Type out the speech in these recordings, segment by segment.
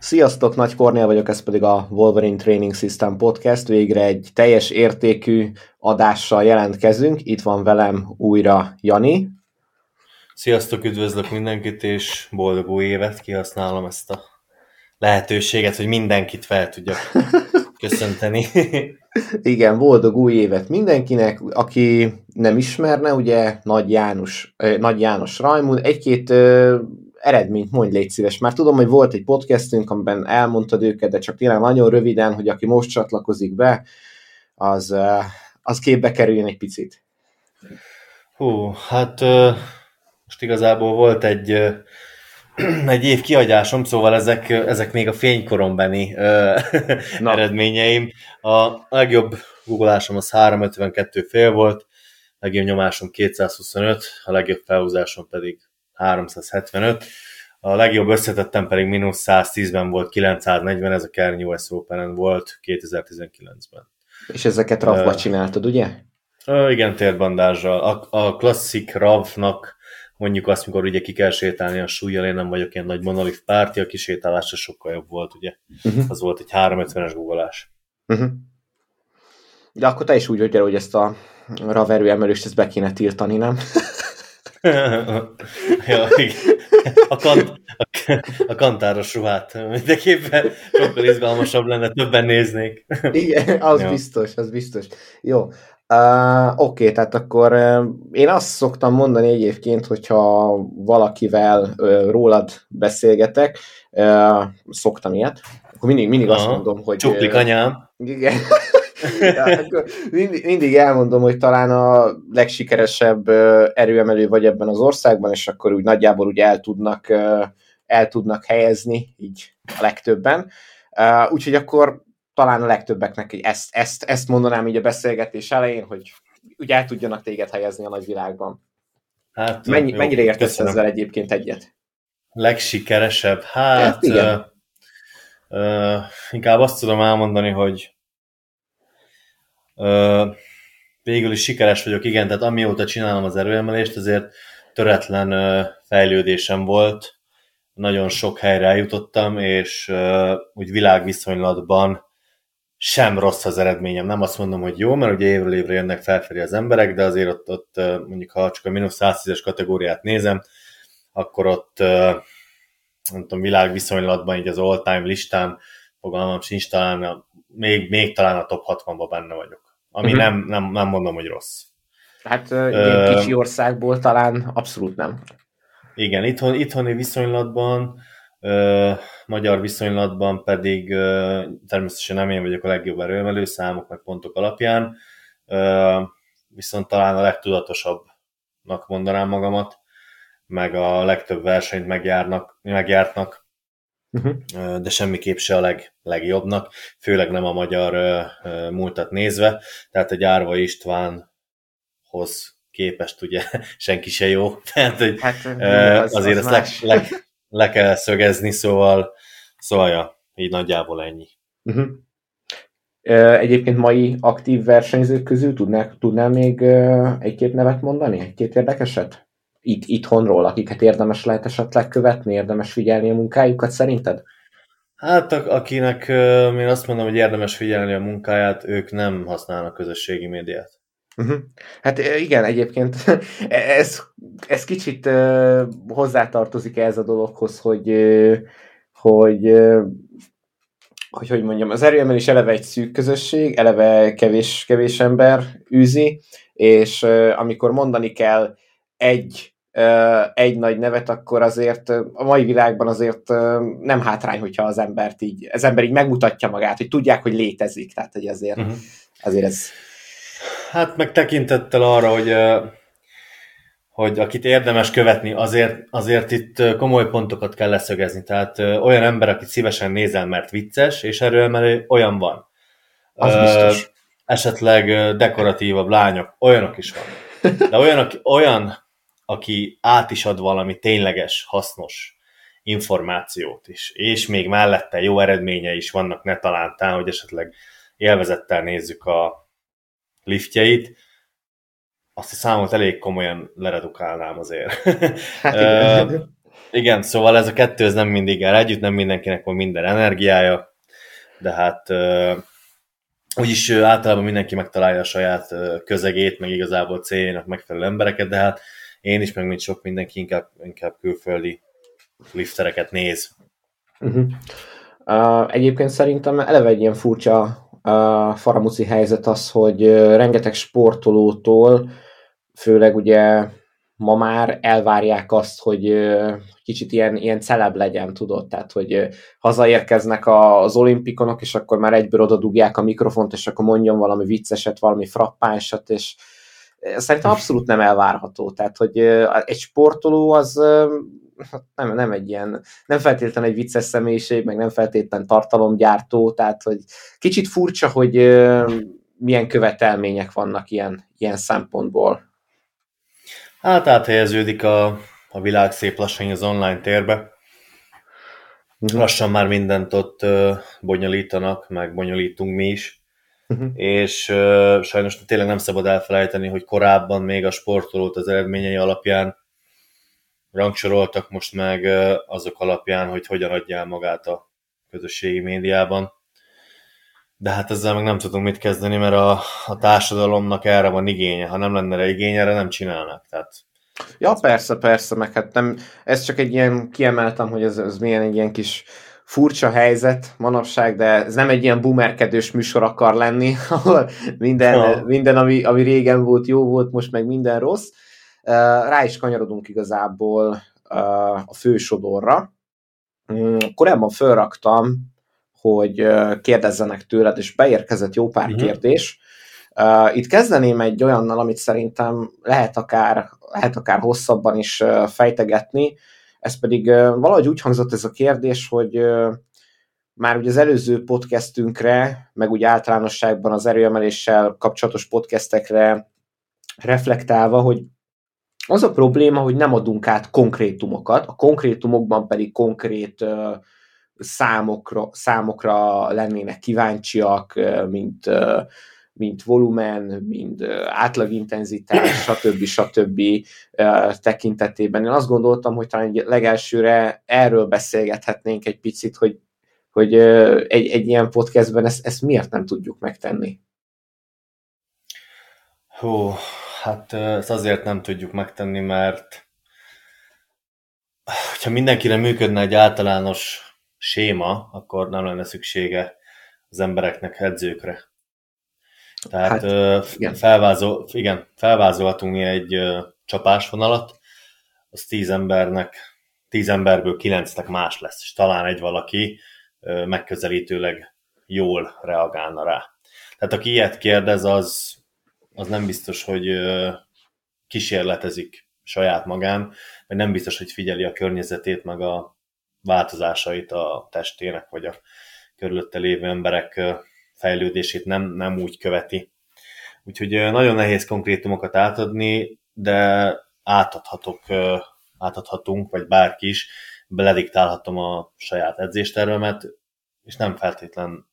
Sziasztok, Nagy Kornél vagyok, ez pedig a Wolverine Training System Podcast. Végre egy teljes értékű adással jelentkezünk. Itt van velem újra Jani. Sziasztok, üdvözlök mindenkit, és boldog új évet. Kihasználom ezt a lehetőséget, hogy mindenkit fel tudjak köszönteni. Igen, boldog új évet mindenkinek, aki nem ismerne, ugye Nagy János, Nagy János Rajmund, egy-két eredményt mondj, légy szíves. Már tudom, hogy volt egy podcastünk, amiben elmondtad őket, de csak tényleg nagyon röviden, hogy aki most csatlakozik be, az, az képbe kerüljön egy picit. Hú, hát most igazából volt egy, egy év kihagyásom, szóval ezek, ezek még a fénykorombeni eredményeim. A legjobb googleásom az 352 fél volt, legjobb nyomásom 225, a legjobb felhúzásom pedig 375. A legjobb összetettem pedig mínusz 110-ben volt 940, ez a Kern US Open volt 2019-ben. És ezeket RAV-ba uh, csináltad, ugye? Uh, igen, térbandázsal. A, a klasszik RAV-nak mondjuk azt, mikor ugye ki kell sétálni a súlyjal, én nem vagyok ilyen nagy monolith párti, a kisétálásra sokkal jobb volt, ugye. Uh-huh. Az volt egy 350-es googolás. Uh-huh. De akkor te is úgy vagy hogy ezt a RAV erőemelést ezt be kéne tiltani, nem? ja, A, kant, a, kantáros ruhát mindenképpen sokkal izgalmasabb lenne, többen néznék. Igen, az ja. biztos, az biztos. Jó, uh, oké, okay, tehát akkor uh, én azt szoktam mondani egyébként, hogyha valakivel uh, rólad beszélgetek, uh, szoktam ilyet, akkor mindig, mindig Aha, azt mondom, hogy... Csuklik anyám. Igen. Ja, mindig, mindig elmondom, hogy talán a legsikeresebb erőemelő vagy ebben az országban, és akkor úgy nagyjából úgy el tudnak, el tudnak helyezni, így a legtöbben. Úgyhogy akkor talán a legtöbbeknek ezt, ezt, ezt mondanám így a beszélgetés elején, hogy úgy el tudjanak téged helyezni a nagyvilágban. Hát, Mennyi, jó, mennyire értesz köszönöm. ezzel egyébként egyet? Legsikeresebb? Hát, hát igen. Uh, uh, inkább azt tudom elmondani, hogy végül is sikeres vagyok, igen, tehát amióta csinálom az erőemelést, azért töretlen fejlődésem volt, nagyon sok helyre eljutottam, és úgy világviszonylatban sem rossz az eredményem. Nem azt mondom, hogy jó, mert ugye évről évre jönnek felfelé az emberek, de azért ott, ott mondjuk ha csak a mínusz 110-es kategóriát nézem, akkor ott nem tudom, világviszonylatban így az all-time listán fogalmam sincs, talán még, még talán a top 60-ban benne vagyok ami uh-huh. nem, nem, nem mondom, hogy rossz. Hát ilyen kicsi országból talán abszolút nem. Igen, itthon, itthoni viszonylatban, uh, magyar viszonylatban pedig uh, természetesen nem én vagyok a legjobb erőemelő számok, meg pontok alapján, uh, viszont talán a legtudatosabbnak mondanám magamat, meg a legtöbb versenyt megjárnak, megjártnak, uh-huh. de semmiképp se a leg, legjobbnak, főleg nem a magyar uh, múltat nézve, tehát egy Árva Istvánhoz képest ugye senki se jó, tehát hogy, hát, uh, az, azért az ezt le, le, le kell szögezni, szóval, szóval ja, így nagyjából ennyi. Uh-huh. Egyébként mai aktív versenyzők közül tudnál, tudnál még egy-két nevet mondani? Egy-két érdekeset? Itt, itthonról, akiket érdemes lehet esetleg követni, érdemes figyelni a munkájukat szerinted? Hát akinek én azt mondom, hogy érdemes figyelni a munkáját, ők nem használnak közösségi médiát. Uh-huh. Hát igen, egyébként ez, ez kicsit uh, hozzátartozik ez a dologhoz, hogy, uh, hogy uh, hogy, hogy mondjam, az erőemelés eleve egy szűk közösség, eleve kevés, kevés ember űzi, és amikor mondani kell egy egy nagy nevet, akkor azért a mai világban azért nem hátrány, hogyha az embert így, az ember így megmutatja magát, hogy tudják, hogy létezik, tehát hogy azért, uh-huh. azért ez... Hát meg tekintettel arra, hogy hogy akit érdemes követni, azért, azért itt komoly pontokat kell leszögezni. Tehát olyan ember, akit szívesen nézel, mert vicces, és erőemelő, olyan van. Az uh, biztos. Esetleg dekoratívabb lányok, olyanok is van. De olyan, olyan aki át is ad valami tényleges, hasznos információt is, és még mellette jó eredménye is vannak ne talántán, hogy esetleg élvezettel nézzük a liftjeit, azt a számot elég komolyan leredukálnám azért. Hát Igen, szóval ez a kettő ez nem mindig el együtt, nem mindenkinek van minden energiája, de hát úgyis általában mindenki megtalálja a saját közegét, meg igazából céljának megfelelő embereket, de hát én is, meg mint sok mindenki inkább, inkább külföldi liftereket néz. Uh-huh. Uh, egyébként szerintem eleve egy ilyen furcsa uh, faramuci helyzet az, hogy uh, rengeteg sportolótól, főleg ugye ma már elvárják azt, hogy uh, kicsit ilyen, ilyen celeb legyen, tudod, tehát hogy uh, hazaérkeznek az olimpikonok, és akkor már egyből oda dugják a mikrofont, és akkor mondjon valami vicceset, valami frappánsat, és szerintem abszolút nem elvárható. Tehát, hogy egy sportoló az nem, nem egy ilyen, nem feltétlenül egy vicces személyiség, meg nem feltétlenül tartalomgyártó, tehát, hogy kicsit furcsa, hogy milyen követelmények vannak ilyen, ilyen szempontból. Hát áthelyeződik a, a világ szép lassan az online térbe. Uh-huh. Lassan már mindent ott bonyolítanak, meg bonyolítunk mi is. Uh-huh. És uh, sajnos tényleg nem szabad elfelejteni, hogy korábban még a sportolót az eredményei alapján rangsoroltak, most meg uh, azok alapján, hogy hogyan adja el magát a közösségi médiában. De hát ezzel meg nem tudunk mit kezdeni, mert a, a társadalomnak erre van igénye. Ha nem lenne rá igénye, erre nem csinálnak. Tehát Ja, persze, persze, meg hát nem, ez csak egy ilyen, kiemeltem, hogy ez, ez milyen egy ilyen kis furcsa helyzet manapság, de ez nem egy ilyen boomerkedős műsor akar lenni, ahol minden, ja. minden ami, ami régen volt, jó volt, most meg minden rossz. Rá is kanyarodunk igazából a fősodorra. Mm, korábban felraktam, hogy kérdezzenek tőled, és beérkezett jó pár uh-huh. kérdés. Itt kezdeném egy olyannal, amit szerintem lehet akár, lehet akár hosszabban is fejtegetni, ez pedig valahogy úgy hangzott ez a kérdés, hogy már ugye az előző podcastünkre, meg úgy általánosságban az erőemeléssel kapcsolatos podcastekre reflektálva, hogy az a probléma, hogy nem adunk át konkrétumokat, a konkrétumokban pedig konkrét számokra, számokra lennének kíváncsiak, mint uh, mint volumen, mint átlagintenzitás, stb. stb. tekintetében. Én azt gondoltam, hogy talán legelsőre erről beszélgethetnénk egy picit, hogy, hogy egy, egy ilyen podcastben ezt, ezt miért nem tudjuk megtenni. Hú, hát ezt azért nem tudjuk megtenni, mert ha mindenkire működne egy általános séma, akkor nem lenne szüksége az embereknek edzőkre. Tehát hát, igen. Felvázol, igen, felvázolhatunk egy uh, csapásvonalat, az tíz embernek, tíz emberből kilencnek más lesz, és talán egy valaki uh, megközelítőleg jól reagálna rá. Tehát aki ilyet kérdez, az, az nem biztos, hogy uh, kísérletezik saját magán, vagy nem biztos, hogy figyeli a környezetét, meg a változásait a testének, vagy a körülötte lévő emberek fejlődését nem, nem úgy követi. Úgyhogy nagyon nehéz konkrétumokat átadni, de átadhatok, átadhatunk, vagy bárki is, belediktálhatom a saját edzéstervemet, és nem feltétlen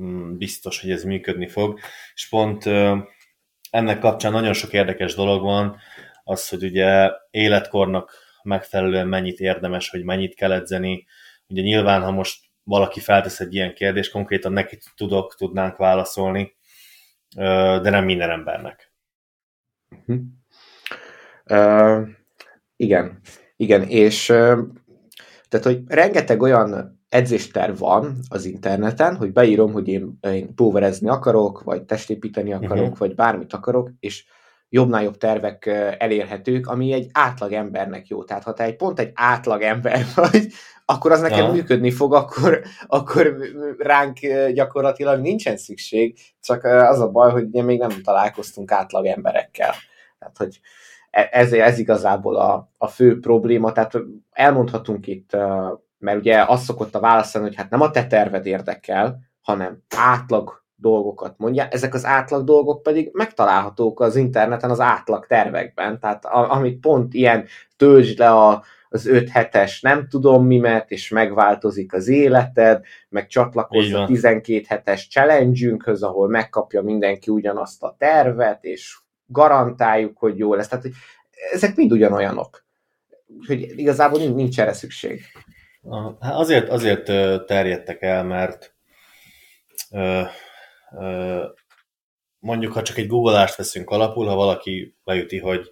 mm, biztos, hogy ez működni fog. És pont ennek kapcsán nagyon sok érdekes dolog van, az, hogy ugye életkornak megfelelően mennyit érdemes, hogy mennyit kell edzeni. Ugye nyilván, ha most valaki feltesz egy ilyen kérdést, konkrétan neki tudok, tudnánk válaszolni, de nem minden embernek. Uh-huh. Uh, igen, igen, és uh, tehát, hogy rengeteg olyan edzésterv van az interneten, hogy beírom, hogy én, én póverezni akarok, vagy testépíteni akarok, uh-huh. vagy bármit akarok, és jobbnál jobb tervek elérhetők, ami egy átlag embernek jó. Tehát ha te egy pont egy átlag ember vagy, akkor az neked ja. működni fog, akkor, akkor ránk gyakorlatilag nincsen szükség, csak az a baj, hogy még nem találkoztunk átlag emberekkel. Tehát, hogy e, ez, ez igazából a, a fő probléma, tehát elmondhatunk itt, mert ugye az szokott a válaszolni, hogy hát nem a te terved érdekel, hanem átlag dolgokat mondja, ezek az átlag dolgok pedig megtalálhatók az interneten az átlag tervekben, tehát a, amit pont ilyen töltsd le a, az 5 hetes nem tudom mi, mert és megváltozik az életed, meg csatlakozz a 12 hetes challenge ahol megkapja mindenki ugyanazt a tervet, és garantáljuk, hogy jó lesz. Tehát, hogy ezek mind ugyanolyanok. hogy igazából nincs, nincs erre szükség. Hát azért, azért terjedtek el, mert mondjuk, ha csak egy googleást veszünk alapul, ha valaki leüti, hogy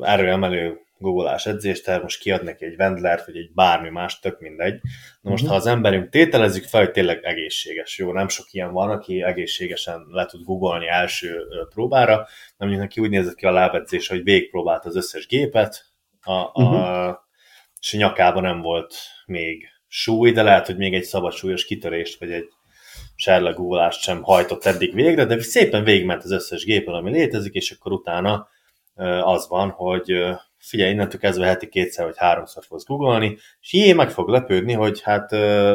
erőemelő googleás edzést, tehát most kiad neki egy vendlert, vagy egy bármi más, tök mindegy. Na most, uh-huh. ha az emberünk tételezzük fel, hogy tényleg egészséges, jó, nem sok ilyen van, aki egészségesen le tud googolni első próbára, nem mondjuk neki úgy nézett ki a lábedzés, hogy végigpróbált az összes gépet, a, a, uh-huh. és a nyakában nem volt még súly, de lehet, hogy még egy szabad súlyos kitörést, vagy egy serlegúvolást sem hajtott eddig végre, de szépen végigment az összes gépen, ami létezik, és akkor utána az van, hogy figyelj, innentől kezdve heti kétszer vagy háromszor fogsz googolni, és jé, meg fog lepődni, hogy hát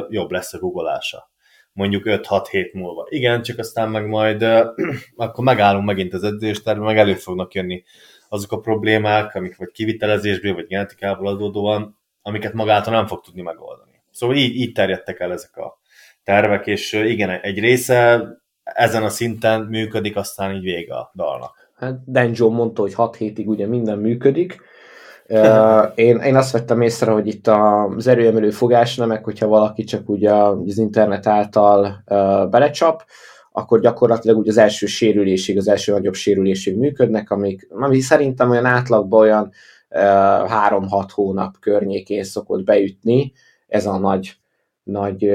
jobb lesz a googolása. Mondjuk 5-6 hét múlva. Igen, csak aztán meg majd akkor megállunk megint az edzésterben, meg elő fognak jönni azok a problémák, amik vagy kivitelezésből, vagy genetikából adódóan, amiket magától nem fog tudni megoldani. Szóval így, így terjedtek el ezek a tervek, és igen, egy része ezen a szinten működik, aztán így vége a dalnak. Hát Dan John mondta, hogy 6 hétig ugye minden működik, én, én azt vettem észre, hogy itt az erőemelő fogásnemek, hogyha valaki csak ugye az internet által belecsap, akkor gyakorlatilag ugye az első sérülésig, az első nagyobb sérülésig működnek, amik, ami szerintem olyan átlagban olyan 3-6 hónap környékén szokott beütni, ez a nagy, nagy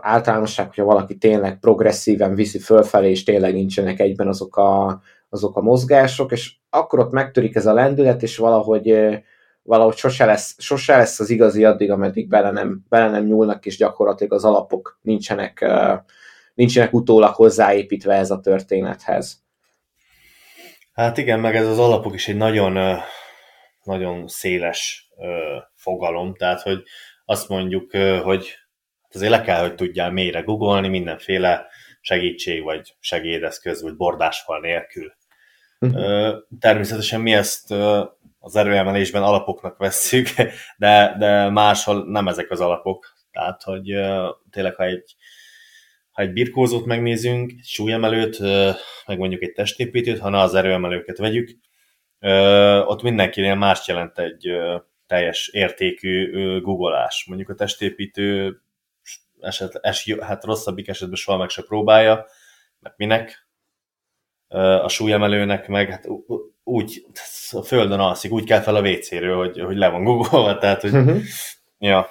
általánosság, hogyha valaki tényleg progresszíven viszi fölfelé, és tényleg nincsenek egyben azok a, azok a mozgások, és akkor ott megtörik ez a lendület, és valahogy, valahogy sose, lesz, sose lesz az igazi addig, ameddig bele nem, bele nem nyúlnak, és gyakorlatilag az alapok nincsenek, nincsenek utólag hozzáépítve ez a történethez. Hát igen, meg ez az alapok is egy nagyon, nagyon széles fogalom, tehát hogy azt mondjuk, hogy azért le kell, hogy tudjál mélyre googolni mindenféle segítség, vagy segédeszköz, vagy bordásfal nélkül. Uh-huh. Természetesen mi ezt az erőemelésben alapoknak vesszük, de, de máshol nem ezek az alapok. Tehát, hogy tényleg, ha egy, ha egy birkózót megnézünk, egy súlyemelőt, meg mondjuk egy testépítőt, ha ne az erőemelőket vegyük, ott mindenkinél más jelent egy teljes értékű googolás. Mondjuk a testépítő eset, es, hát rosszabbik esetben soha meg se próbálja, mert minek? A súlyemelőnek meg hát úgy a földön alszik, úgy kell fel a WC-ről, hogy, hogy le van googolva, tehát hogy uh-huh. ja.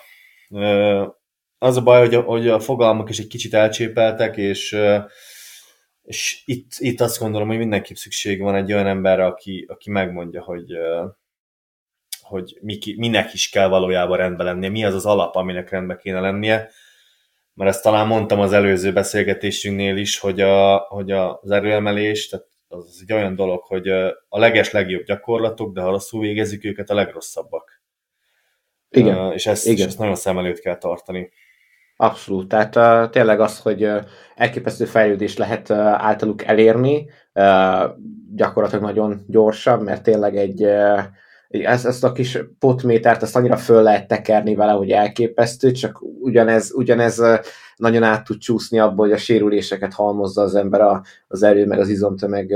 Az a baj, hogy a, hogy a fogalmak is egy kicsit elcsépeltek, és és itt, itt azt gondolom, hogy mindenképp szükség van egy olyan emberre, aki, aki megmondja, hogy, hogy minek is kell valójában rendben lennie, mi az az alap, aminek rendben kéne lennie, mert ezt talán mondtam az előző beszélgetésünknél is, hogy, a, hogy az erőemelés, tehát az egy olyan dolog, hogy a leges legjobb gyakorlatok, de ha rosszul végezik őket, a legrosszabbak. Igen. Uh, és, ezt, Igen. és ezt nagyon szem előtt kell tartani. Abszolút. Tehát uh, tényleg az, hogy uh, elképesztő fejlődést lehet uh, általuk elérni, uh, gyakorlatilag nagyon gyorsabb, mert tényleg egy uh, ezt, ezt a kis potmétert, azt annyira föl lehet tekerni vele, hogy elképesztő, csak ugyanez, ugyanez nagyon át tud csúszni abból, hogy a sérüléseket halmozza az ember a, az erő meg az izomtömeg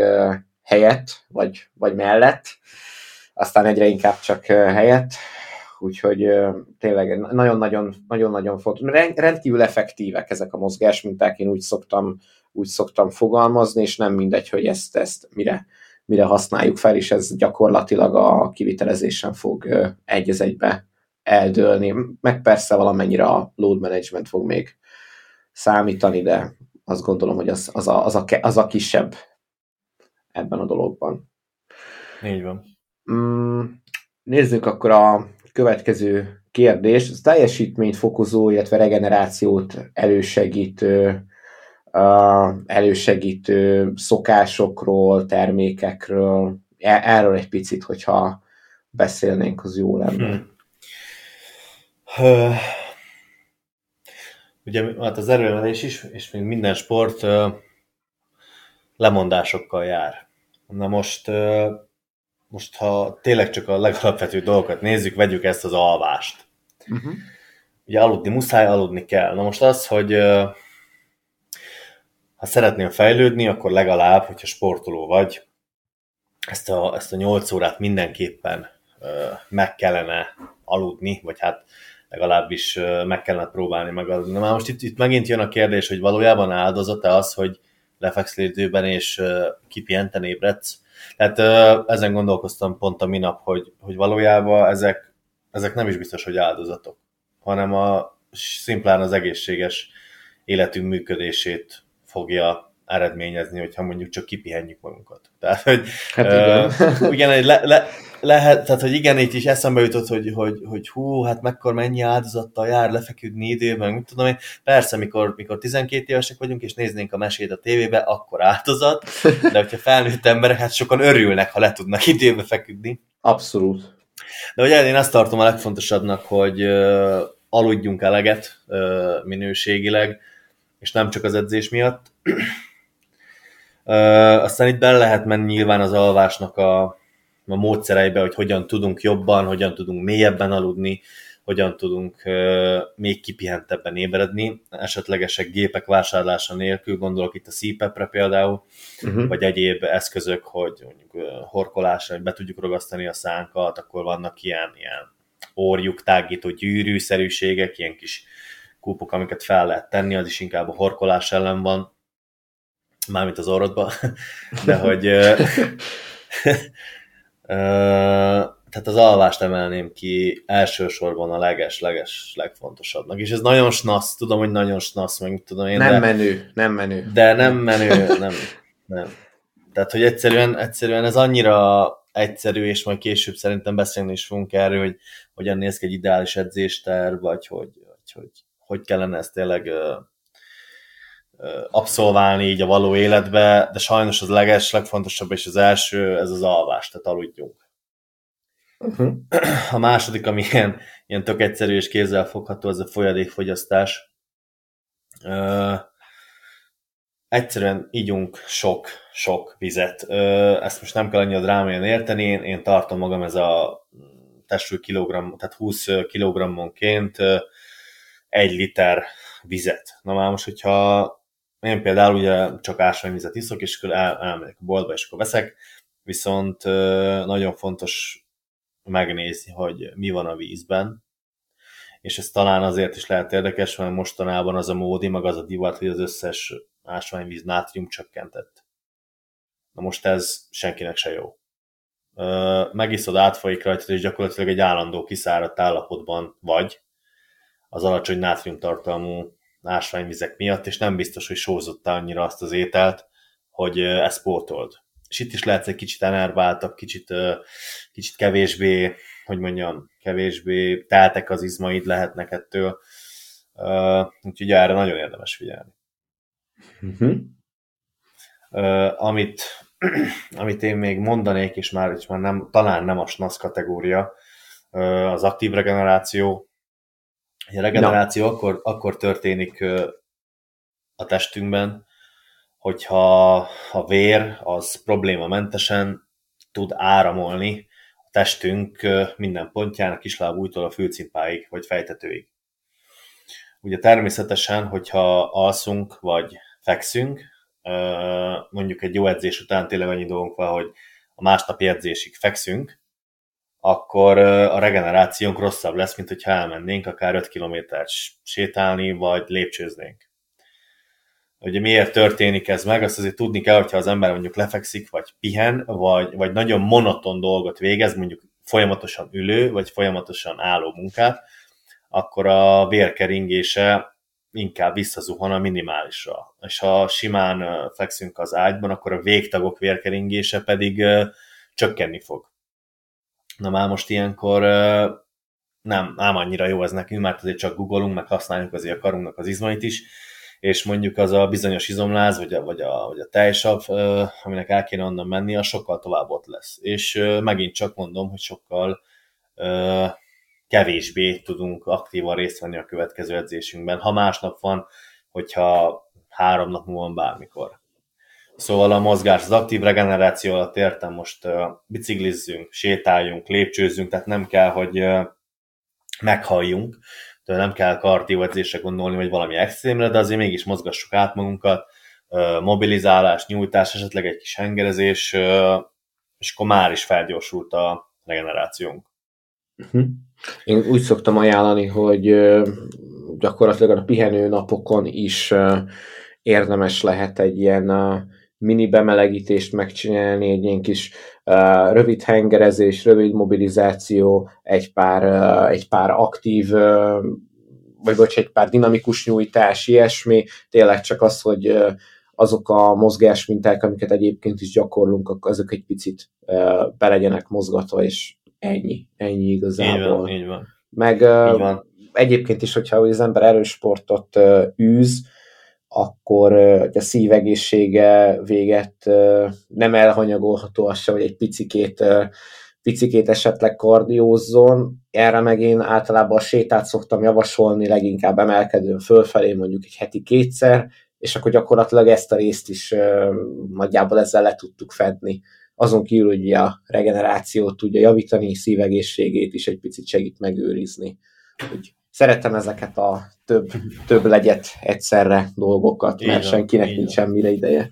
helyett, vagy, vagy mellett, aztán egyre inkább csak helyett, úgyhogy tényleg nagyon-nagyon, nagyon-nagyon fontos. Rendkívül effektívek ezek a mozgásminták, én úgy szoktam, úgy szoktam fogalmazni, és nem mindegy, hogy ezt, ezt mire, mire használjuk fel, és ez gyakorlatilag a kivitelezésen fog egy az egybe eldőlni. Meg persze valamennyire a load management fog még számítani, de azt gondolom, hogy az, az, a, az, a, az a kisebb ebben a dologban. Így van. Mm, nézzük akkor a következő kérdés. Ez teljesítményt fokozó, illetve regenerációt elősegítő elősegítő szokásokról, termékekről, e, erről egy picit, hogyha beszélnénk, az jó lenne. Hmm. Ugye hát az erőemelés is, és még minden sport lemondásokkal jár. Na most, most ha tényleg csak a legalapvető dolgokat nézzük, vegyük ezt az alvást. Uh-huh. Ugye aludni muszáj, aludni kell. Na most az, hogy ha szeretnél fejlődni, akkor legalább, hogyha sportoló vagy, ezt a, ezt a 8 órát mindenképpen meg kellene aludni, vagy hát legalábbis meg kellene próbálni megadni. Na már most itt, itt megint jön a kérdés, hogy valójában áldozata az, hogy lefeksz időben és kipihenten ébredsz. Tehát ezen gondolkoztam pont a minap, hogy, hogy valójában ezek, ezek nem is biztos, hogy áldozatok, hanem a szimplán az egészséges életünk működését fogja eredményezni, hogyha mondjuk csak kipihenjük magunkat. Tehát, hogy hát igen. Uh, igen, le, le, lehet, tehát, hogy igen, itt is eszembe jutott, hogy, hogy, hogy hú, hát mekkor mennyi áldozattal jár lefeküdni időben, mit tudom én. Persze, mikor, mikor 12 évesek vagyunk, és néznénk a mesét a tévébe, akkor áldozat, de hogyha felnőtt emberek, hát sokan örülnek, ha le tudnak időbe feküdni. Abszolút. De ugye én azt tartom a legfontosabbnak, hogy uh, aludjunk eleget uh, minőségileg, és nem csak az edzés miatt. Aztán itt bele lehet menni nyilván az alvásnak a, a módszereibe, hogy hogyan tudunk jobban, hogyan tudunk mélyebben aludni, hogyan tudunk még kipihentebben ébredni, esetlegesek gépek vásárlása nélkül, gondolok itt a CPAP-re például, uh-huh. vagy egyéb eszközök, hogy mondjuk horkolásra, hogy be tudjuk ragasztani a szánkat, akkor vannak ilyen, ilyen orjuk tágító gyűrűszerűségek, ilyen kis kúpok, amiket fel lehet tenni, az is inkább a horkolás ellen van, mármint az orrodba, de hogy tehát az alvást emelném ki elsősorban a leges-leges legfontosabbnak. És ez nagyon snasz, tudom, hogy nagyon snasz, meg tudom én. Nem de, menő, nem menő. De nem menő, nem, nem. Tehát, hogy egyszerűen, egyszerűen ez annyira egyszerű, és majd később szerintem beszélni is fogunk erről, hogy hogyan néz ki egy ideális edzésterv, vagy hogy, vagy hogy, hogy kellene ezt tényleg abszolválni így a való életbe, de sajnos az leges, legfontosabb és az első, ez az alvás, tehát aludjunk. Uh-huh. A második, ami ilyen, ilyen tök egyszerű és kézzel fogható, az a folyadékfogyasztás. Uh, egyszerűen ígyunk sok, sok vizet. Uh, ezt most nem kell annyira drámaian érteni, én, én tartom magam ez a testről kilogramm, tehát 20 kilogrammonként egy liter vizet. Na már most, hogyha én például ugye csak ásványvizet iszok, és akkor el, elmegyek a boltba, és akkor veszek, viszont nagyon fontos megnézni, hogy mi van a vízben, és ez talán azért is lehet érdekes, mert mostanában az a módi, meg az a divat, hogy az összes ásványvíz nátrium csökkentett. Na most ez senkinek se jó. Megiszod, átfolyik rajta, és gyakorlatilag egy állandó kiszáradt állapotban vagy, az alacsony nátriumtartalmú ásványvizek miatt, és nem biztos, hogy sózotta annyira azt az ételt, hogy ezt pótold. És itt is lehetsz egy kicsit enerváltabb, kicsit, kicsit kevésbé, hogy mondjam, kevésbé teltek az izmaid lehetnek ettől, úgyhogy erre nagyon érdemes figyelni. Uh-huh. amit, amit én még mondanék, és már, és már nem, talán nem a SNASZ kategória, az aktív regeneráció, a regeneráció akkor, akkor történik a testünkben, hogyha a vér az problémamentesen tud áramolni a testünk minden pontján, a kislábújtól a fülcimpáig, vagy fejtetőig. Ugye természetesen, hogyha alszunk, vagy fekszünk, mondjuk egy jó edzés után tényleg annyi dolgunk van, hogy a másnapi edzésig fekszünk, akkor a regenerációnk rosszabb lesz, mint hogyha elmennénk akár 5 kilométert sétálni, vagy lépcsőznénk. Ugye miért történik ez meg, azt azért tudni kell, hogyha az ember mondjuk lefekszik, vagy pihen, vagy, vagy nagyon monoton dolgot végez, mondjuk folyamatosan ülő, vagy folyamatosan álló munkát, akkor a vérkeringése inkább visszazuhan a minimálisra. És ha simán fekszünk az ágyban, akkor a végtagok vérkeringése pedig csökkenni fog. Na már most ilyenkor nem, nem annyira jó ez nekünk, mert azért csak googolunk, meg használjuk azért a karunknak az izmait is, és mondjuk az a bizonyos izomláz, vagy a, vagy a, vagy a tejsav, aminek el kéne onnan menni, az sokkal tovább ott lesz. És megint csak mondom, hogy sokkal kevésbé tudunk aktívan részt venni a következő edzésünkben. Ha másnap van, hogyha három nap múlva bármikor. Szóval a mozgás, az aktív regeneráció alatt értem most uh, biciklizzünk, sétáljunk, lépcsőzzünk, tehát nem kell, hogy uh, meghalljunk, tehát nem kell kardióedzésre gondolni, vagy valami extrémre, de azért mégis mozgassuk át magunkat, uh, mobilizálás, nyújtás, esetleg egy kis hengerezés, uh, és akkor már is felgyorsult a regenerációnk. Uh-huh. Én úgy szoktam ajánlani, hogy gyakorlatilag a pihenő napokon is érdemes lehet egy ilyen mini bemelegítést megcsinálni, egy ilyen kis rövid hengerezés, rövid mobilizáció, egy pár, egy pár aktív vagy bocs, egy pár dinamikus nyújtás, ilyesmi, tényleg csak az, hogy azok a mozgásminták, amiket egyébként is gyakorlunk, azok egy picit be legyenek mozgatva, és ennyi, ennyi igazából. Így van, így van. Meg így van. egyébként is, hogyha az ember erős sportot űz, akkor a szívegészsége véget nem elhanyagolható az sem, hogy egy picikét, picikét esetleg kardiózzon. Erre meg én általában a sétát szoktam javasolni, leginkább emelkedőn fölfelé, mondjuk egy heti kétszer, és akkor gyakorlatilag ezt a részt is nagyjából ezzel le tudtuk fedni. Azon kívül, hogy a regenerációt tudja javítani, szívegészségét is egy picit segít megőrizni. Úgy szeretem ezeket a több, több legyet egyszerre dolgokat, mert Igen, senkinek nincs semmire ideje.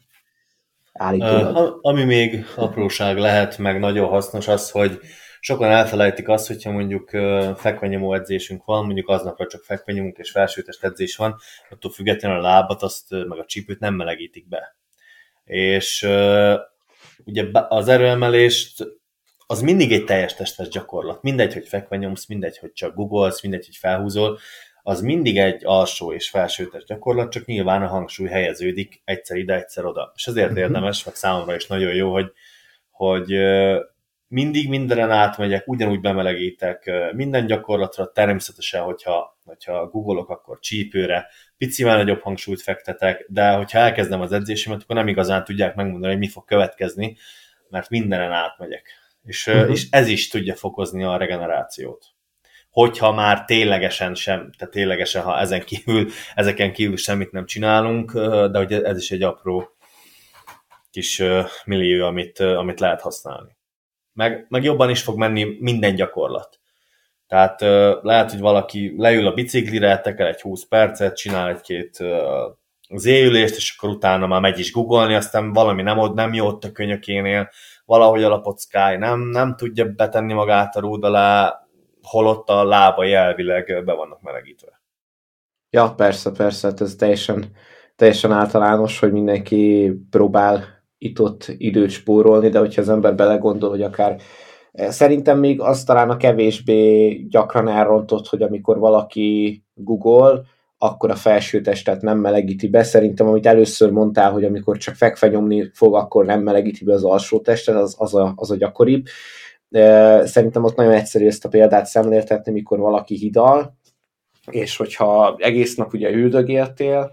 Uh, ami még apróság lehet, meg nagyon hasznos az, hogy sokan elfelejtik azt, hogyha mondjuk fekvenyomó edzésünk van, mondjuk aznapra csak fekvenyomunk és felsőtest edzés van, attól függetlenül a lábat, azt, meg a csípőt nem melegítik be. És ugye az erőemelést az mindig egy teljes testes gyakorlat. Mindegy, hogy fekve nyomsz, mindegy, hogy csak googolsz, mindegy, hogy felhúzol, az mindig egy alsó és felsőtes gyakorlat, csak nyilván a hangsúly helyeződik egyszer ide, egyszer oda. És azért uh-huh. érdemes, meg számomra is nagyon jó, hogy, hogy mindig mindenen átmegyek, ugyanúgy bemelegítek minden gyakorlatra, természetesen, hogyha, hogyha googolok, akkor csípőre, picivel nagyobb hangsúlyt fektetek, de hogyha elkezdem az edzésemet, akkor nem igazán tudják megmondani, hogy mi fog következni, mert mindenen átmegyek. És, uh-huh. és ez is tudja fokozni a regenerációt. Hogyha már ténylegesen sem, tehát ténylegesen, ha ezen kívül, ezeken kívül semmit nem csinálunk, de hogy ez is egy apró kis millió, amit, amit lehet használni. Meg, meg jobban is fog menni minden gyakorlat. Tehát lehet, hogy valaki leül a biciklire, tekel egy 20 percet, csinál egy-két zéülést, és akkor utána már megy is googolni, aztán valami nem, ott nem jó ott a könyökénél, valahogy a Sky nem, nem tudja betenni magát a rúd alá, holott a lábai elvileg be vannak melegítve. Ja, persze, persze, hát ez teljesen, teljesen általános, hogy mindenki próbál itt-ott időt spórolni, de hogyha az ember belegondol, hogy akár eh, Szerintem még az talán a kevésbé gyakran elrontott, hogy amikor valaki Google, akkor a felső testet nem melegíti be. Szerintem, amit először mondtál, hogy amikor csak fekve nyomni fog, akkor nem melegíti be az alsó testet, az, az, a, az a gyakoribb. Szerintem ott nagyon egyszerű ezt a példát szemléltetni, mikor valaki hidal, és hogyha egész nap ugye üldögéltél,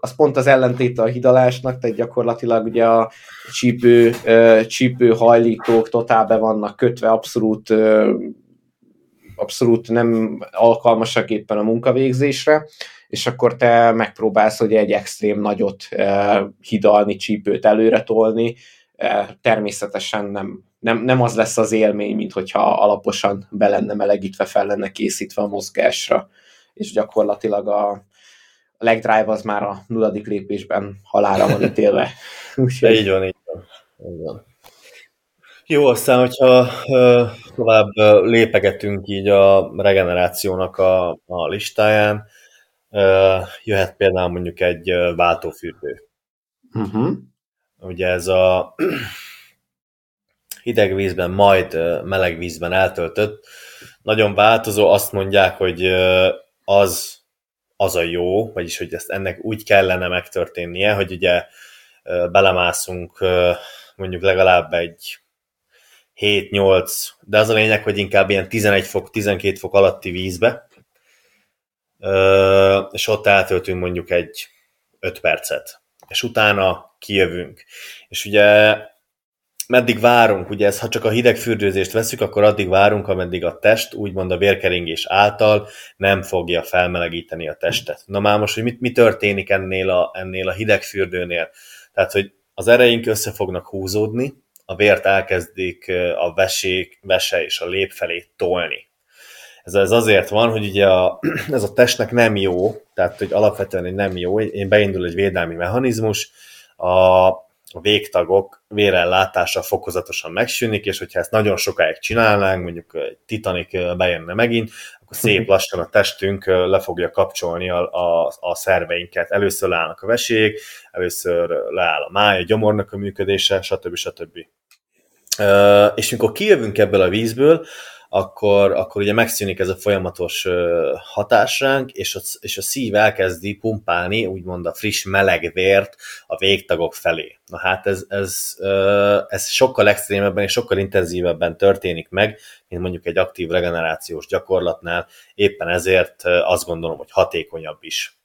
az pont az ellentéte a hidalásnak, tehát gyakorlatilag ugye a csípő, csípő hajlítók totál be vannak kötve, abszolút abszolút nem alkalmasak éppen a munkavégzésre, és akkor te megpróbálsz hogy egy extrém nagyot eh, hidalni, csípőt előre tolni, eh, természetesen nem, nem, nem az lesz az élmény, mint hogyha alaposan be lenne melegítve, fel lenne készítve a mozgásra, és gyakorlatilag a legdrive az már a nulladik lépésben halára van ítélve. Úgyhogy... Így van, így van. Így van. Jó, aztán, hogyha tovább lépegetünk így a regenerációnak a, a listáján, jöhet például mondjuk egy váltófürdő. Uh-huh. Ugye ez a hideg vízben, majd meleg vízben eltöltött, nagyon változó, azt mondják, hogy az, az a jó, vagyis hogy ezt ennek úgy kellene megtörténnie, hogy ugye belemászunk mondjuk legalább egy 7-8, de az a lényeg, hogy inkább ilyen 11 fok, 12 fok alatti vízbe, és ott eltöltünk mondjuk egy 5 percet, és utána kijövünk. És ugye meddig várunk, ugye ez, ha csak a hidegfürdőzést veszük, akkor addig várunk, ameddig a test, úgymond a vérkeringés által nem fogja felmelegíteni a testet. Na már most, hogy mit, mi történik ennél a, ennél a hidegfürdőnél? Tehát, hogy az ereink össze fognak húzódni, a vért elkezdik a vesék, vese és a lép felé tolni. Ez, ez azért van, hogy ugye a, ez a testnek nem jó, tehát hogy alapvetően nem jó, én beindul egy védelmi mechanizmus, a, a végtagok vérellátása fokozatosan megsűnik, és hogyha ezt nagyon sokáig csinálnánk, mondjuk egy Titanic bejönne megint, akkor szép lassan a testünk le fogja kapcsolni a, a, a szerveinket. Először leállnak a vesék, először leáll a máj, a gyomornak a működése, stb. stb. És mikor kijövünk ebből a vízből, akkor, akkor ugye megszűnik ez a folyamatos hatás ránk, és a, és a szív elkezdi pumpálni, úgymond a friss meleg vért a végtagok felé. Na hát ez, ez, ez sokkal extrémebben és sokkal intenzívebben történik meg, mint mondjuk egy aktív regenerációs gyakorlatnál, éppen ezért azt gondolom, hogy hatékonyabb is.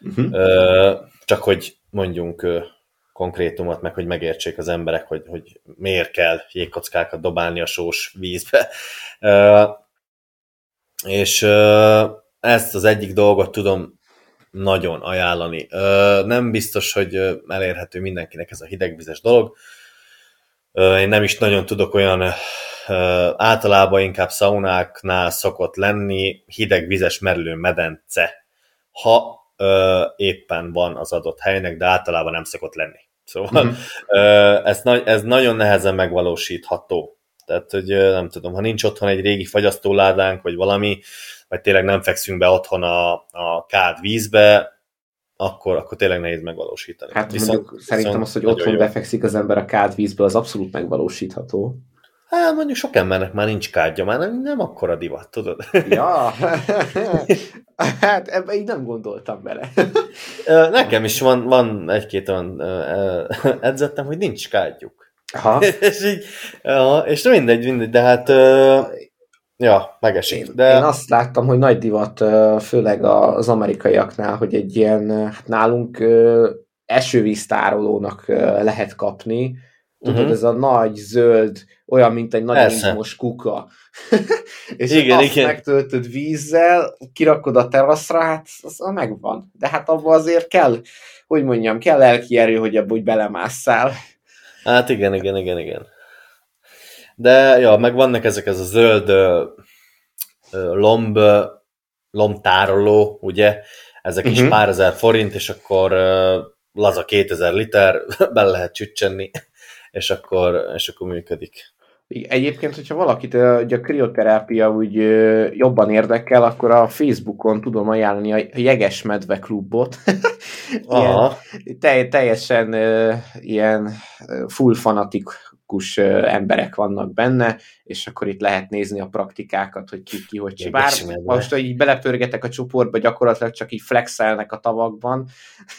Uh-huh. Csak hogy mondjunk konkrétumot, meg hogy megértsék az emberek, hogy, hogy miért kell jégkockákat dobálni a sós vízbe. és ezt az egyik dolgot tudom nagyon ajánlani. Nem biztos, hogy elérhető mindenkinek ez a hidegvizes dolog. Én nem is nagyon tudok olyan általában inkább szaunáknál szokott lenni hidegvizes merülő medence, ha éppen van az adott helynek, de általában nem szokott lenni. Szóval mm-hmm. ez, ez nagyon nehezen megvalósítható. Tehát, hogy nem tudom, ha nincs otthon egy régi fagyasztóládánk, vagy valami, vagy tényleg nem fekszünk be otthon a, a kád vízbe, akkor, akkor tényleg nehéz megvalósítani. Hát viszont, mondjuk szerintem viszont az, hogy otthon jó. befekszik az ember a kád vízbe, az abszolút megvalósítható. Hát mondjuk sok embernek már nincs kádja, már nem, nem akkora divat, tudod? Ja, hát ebben így nem gondoltam bele. Nekem is van, van egy-két olyan edzettem, hogy nincs kádjuk. Aha. és így, ja, és mindegy, mindegy, de hát ja, megesik. Én, de... én azt láttam, hogy nagy divat, főleg az amerikaiaknál, hogy egy ilyen, hát nálunk esővíztárolónak lehet kapni, Tudod, uh-huh. ez a nagy, zöld, olyan, mint egy nagy izmos kuka. és igen, azt igen. megtöltöd vízzel, kirakod a teraszra, hát az megvan. De hát abban azért kell, hogy mondjam, kell lelki erő, hogy abba úgy belemásszál. Hát igen, igen, igen, igen. De, ja, meg vannak ezek ez a zöld ö, ö, lomb, lombtároló, ugye? Ezek uh-huh. is mhm. pár ezer forint, és akkor ö, laza 2000 liter, bele lehet csücsenni és akkor, és akkor működik. Egyébként, hogyha valakit ugye a krioterápia úgy jobban érdekel, akkor a Facebookon tudom ajánlani a Jeges Medve klubot. ilyen, telj, teljesen ilyen full fanatikus emberek vannak benne, és akkor itt lehet nézni a praktikákat, hogy ki, ki hogy csinál. Bár most, hogy így belepörgetek a csoportba, gyakorlatilag csak így flexelnek a tavakban.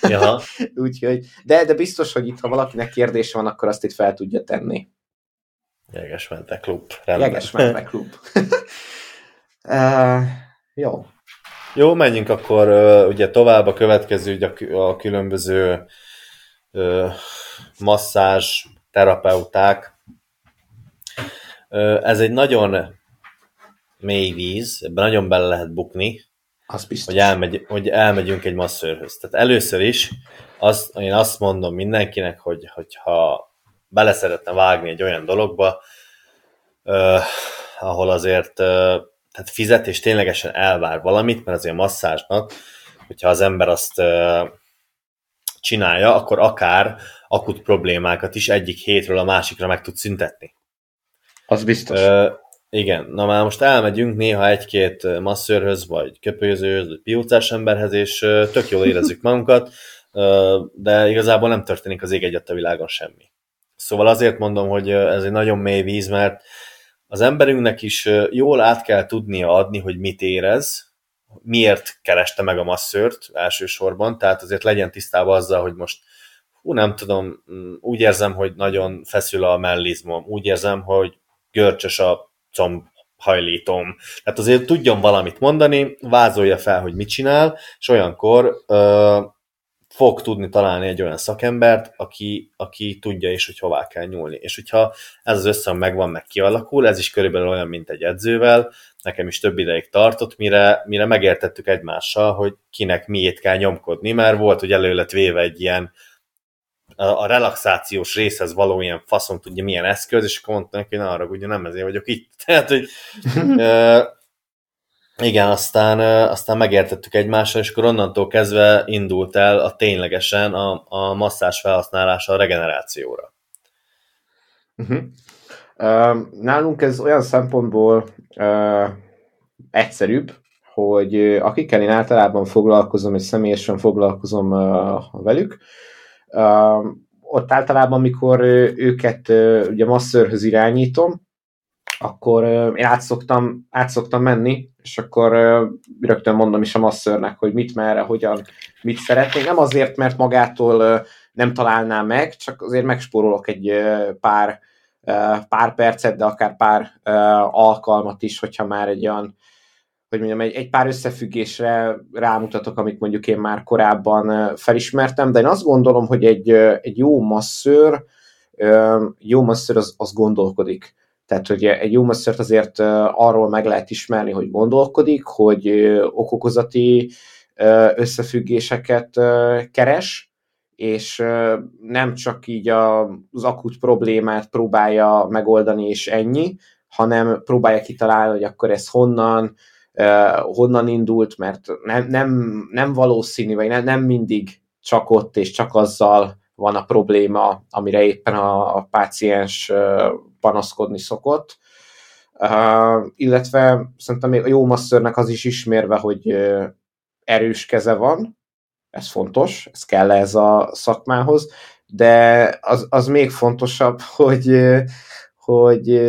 Úgyhogy, de, de biztos, hogy itt, ha valakinek kérdése van, akkor azt itt fel tudja tenni. Jegesmente klub. Jegesmente klub. uh, jó. Jó, menjünk akkor uh, ugye tovább a következő, ugye a különböző uh, masszázs terapeuták. Uh, ez egy nagyon mély víz, ebben nagyon bele lehet bukni, az biztos. Hogy, elmegy, hogy elmegyünk egy masszörhöz. Tehát először is azt, én azt mondom mindenkinek, hogy, hogyha bele szeretne vágni egy olyan dologba, uh, ahol azért uh, tehát fizet és ténylegesen elvár valamit, mert azért masszázsnak, hogyha az ember azt uh, csinálja, akkor akár akut problémákat is egyik hétről a másikra meg tud szüntetni. Az biztos. Uh, igen, na már most elmegyünk néha egy-két masszörhöz, vagy köpőzőhöz, vagy piócás emberhez, és tök jól érezzük magunkat, de igazából nem történik az ég egyet a világon semmi. Szóval azért mondom, hogy ez egy nagyon mély víz, mert az emberünknek is jól át kell tudnia adni, hogy mit érez, miért kereste meg a masszört elsősorban, tehát azért legyen tisztában azzal, hogy most hú, nem tudom, mm, úgy érzem, hogy nagyon feszül a mellizmom, úgy érzem, hogy görcsös a combhajlítom. Tehát azért tudjon valamit mondani, vázolja fel, hogy mit csinál, és olyankor fog tudni találni egy olyan szakembert, aki, aki tudja is, hogy hová kell nyúlni. És hogyha ez az összhang megvan, meg kialakul, ez is körülbelül olyan, mint egy edzővel, nekem is több ideig tartott, mire, mire megértettük egymással, hogy kinek miért kell nyomkodni, mert volt, hogy elő lett véve egy ilyen a, a relaxációs részhez való ilyen faszon tudja milyen eszköz, és akkor mondta neki, hogy arra ugye nem ezért vagyok itt. Tehát, hogy Igen, aztán, aztán megértettük egymással, és akkor onnantól kezdve indult el a ténylegesen a, a masszás felhasználása a regenerációra. Uh-huh. Uh, nálunk ez olyan szempontból uh, egyszerűbb, hogy akikkel én általában foglalkozom, és személyesen foglalkozom uh, velük, uh, ott általában, mikor őket uh, ugye masszörhöz irányítom, akkor én átszoktam, átszoktam menni, és akkor rögtön mondom is a masszörnek, hogy mit, merre, hogyan, mit szeretnék. Nem azért, mert magától nem találnám meg, csak azért megspórolok egy pár, pár percet, de akár pár alkalmat is, hogyha már egy olyan, hogy mondjam, egy, egy pár összefüggésre rámutatok, amit mondjuk én már korábban felismertem, de én azt gondolom, hogy egy, egy jó masszőr, jó masszőr az, az gondolkodik tehát, hogy egy jó masszört azért arról meg lehet ismerni, hogy gondolkodik, hogy okokozati összefüggéseket keres, és nem csak így az akut problémát próbálja megoldani, és ennyi, hanem próbálja kitalálni, hogy akkor ez honnan, honnan indult, mert nem, nem, nem valószínű, vagy nem, nem mindig csak ott és csak azzal van a probléma, amire éppen a, a páciens panaszkodni szokott. Uh, illetve szerintem a jó masszörnek az is ismérve, hogy uh, erős keze van, ez fontos, ez kell ez a szakmához, de az, az még fontosabb, hogy, uh, hogy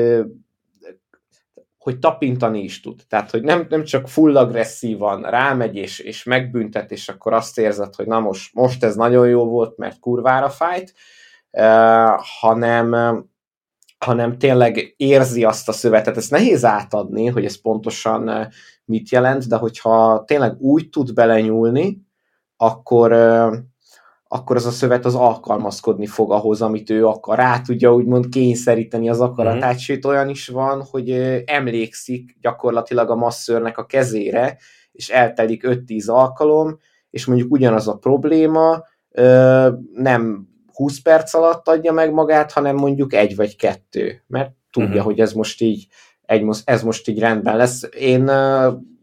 hogy tapintani is tud. Tehát, hogy nem, nem csak full agresszívan rámegy és, és megbüntet, és akkor azt érzed, hogy na most, most ez nagyon jó volt, mert kurvára fájt, uh, hanem hanem tényleg érzi azt a szövetet. Ez nehéz átadni, hogy ez pontosan mit jelent, de hogyha tényleg úgy tud belenyúlni, akkor, akkor az a szövet az alkalmazkodni fog ahhoz, amit ő akar. Rá tudja úgymond kényszeríteni az akaratát, mm-hmm. sőt olyan is van, hogy emlékszik gyakorlatilag a masszörnek a kezére, és eltelik 5-10 alkalom, és mondjuk ugyanaz a probléma, nem 20 perc alatt adja meg magát, hanem mondjuk egy vagy kettő, mert tudja, uh-huh. hogy ez most így egy, ez most így rendben lesz. Én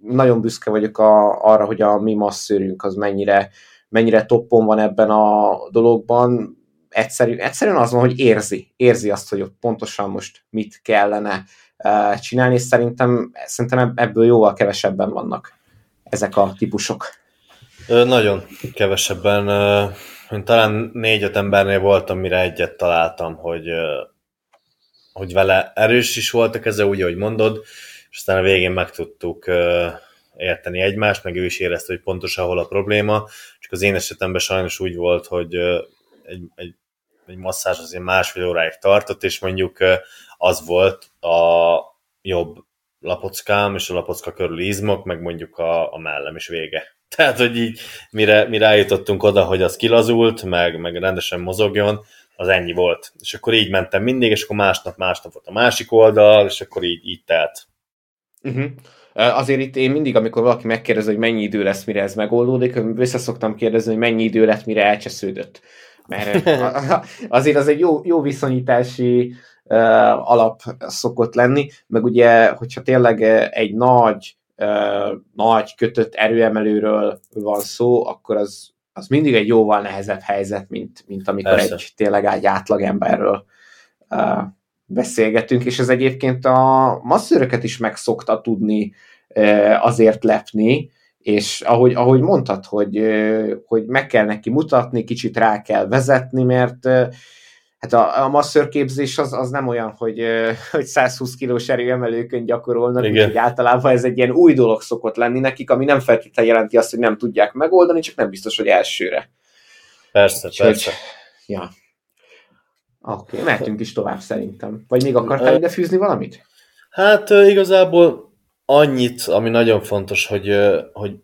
nagyon büszke vagyok a, arra, hogy a mi masszőrünk az mennyire, mennyire toppon van ebben a dologban. Egyszerű, egyszerűen az van, hogy érzi, érzi azt, hogy ott pontosan most mit kellene csinálni, és szerintem, szerintem ebből jóval kevesebben vannak ezek a típusok. Nagyon kevesebben talán négy-öt embernél voltam, mire egyet találtam, hogy, hogy vele erős is volt a keze, úgy, ahogy mondod, és aztán a végén meg tudtuk érteni egymást, meg ő is érezte, hogy pontosan hol a probléma, csak az én esetemben sajnos úgy volt, hogy egy, egy, egy masszázs azért másfél óráig tartott, és mondjuk az volt a jobb lapockám és a lapocka körül izmok, meg mondjuk a, a mellem is vége. Tehát, hogy így mire, mire eljutottunk oda, hogy az kilazult, meg, meg rendesen mozogjon, az ennyi volt. És akkor így mentem mindig, és akkor másnap, másnap volt a másik oldal, és akkor így, így telt. Uh-huh. Azért itt én mindig, amikor valaki megkérdezi, hogy mennyi idő lesz, mire ez megoldódik, vissza szoktam kérdezni, hogy mennyi idő lett, mire elcsesződött. Mert azért az egy jó, jó viszonyítási uh, alap szokott lenni, meg ugye, hogyha tényleg egy nagy nagy kötött erőemelőről van szó, akkor az, az mindig egy jóval nehezebb helyzet, mint, mint amikor Persze. egy tényleg egy átlagemberről uh, beszélgetünk, és ez egyébként a masszőröket is meg szokta tudni uh, azért lepni, és ahogy, ahogy mondtad, hogy, uh, hogy meg kell neki mutatni, kicsit rá kell vezetni, mert hát a, a masszörképzés az, az nem olyan, hogy, hogy 120 kilós erőemelőkön gyakorolnak, úgyhogy általában ez egy ilyen új dolog szokott lenni nekik, ami nem feltétlenül jelenti azt, hogy nem tudják megoldani, csak nem biztos, hogy elsőre. Persze, úgyhogy, persze. Ja. Oké, okay, mehetünk is tovább szerintem. Vagy még akartál ide fűzni valamit? Hát igazából annyit, ami nagyon fontos, hogy, hogy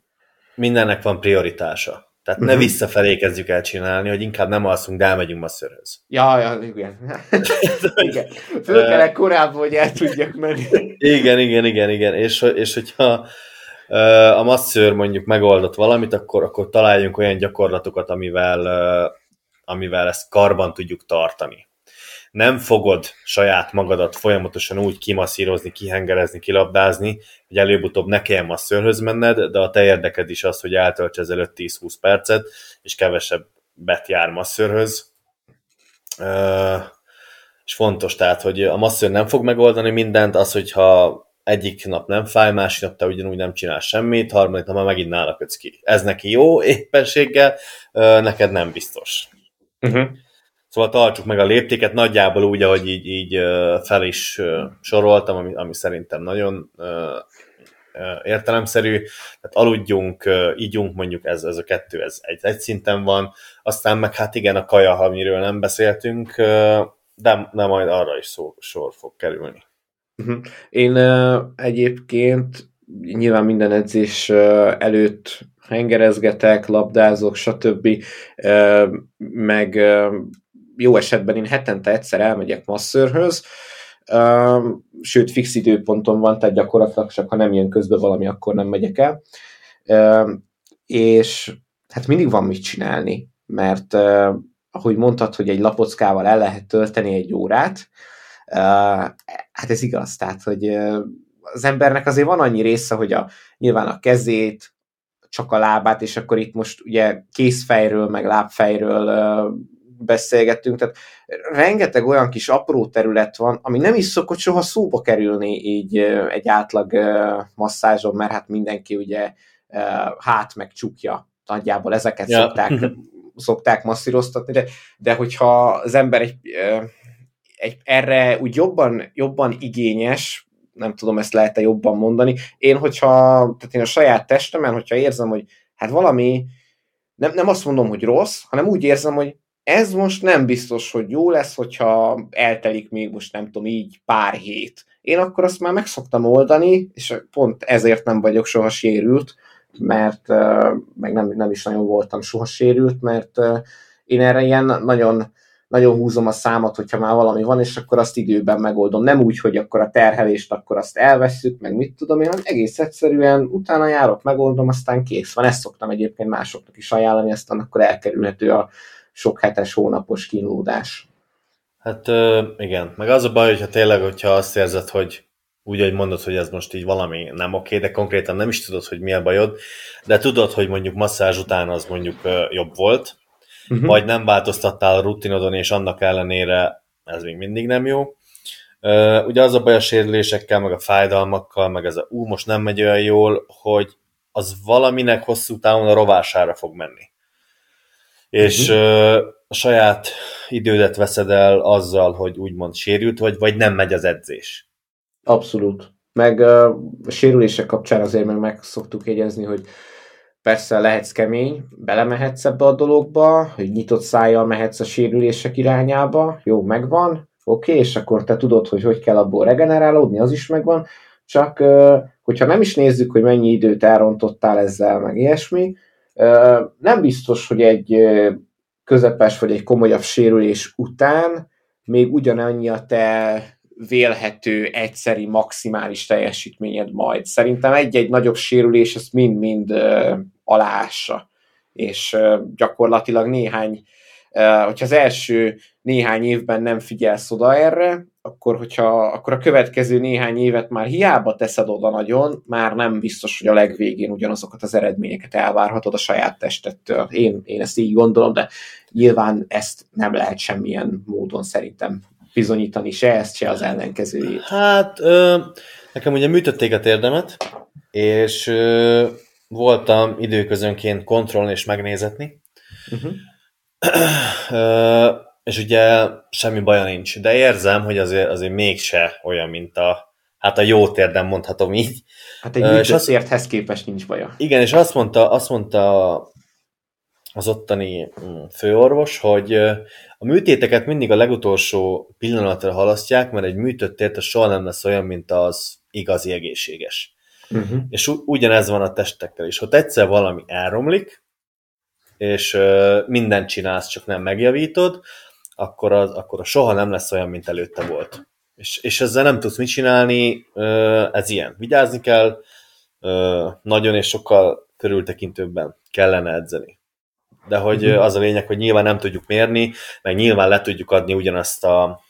mindennek van prioritása. Tehát uh-huh. ne mhm. visszafelé kezdjük el csinálni, hogy inkább nem alszunk, de elmegyünk masszörhöz. Ja, ja, igen. igen. Föl kell korábban, hogy el tudjak menni. igen, igen, igen, igen. És, és hogyha a masszőr mondjuk megoldott valamit, akkor, akkor találjunk olyan gyakorlatokat, amivel, amivel ezt karban tudjuk tartani. Nem fogod saját magadat folyamatosan úgy kimasszírozni, kihengerezni, kilabdázni, hogy előbb-utóbb ne kelljen masszörhöz menned, de a te érdeked is az, hogy eltölts ezelőtt 10-20 percet, és kevesebb bet jár masszörhöz. És fontos tehát, hogy a masször nem fog megoldani mindent, az, hogyha egyik nap nem fáj, másik nap te ugyanúgy nem csinál semmit, harmadik nap már megint nála kötsz ki. Ez neki jó éppenséggel, neked nem biztos. Uh-huh. Szóval tartsuk meg a léptéket, nagyjából úgy, ahogy így, így fel is soroltam, ami, ami szerintem nagyon értelemszerű. Tehát aludjunk, ígyunk, mondjuk ez, ez a kettő, ez egy, egy szinten van. Aztán meg hát igen, a kaja, amiről nem beszéltünk, de, de majd arra is szó, sor fog kerülni. Uh-huh. Én egyébként nyilván minden edzés előtt hengerezgetek, labdázok, stb. Meg jó esetben én hetente egyszer elmegyek masszörhöz, uh, sőt fix időponton van, tehát gyakorlatilag csak ha nem jön közbe valami, akkor nem megyek el. Uh, és hát mindig van mit csinálni, mert uh, ahogy mondtad, hogy egy lapockával el lehet tölteni egy órát, hát ez igaz, tehát, hogy az embernek azért van annyi része, hogy a, nyilván a kezét, csak a lábát, és akkor itt most ugye kézfejről, meg lábfejről beszélgettünk, tehát rengeteg olyan kis apró terület van, ami nem is szokott soha szóba kerülni így egy átlag masszázson, mert hát mindenki ugye hát meg csukja, nagyjából ezeket ja. szokták, szokták masszíroztatni, de, de hogyha az ember egy egy, erre úgy jobban, jobban igényes, nem tudom, ezt lehet-e jobban mondani. Én, hogyha, tehát én a saját testemen, hogyha érzem, hogy hát valami, nem, nem azt mondom, hogy rossz, hanem úgy érzem, hogy ez most nem biztos, hogy jó lesz, hogyha eltelik még most nem tudom így pár hét. Én akkor azt már meg szoktam oldani, és pont ezért nem vagyok soha sérült, mert meg nem, nem is nagyon voltam soha sérült, mert én erre ilyen nagyon nagyon húzom a számot, hogyha már valami van, és akkor azt időben megoldom. Nem úgy, hogy akkor a terhelést akkor azt elveszük, meg mit tudom én, hanem egész egyszerűen utána járok, megoldom, aztán kész van. Ezt szoktam egyébként másoknak is ajánlani, aztán akkor elkerülhető a sok hetes, hónapos kínlódás. Hát igen, meg az a baj, hogyha tényleg, hogyha azt érzed, hogy úgy, hogy mondod, hogy ez most így valami nem oké, de konkrétan nem is tudod, hogy mi a bajod, de tudod, hogy mondjuk masszázs után az mondjuk jobb volt, uh-huh. vagy nem változtattál a rutinodon, és annak ellenére ez még mindig nem jó. Ugye az a baj a sérülésekkel, meg a fájdalmakkal, meg ez a ú, most nem megy olyan jól, hogy az valaminek hosszú távon a rovására fog menni. És uh-huh. uh, a saját idődet veszed el azzal, hogy úgymond sérült vagy, vagy nem megy az edzés. Abszolút. Meg uh, a sérülések kapcsán azért meg, meg szoktuk jegyezni, hogy Persze lehetsz kemény, belemehetsz ebbe a dologba, hogy nyitott szájjal mehetsz a sérülések irányába, jó, megvan, oké, okay, és akkor te tudod, hogy hogy kell abból regenerálódni, az is megvan, csak hogyha nem is nézzük, hogy mennyi időt elrontottál ezzel, meg ilyesmi, nem biztos, hogy egy közepes vagy egy komolyabb sérülés után még ugyanannyi a te vélhető egyszeri maximális teljesítményed majd. Szerintem egy-egy nagyobb sérülés ezt mind-mind aláássa. És gyakorlatilag néhány, hogyha az első néhány évben nem figyelsz oda erre, akkor, hogyha, akkor a következő néhány évet már hiába teszed oda nagyon, már nem biztos, hogy a legvégén ugyanazokat az eredményeket elvárhatod a saját testettől. Én, én ezt így gondolom, de nyilván ezt nem lehet semmilyen módon szerintem bizonyítani se ezt, se az ellenkezőjét. Hát, ö, nekem ugye műtötték a térdemet, és ö, voltam időközönként kontrollni és megnézetni. Uh-huh. Ö, és ugye semmi baja nincs, de érzem, hogy azért, azért mégse olyan, mint a, hát a jó térdem mondhatom így. Hát egy uh, és azt, érthez képest nincs baja. Igen, és azt mondta, azt mondta az ottani mm, főorvos, hogy a műtéteket mindig a legutolsó pillanatra halasztják, mert egy műtött tért soha nem lesz olyan, mint az igazi egészséges. Uh-huh. És ugyanez van a testekkel is. Ha egyszer valami elromlik, és mindent csinálsz, csak nem megjavítod, akkor az, akkor a soha nem lesz olyan, mint előtte volt. És, és ezzel nem tudsz mit csinálni, ez ilyen. Vigyázni kell, nagyon és sokkal körültekintőbben kellene edzeni. De hogy az a lényeg, hogy nyilván nem tudjuk mérni, meg nyilván le tudjuk adni ugyanazt a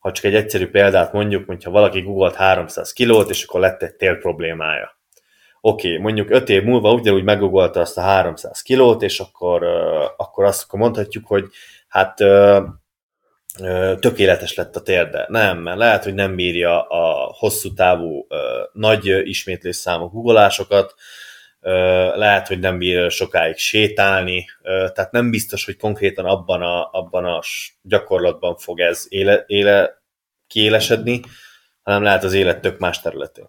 ha csak egy egyszerű példát mondjuk, hogyha valaki googolt 300 kilót, és akkor lett egy tél problémája. Oké, okay, mondjuk 5 év múlva ugyanúgy megugolta azt a 300 kilót, és akkor, akkor azt akkor mondhatjuk, hogy hát tökéletes lett a térde. Nem, mert lehet, hogy nem bírja a hosszú távú nagy ismétlés számú guggolásokat, lehet, hogy nem bír sokáig sétálni, tehát nem biztos, hogy konkrétan abban a, abban a gyakorlatban fog ez éle, éle, kiélesedni, hanem lehet az élet tök más területén.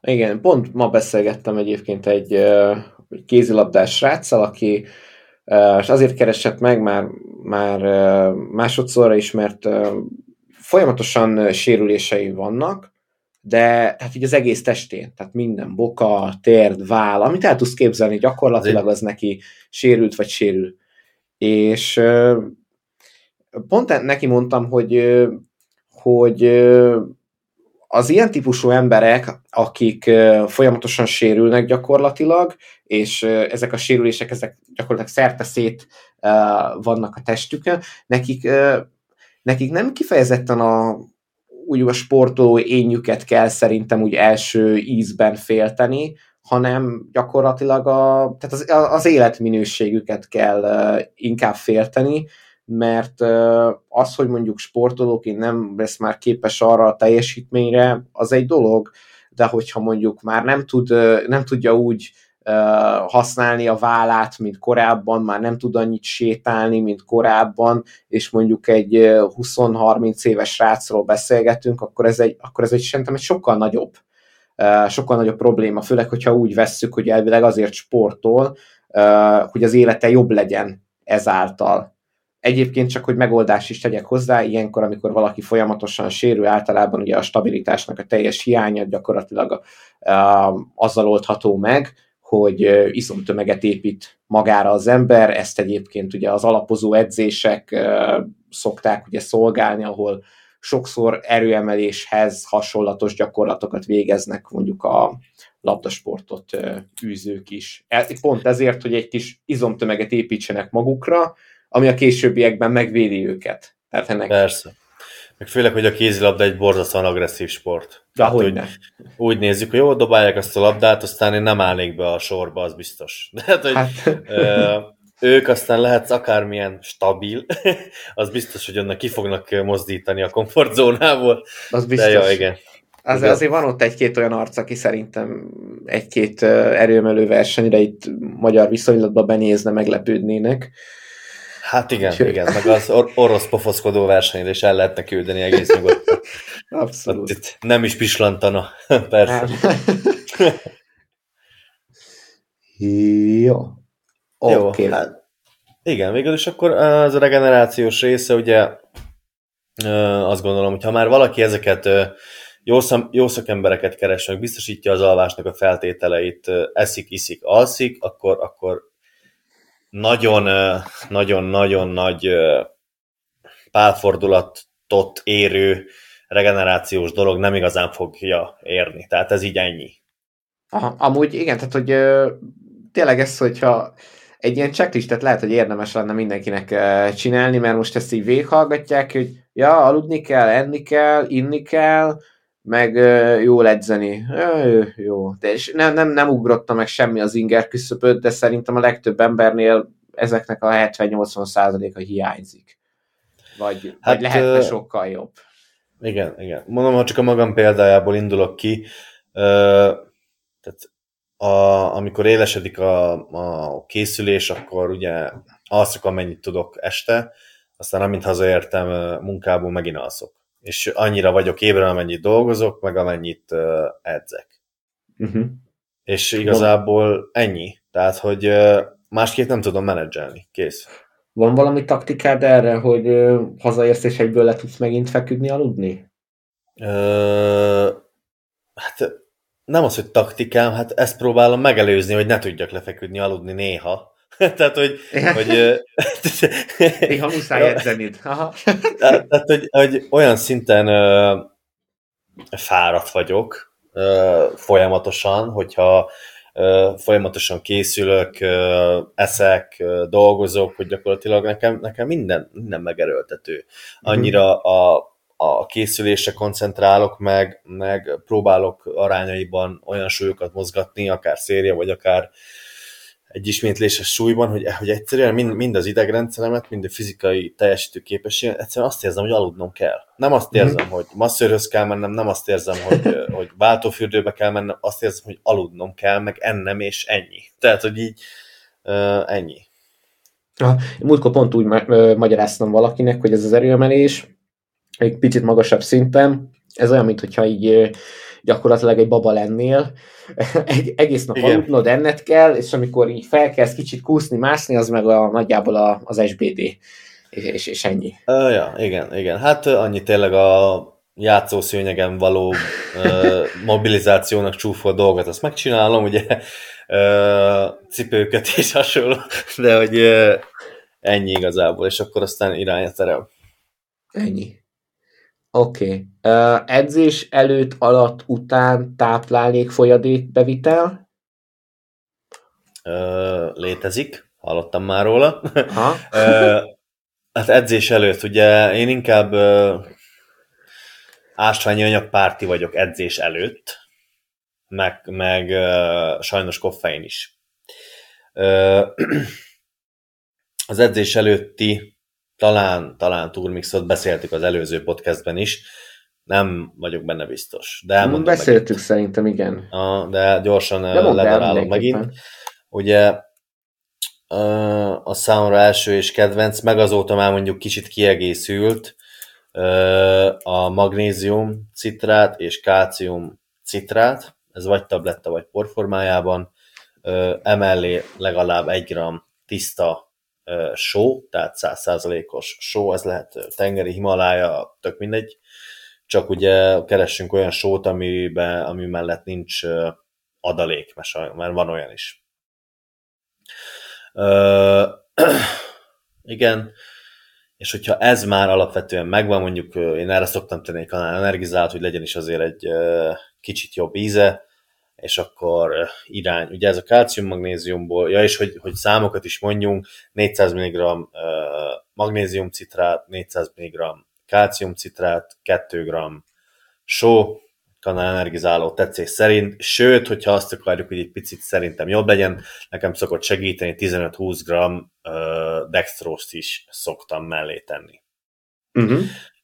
Igen, pont ma beszélgettem egyébként egy, egy kézilabdás sráccal, aki és azért keresett meg már, már másodszorra is, mert folyamatosan sérülései vannak, de hát így az egész testén, tehát minden boka, térd, váll, amit el tudsz képzelni, gyakorlatilag az neki sérült vagy sérül. És pont neki mondtam, hogy, hogy az ilyen típusú emberek, akik folyamatosan sérülnek gyakorlatilag, és ezek a sérülések, ezek gyakorlatilag szerte szét vannak a testükön, nekik, nekik nem kifejezetten a, úgy a sportoló énjüket kell szerintem úgy első ízben félteni, hanem gyakorlatilag a, tehát az, az életminőségüket kell inkább félteni, mert az, hogy mondjuk sportolóként nem lesz már képes arra a teljesítményre, az egy dolog, de hogyha mondjuk már nem, tud, nem tudja úgy használni a vállát, mint korábban, már nem tud annyit sétálni, mint korábban, és mondjuk egy 20-30 éves srácról beszélgetünk, akkor ez egy, akkor ez egy szerintem egy sokkal nagyobb, sokkal nagyobb probléma, főleg, hogyha úgy vesszük, hogy elvileg azért sportol, hogy az élete jobb legyen ezáltal. Egyébként csak, hogy megoldás is tegyek hozzá, ilyenkor, amikor valaki folyamatosan sérül, általában ugye a stabilitásnak a teljes hiánya gyakorlatilag azzal oldható meg, hogy iszomtömeget épít magára az ember, ezt egyébként ugye az alapozó edzések szokták ugye szolgálni, ahol sokszor erőemeléshez hasonlatos gyakorlatokat végeznek mondjuk a labdasportot űzők is. E, pont ezért, hogy egy kis izomtömeget építsenek magukra, ami a későbbiekben megvédi őket. Tehát ennek... Persze. Meg főleg, hogy a kézilabda egy borzasztóan agresszív sport. De hát, hogy Úgy nézzük, hogy jó, dobálják azt a labdát, aztán én nem állnék be a sorba, az biztos. De hát, hogy hát... ö, ők aztán lehetsz akármilyen stabil, az biztos, hogy onnan ki fognak mozdítani a komfortzónából. Az biztos. De jó, igen. Az, azért van ott egy-két olyan arc, aki szerintem egy-két erőmelő versenyre itt magyar viszonylatban benézne, meglepődnének. Hát igen, Úgyhogy... igen, meg az or- orosz pofoszkodó versenyre is el lehetne küldeni egész nyugodtan. Abszolút. Itt nem is pislantana, persze. Jó. Jó, okay. hát, igen, végül is akkor az a regenerációs része, ugye azt gondolom, hogy ha már valaki ezeket jó, szam, jó szakembereket keresnek, biztosítja az alvásnak a feltételeit, eszik, iszik, alszik, akkor, akkor nagyon-nagyon nagy pálfordulatot érő regenerációs dolog nem igazán fogja érni. Tehát ez így ennyi. Aha, amúgy igen, tehát hogy tényleg ez, hogyha egy ilyen checklistet lehet, hogy érdemes lenne mindenkinek csinálni, mert most ezt így véghallgatják, hogy ja, aludni kell, enni kell, inni kell, meg ö, jól edzeni. Jó, de és nem, nem, nem ugrotta meg semmi az inger küszöböt, de szerintem a legtöbb embernél ezeknek a 70-80 százaléka hiányzik. Vagy, hát, vagy lehetne sokkal jobb. Igen, igen. Mondom, ha csak a magam példájából indulok ki, tehát a, amikor élesedik a, a készülés, akkor ugye alszok, amennyit tudok este, aztán amint hazaértem munkából, megint alszok és annyira vagyok ébren, amennyit dolgozok, meg amennyit uh, edzek. Uh-huh. És igazából ennyi. Tehát, hogy uh, másképp nem tudom menedzselni. Kész. Van valami taktikád erre, hogy uh, hazaérsz és egyből le tudsz megint feküdni, aludni? Uh, hát nem az, hogy taktikám, hát ezt próbálom megelőzni, hogy ne tudjak lefeküdni, aludni néha. Tehát, hogy... hogy Néha muszáj edzenid. tehát, hogy, hogy olyan szinten uh, fáradt vagyok uh, folyamatosan, hogyha uh, folyamatosan készülök, uh, eszek, uh, dolgozok, hogy gyakorlatilag nekem, nekem minden, minden megerőltető. Mhm. Annyira a, a készülésre koncentrálok, meg, meg próbálok arányaiban olyan súlyokat mozgatni, akár széria, vagy akár egy ismétléses súlyban, hogy, hogy egyszerűen mind, mind az idegrendszeremet, mind a fizikai teljesítő képességet, egyszerűen azt érzem, hogy aludnom kell. Nem azt mhm. érzem, mm. hogy masszörhöz kell mennem, nem azt érzem, hogy, hogy váltófürdőbe kell mennem, azt érzem, hogy aludnom kell, meg ennem, és ennyi. Tehát, hogy így uh, ennyi. Ah, múltkor pont úgy magyaráztam valakinek, hogy ez az erőemelés egy picit magasabb szinten, ez olyan, mintha így gyakorlatilag egy baba lennél, egy, egész nap Igen. aludnod, enned kell, és amikor így felkelsz kicsit kúszni, mászni, az meg a, nagyjából a, az SBD, és, és, ennyi. Uh, ja, igen, igen. Hát annyi tényleg a játszószőnyegen való uh, mobilizációnak csúfol dolgot, azt megcsinálom, ugye uh, cipőket és hasonló, de hogy uh, ennyi igazából, és akkor aztán irány a terem. Ennyi. Oké. Okay. Uh, edzés előtt, alatt, után táplálék folyadék bevitel? Uh, létezik, hallottam már róla. Ha? uh, hát edzés előtt, ugye én inkább uh, ásványi anyagpárti vagyok edzés előtt, meg, meg uh, sajnos koffein is. Uh, az edzés előtti talán, talán turmixot beszéltük az előző podcastben is, nem vagyok benne biztos. De elmondom Beszéltük megint. szerintem, igen. A, de gyorsan de ledarálom megint. Ugye a számomra első és kedvenc, meg azóta már mondjuk kicsit kiegészült a magnézium citrát és kálcium citrát, ez vagy tabletta, vagy porformájában, emellé legalább egy gram tiszta só, tehát százszázalékos só, ez lehet tengeri, Himalája, tök mindegy, csak ugye keressünk olyan sót, amiben, ami mellett nincs adalék, mert van olyan is. Ö, igen, és hogyha ez már alapvetően megvan, mondjuk én erre szoktam tenni egy kanál energizált, hogy legyen is azért egy kicsit jobb íze, és akkor irány. Ugye ez a kálcium-magnéziumból, ja és hogy, hogy számokat is mondjunk, 400 mg magnéziumcitrát, 400 mg kálciumcitrát, 2 g só, energizáló tetszés szerint, sőt, hogyha azt akarjuk, hogy egy picit szerintem jobb legyen, nekem szokott segíteni 15-20 g dextroszt is szoktam mellé tenni. Uh-huh.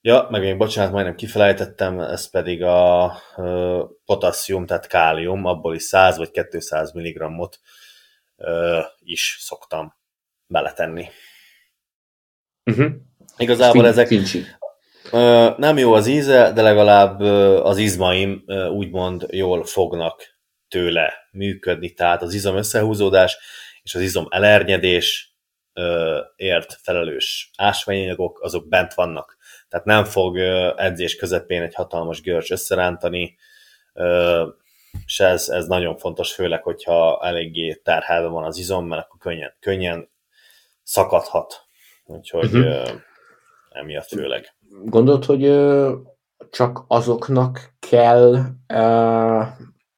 Ja, meg még bocsánat, majdnem kifelejtettem, ez pedig a uh, potasszium, tehát kálium, abból is 100 vagy 200 mg-ot is szoktam beletenni. Uh-huh. Igazából fin, ezek uh, nem jó az íze, de legalább uh, az izmaim uh, úgymond jól fognak tőle működni, tehát az izom összehúzódás és az izom elernyedés ért felelős ásványanyagok, azok bent vannak tehát nem fog edzés közepén egy hatalmas görcs összerántani, és ez, ez nagyon fontos, főleg, hogyha eléggé terhelve van az izom, mert akkor könnyen, könnyen szakadhat. Úgyhogy uh-huh. emiatt főleg. Gondolod, hogy csak azoknak kell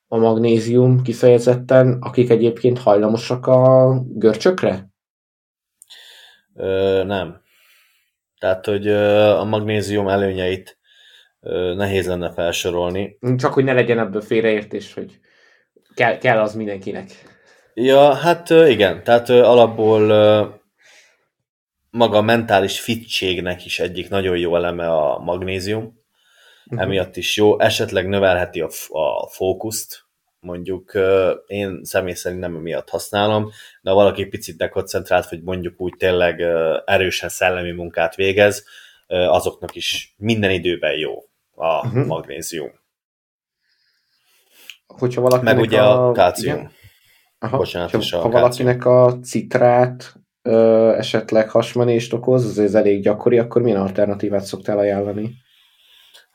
a magnézium kifejezetten, akik egyébként hajlamosak a görcsökre? Ö, nem. Tehát, hogy a magnézium előnyeit nehéz lenne felsorolni. Csak, hogy ne legyen ebből félreértés, hogy kell, kell az mindenkinek. Ja, hát igen, tehát alapból maga a mentális fitségnek is egyik nagyon jó eleme a magnézium, uh-huh. emiatt is jó, esetleg növelheti a, a fókuszt, mondjuk én személy szerint nem emiatt használom, de ha valaki picit dekoncentrált, vagy mondjuk úgy tényleg erősen szellemi munkát végez, azoknak is minden időben jó a uh-huh. magnézium. Hogyha valakinek Meg ugye a, a kálcium. Aha, Bocsánat, ha, ha valakinek a citrát ö, esetleg hasmenést okoz, az ez elég gyakori, akkor milyen alternatívát szoktál ajánlani?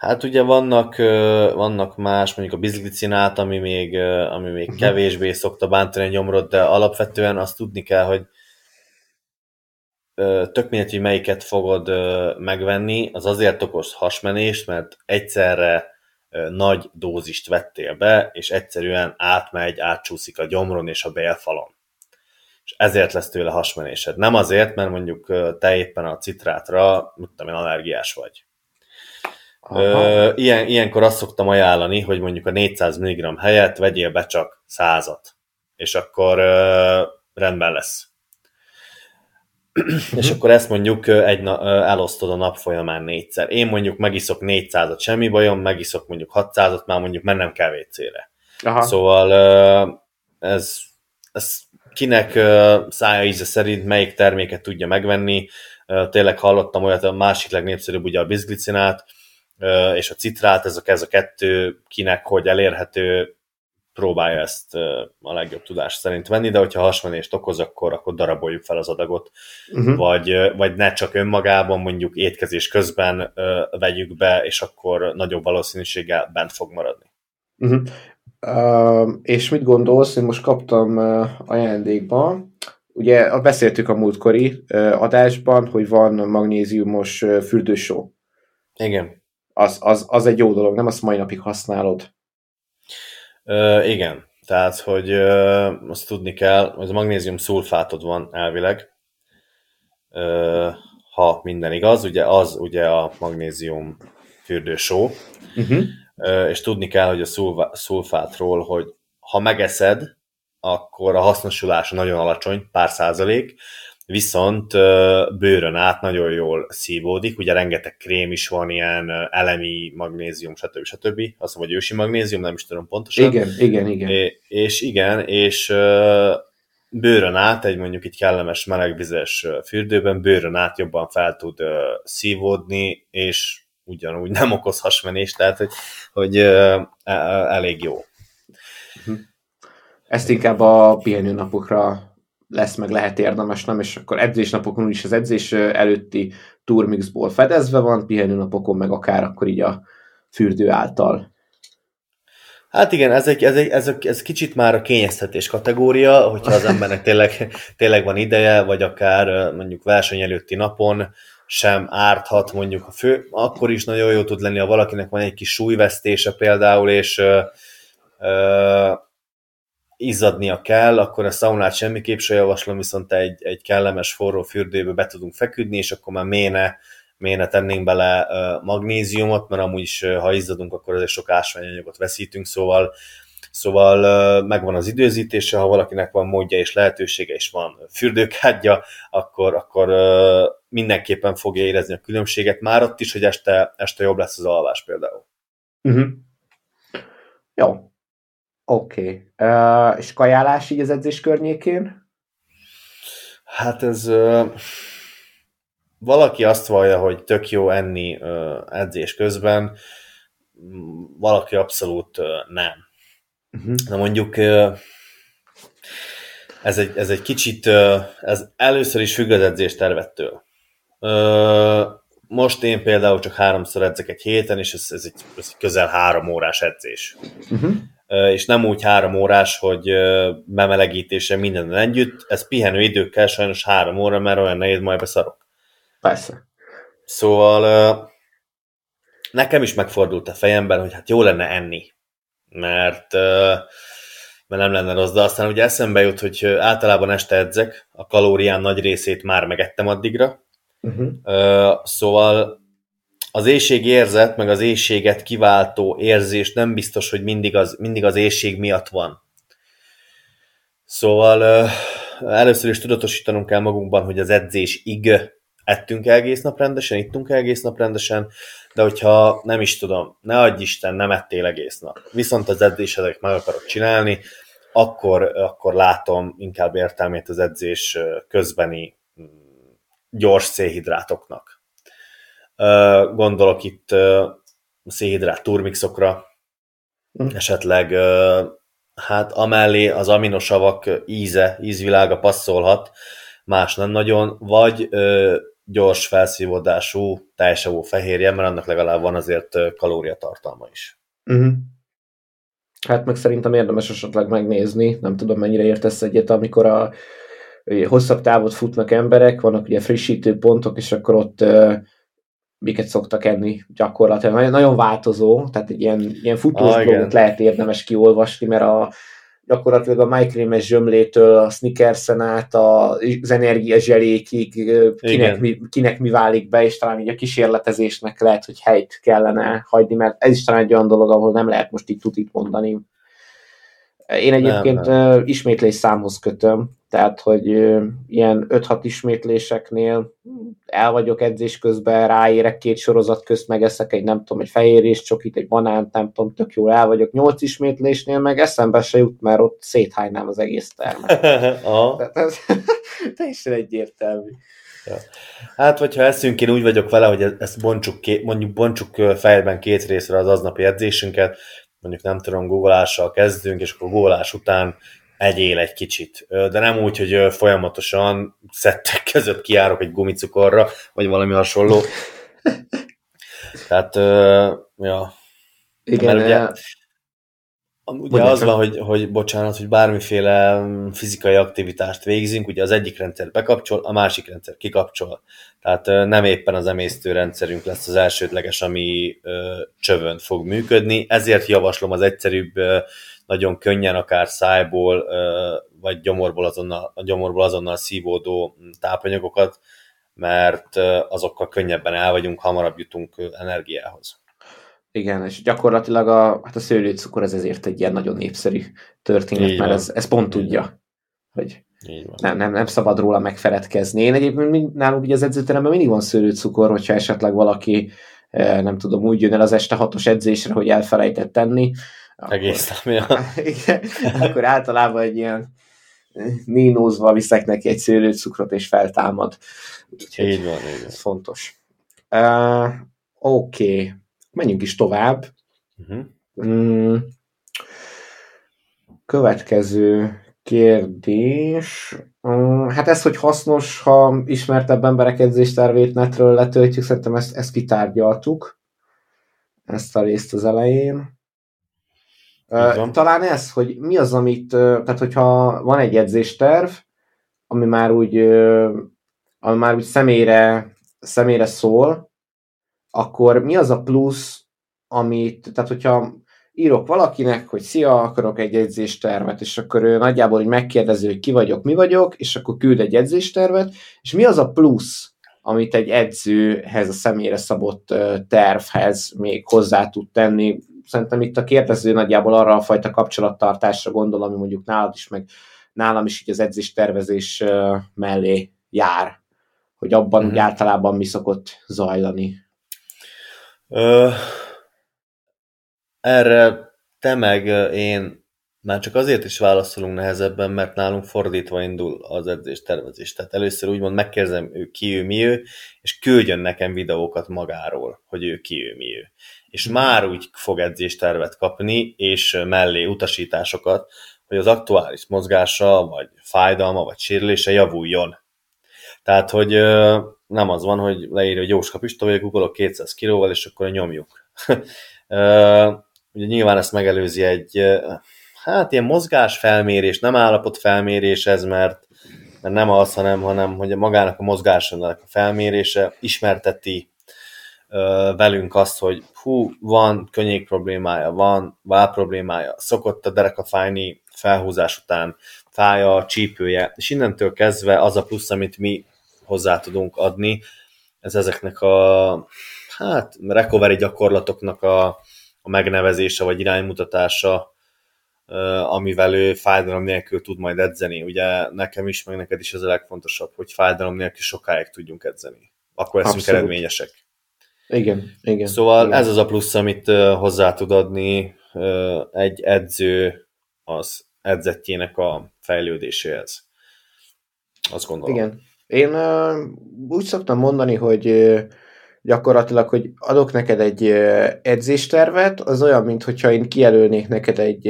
Hát ugye vannak, vannak más, mondjuk a bizglicinát, ami még, ami még uh-huh. kevésbé szokta bántani a nyomrot, de alapvetően azt tudni kell, hogy tök mindegy, hogy melyiket fogod megvenni, az azért okoz hasmenést, mert egyszerre nagy dózist vettél be, és egyszerűen átmegy, átcsúszik a gyomron és a bélfalon. És ezért lesz tőle hasmenésed. Nem azért, mert mondjuk te éppen a citrátra, mit tudom én, allergiás vagy Ö, ilyen, ilyenkor azt szoktam ajánlani, hogy mondjuk a 400 mg helyett vegyél be csak 100-at, és akkor ö, rendben lesz. és akkor ezt mondjuk egy na, elosztod a nap folyamán négyszer. Én mondjuk megiszok 400-at, semmi bajom, megiszok mondjuk 600-at, már mondjuk mennem kell WC-re. Aha. Szóval ez, ez kinek szája íze szerint melyik terméket tudja megvenni. Tényleg hallottam olyat, a másik legnépszerűbb ugye a bizglicinát, és a citrát, ez a, ez a kettő kinek hogy elérhető, próbálja ezt a legjobb tudás szerint venni, de hogyha hasmenést okoz, akkor, akkor daraboljuk fel az adagot, uh-huh. vagy, vagy ne csak önmagában, mondjuk étkezés közben vegyük be, és akkor nagyobb valószínűséggel bent fog maradni. Uh-huh. Uh, és mit gondolsz, én most kaptam uh, ajándékba, ugye beszéltük a múltkori uh, adásban, hogy van magnéziumos uh, fürdősó. Igen. Az, az, az egy jó dolog, nem azt mai napig használod. Uh, igen, tehát, hogy uh, azt tudni kell, hogy a magnézium szulfátod van elvileg, uh, ha minden igaz, ugye az ugye a magnézium fürdősó, uh-huh és tudni kell, hogy a szulfátról, hogy ha megeszed, akkor a hasznosulása nagyon alacsony, pár százalék, viszont bőrön át nagyon jól szívódik, ugye rengeteg krém is van, ilyen elemi magnézium, stb. stb. Azt mondom, hogy ősi magnézium, nem is tudom pontosan. Igen, igen, igen. É, és igen, és bőrön át, egy mondjuk egy kellemes melegvizes fürdőben, bőrön át jobban fel tud szívódni, és ugyanúgy nem okoz hasmenést, tehát hogy, hogy elég jó. Mhm. Ezt inkább a pihenőnapokra lesz meg lehet érdemes, nem? És akkor edzésnapokon is az edzés előtti turmixból fedezve van, pihenőnapokon meg akár akkor így a fürdő által. Hát igen, ez, egy, ez, egy, ez, egy, ez kicsit már a kényeztetés kategória, hogyha az embernek tényleg, tényleg van ideje, vagy akár mondjuk verseny előtti napon sem árthat mondjuk a fő, akkor is nagyon jó tud lenni, ha valakinek van egy kis súlyvesztése például, és ö, ö, izzadnia kell, akkor a szaunát semmiképp se javaslom, viszont egy, egy kellemes forró fürdőbe be tudunk feküdni, és akkor már méne, méne tennénk bele magnéziumot, mert amúgy is, ha izzadunk, akkor azért sok ásványanyagot veszítünk, szóval Szóval megvan az időzítése, ha valakinek van módja és lehetősége, és van fürdőkádja, akkor, akkor mindenképpen fogja érezni a különbséget, már ott is, hogy este, este jobb lesz az alvás például. Uh-huh. Jó. Oké. Okay. Uh, és kajálás így az edzés környékén? Hát ez... Uh, valaki azt vallja, hogy tök jó enni uh, edzés közben, valaki abszolút uh, nem. Uh-huh. Na mondjuk ez egy, ez egy kicsit, ez először is függ az edzés tervettől. Most én például csak háromszor edzek egy héten, és ez, ez, egy, ez egy közel három órás edzés. Uh-huh. És nem úgy három órás, hogy bemelegítése minden együtt, ez pihenő időkkel sajnos három óra, mert olyan nehéz, majd beszarok. Persze. Szóval nekem is megfordult a fejemben, hogy hát jó lenne enni mert, mert nem lenne rossz, de aztán ugye eszembe jut, hogy általában este edzek, a kalórián nagy részét már megettem addigra, uh-huh. szóval az éjség érzet, meg az éjséget kiváltó érzés nem biztos, hogy mindig az, mindig az éjség miatt van. Szóval először is tudatosítanunk kell magunkban, hogy az edzés ig ettünk egész nap rendesen, ittunk egész nap rendesen, de hogyha nem is tudom, ne adj Isten, nem ettél egész nap, viszont az edzésedek meg akarok csinálni, akkor, akkor látom inkább értelmét az edzés közbeni mm, gyors szénhidrátoknak. Gondolok itt szénhidrát turmixokra, mm. esetleg hát amellé az aminosavak íze, ízvilága passzolhat, más nem nagyon, vagy gyors felszívódású, teljesavú fehérje, mert annak legalább van azért kalóriatartalma is. Uh-huh. Hát meg szerintem érdemes esetleg megnézni, nem tudom mennyire értesz egyet, amikor a hosszabb távot futnak emberek, vannak ugye frissítő pontok, és akkor ott miket szoktak enni gyakorlatilag. Nagyon, nagyon változó, tehát egy ilyen, ilyen futós ah, blogot lehet érdemes kiolvasni, mert a gyakorlatilag a májkrémes zsömlétől a sneakersen át az energiazselékig kinek mi, kinek mi válik be, és talán így a kísérletezésnek lehet, hogy helyt kellene hagyni, mert ez is talán egy olyan dolog, ahol nem lehet most így tutit mondani. Én egyébként nem, nem. ismétlés számhoz kötöm, tehát, hogy ilyen 5-6 ismétléseknél el vagyok edzés közben, ráérek két sorozat közt, megeszek egy, nem tudom, egy fehérés csokit, egy banánt, nem tudom, tök jól el vagyok. 8 ismétlésnél meg eszembe se jut, mert ott széthánynám az egész termet. Tehát ez teljesen egyértelmű. Ja. Hát, hogyha eszünk, én úgy vagyok vele, hogy ezt bontsuk, két, mondjuk bontsuk fejben két részre az aznapi edzésünket, mondjuk nem tudom, googolással kezdünk, és akkor googolás után egyél egy kicsit. De nem úgy, hogy folyamatosan szettek között kiárok egy gumicukorra, vagy valami hasonló. Tehát, ja. Igen, Mert ugye, az van, hogy, hogy bocsánat, hogy bármiféle fizikai aktivitást végzünk, ugye az egyik rendszer bekapcsol, a másik rendszer kikapcsol. Tehát nem éppen az emésztőrendszerünk lesz az elsődleges, ami csövön fog működni, ezért javaslom az egyszerűbb nagyon könnyen akár szájból, vagy gyomorból azonnal, a gyomorból azonnal szívódó tápanyagokat, mert azokkal könnyebben el vagyunk, hamarabb jutunk energiához. Igen, és gyakorlatilag a, hát a szőlőcukor ez ezért egy ilyen nagyon népszerű történet, Így mert ez, ez pont tudja, hogy nem, nem, nem szabad róla megfeledkezni. Én egyébként nálunk ugye az edzőteremben mindig van szőlőcukor, hogyha esetleg valaki nem tudom, úgy jön el az este hatos edzésre, hogy elfelejtett tenni, akkor, Egész nem, ja. igen, akkor általában egy ilyen nínózva viszek neki egy szőlőcukrot, és feltámad. Úgyhogy így van, így van. Ez fontos. Uh, Oké, okay. Menjünk is tovább. Uh-huh. Mm. Következő kérdés. Uh, hát ez, hogy hasznos, ha ismertebb emberek edzéstervét netről letöltjük, szerintem ezt, ezt kitárgyaltuk. Ezt a részt az elején. Talán ez, hogy mi az, amit, tehát hogyha van egy edzésterv, ami már úgy, ami már úgy személyre, személyre szól, akkor mi az a plusz, amit, tehát hogyha írok valakinek, hogy szia, akarok egy edzéstervet, és akkor ő nagyjából így megkérdezi, hogy ki vagyok, mi vagyok, és akkor küld egy edzéstervet, és mi az a plusz, amit egy edzőhez, a személyre szabott tervhez még hozzá tud tenni, szerintem itt a kérdező nagyjából arra a fajta kapcsolattartásra gondol, ami mondjuk nálad is, meg nálam is így az edzés tervezés mellé jár, hogy abban mm-hmm. úgy általában mi szokott zajlani. Erre te meg én már csak azért is válaszolunk nehezebben, mert nálunk fordítva indul az edzés tervezés. Tehát először úgymond megkérdezem ő ki ő, mi ő, és küldjön nekem videókat magáról, hogy ő ki ő, mi ő és már úgy fog edzéstervet kapni, és mellé utasításokat, hogy az aktuális mozgása, vagy fájdalma, vagy sérülése javuljon. Tehát, hogy nem az van, hogy leírja, hogy Jóska Pista vagyok, ugolok 200 kilóval, és akkor nyomjuk. Ugye nyilván ezt megelőzi egy hát ilyen mozgásfelmérés, nem állapotfelmérés ez, mert, mert nem az, hanem, hanem hogy magának a mozgásának a felmérése ismerteti velünk azt, hogy hú, van könnyék problémája, van vál problémája, szokott a dereka fájni felhúzás után, fáj a csípője, és innentől kezdve az a plusz, amit mi hozzá tudunk adni, ez ezeknek a hát, recovery gyakorlatoknak a, a megnevezése vagy iránymutatása, amivel ő fájdalom nélkül tud majd edzeni. Ugye nekem is, meg neked is ez a legfontosabb, hogy fájdalom nélkül sokáig tudjunk edzeni. Akkor leszünk Abszolút. eredményesek. Igen, igen. Szóval igen. ez az a plusz, amit hozzá tud adni egy edző az edzettjének a fejlődéséhez. Azt gondolom. Igen. Én úgy szoktam mondani, hogy gyakorlatilag, hogy adok neked egy edzéstervet, az olyan, mintha én kijelölnék neked egy,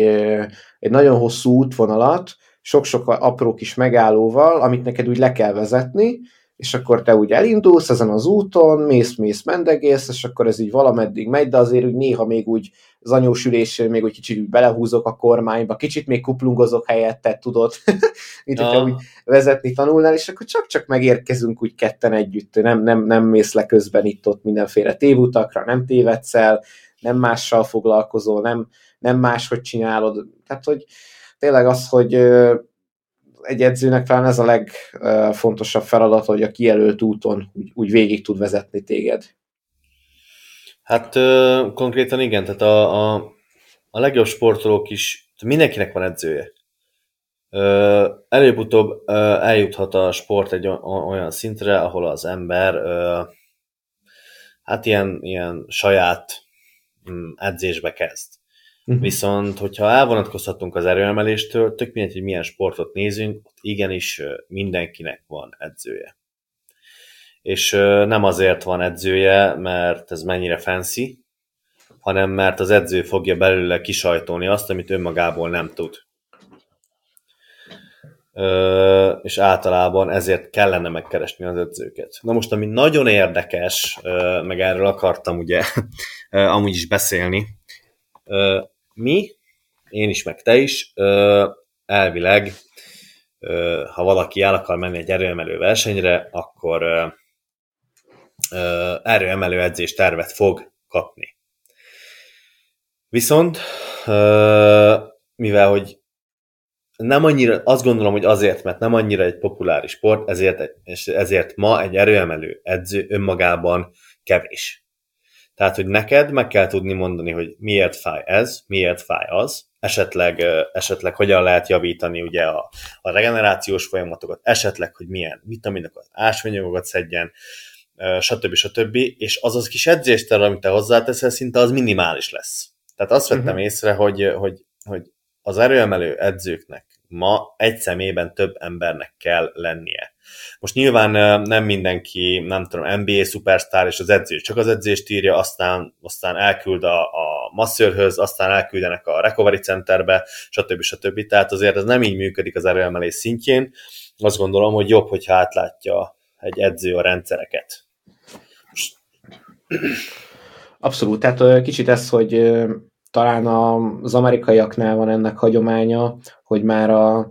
egy nagyon hosszú útvonalat, sok-sok apró kis megállóval, amit neked úgy le kell vezetni, és akkor te úgy elindulsz ezen az úton, mész-mész, mendegész, és akkor ez így valameddig megy, de azért úgy néha még úgy az még úgy kicsit úgy belehúzok a kormányba, kicsit még kuplungozok helyette, tudod, mint ja. hogyha úgy vezetni tanulnál, és akkor csak-csak megérkezünk úgy ketten együtt, nem, nem, nem mész le közben itt-ott mindenféle tévutakra, nem tévedsz el, nem mással foglalkozol, nem, nem máshogy csinálod, tehát hogy tényleg az, hogy egy edzőnek talán ez a legfontosabb feladat, hogy a kijelölt úton úgy, úgy végig tud vezetni téged. Hát konkrétan igen, tehát a, a, a legjobb sportolók is, mindenkinek van edzője. Előbb-utóbb eljuthat a sport egy olyan szintre, ahol az ember hát ilyen, ilyen saját mm, edzésbe kezd. Uh-huh. Viszont, hogyha elvonatkozhatunk az erőemeléstől, tök mindegy, hogy milyen sportot nézünk, ott igenis mindenkinek van edzője. És nem azért van edzője, mert ez mennyire fancy, hanem mert az edző fogja belőle kisajtolni azt, amit önmagából nem tud. És általában ezért kellene megkeresni az edzőket. Na most, ami nagyon érdekes, ö, meg erről akartam ugye amúgy is beszélni, mi, én is, meg te is, elvileg, ha valaki el akar menni egy erőemelő versenyre, akkor erőemelő edzés tervet fog kapni. Viszont, mivel hogy nem annyira, azt gondolom, hogy azért, mert nem annyira egy populáris sport, ezért, és ezért ma egy erőemelő edző önmagában kevés. Tehát, hogy neked meg kell tudni mondani, hogy miért fáj ez, miért fáj az, esetleg, esetleg hogyan lehet javítani ugye a, a regenerációs folyamatokat, esetleg, hogy milyen vitaminokat, ásványanyagokat szedjen, stb. stb. És az az kis edzésterv, amit te hozzáteszel, szinte az minimális lesz. Tehát azt vettem uh-huh. észre, hogy, hogy, hogy az erőemelő edzőknek ma egy szemében több embernek kell lennie. Most nyilván nem mindenki, nem tudom, NBA szupersztár és az edző csak az edzést írja, aztán, aztán elküld a, a masszörhöz, aztán elküldenek a recovery centerbe, stb. stb. Tehát azért ez nem így működik az erőemelés szintjén. Azt gondolom, hogy jobb, hogyha átlátja egy edző a rendszereket. Abszolút, tehát kicsit ez, hogy talán az amerikaiaknál van ennek hagyománya, hogy már a,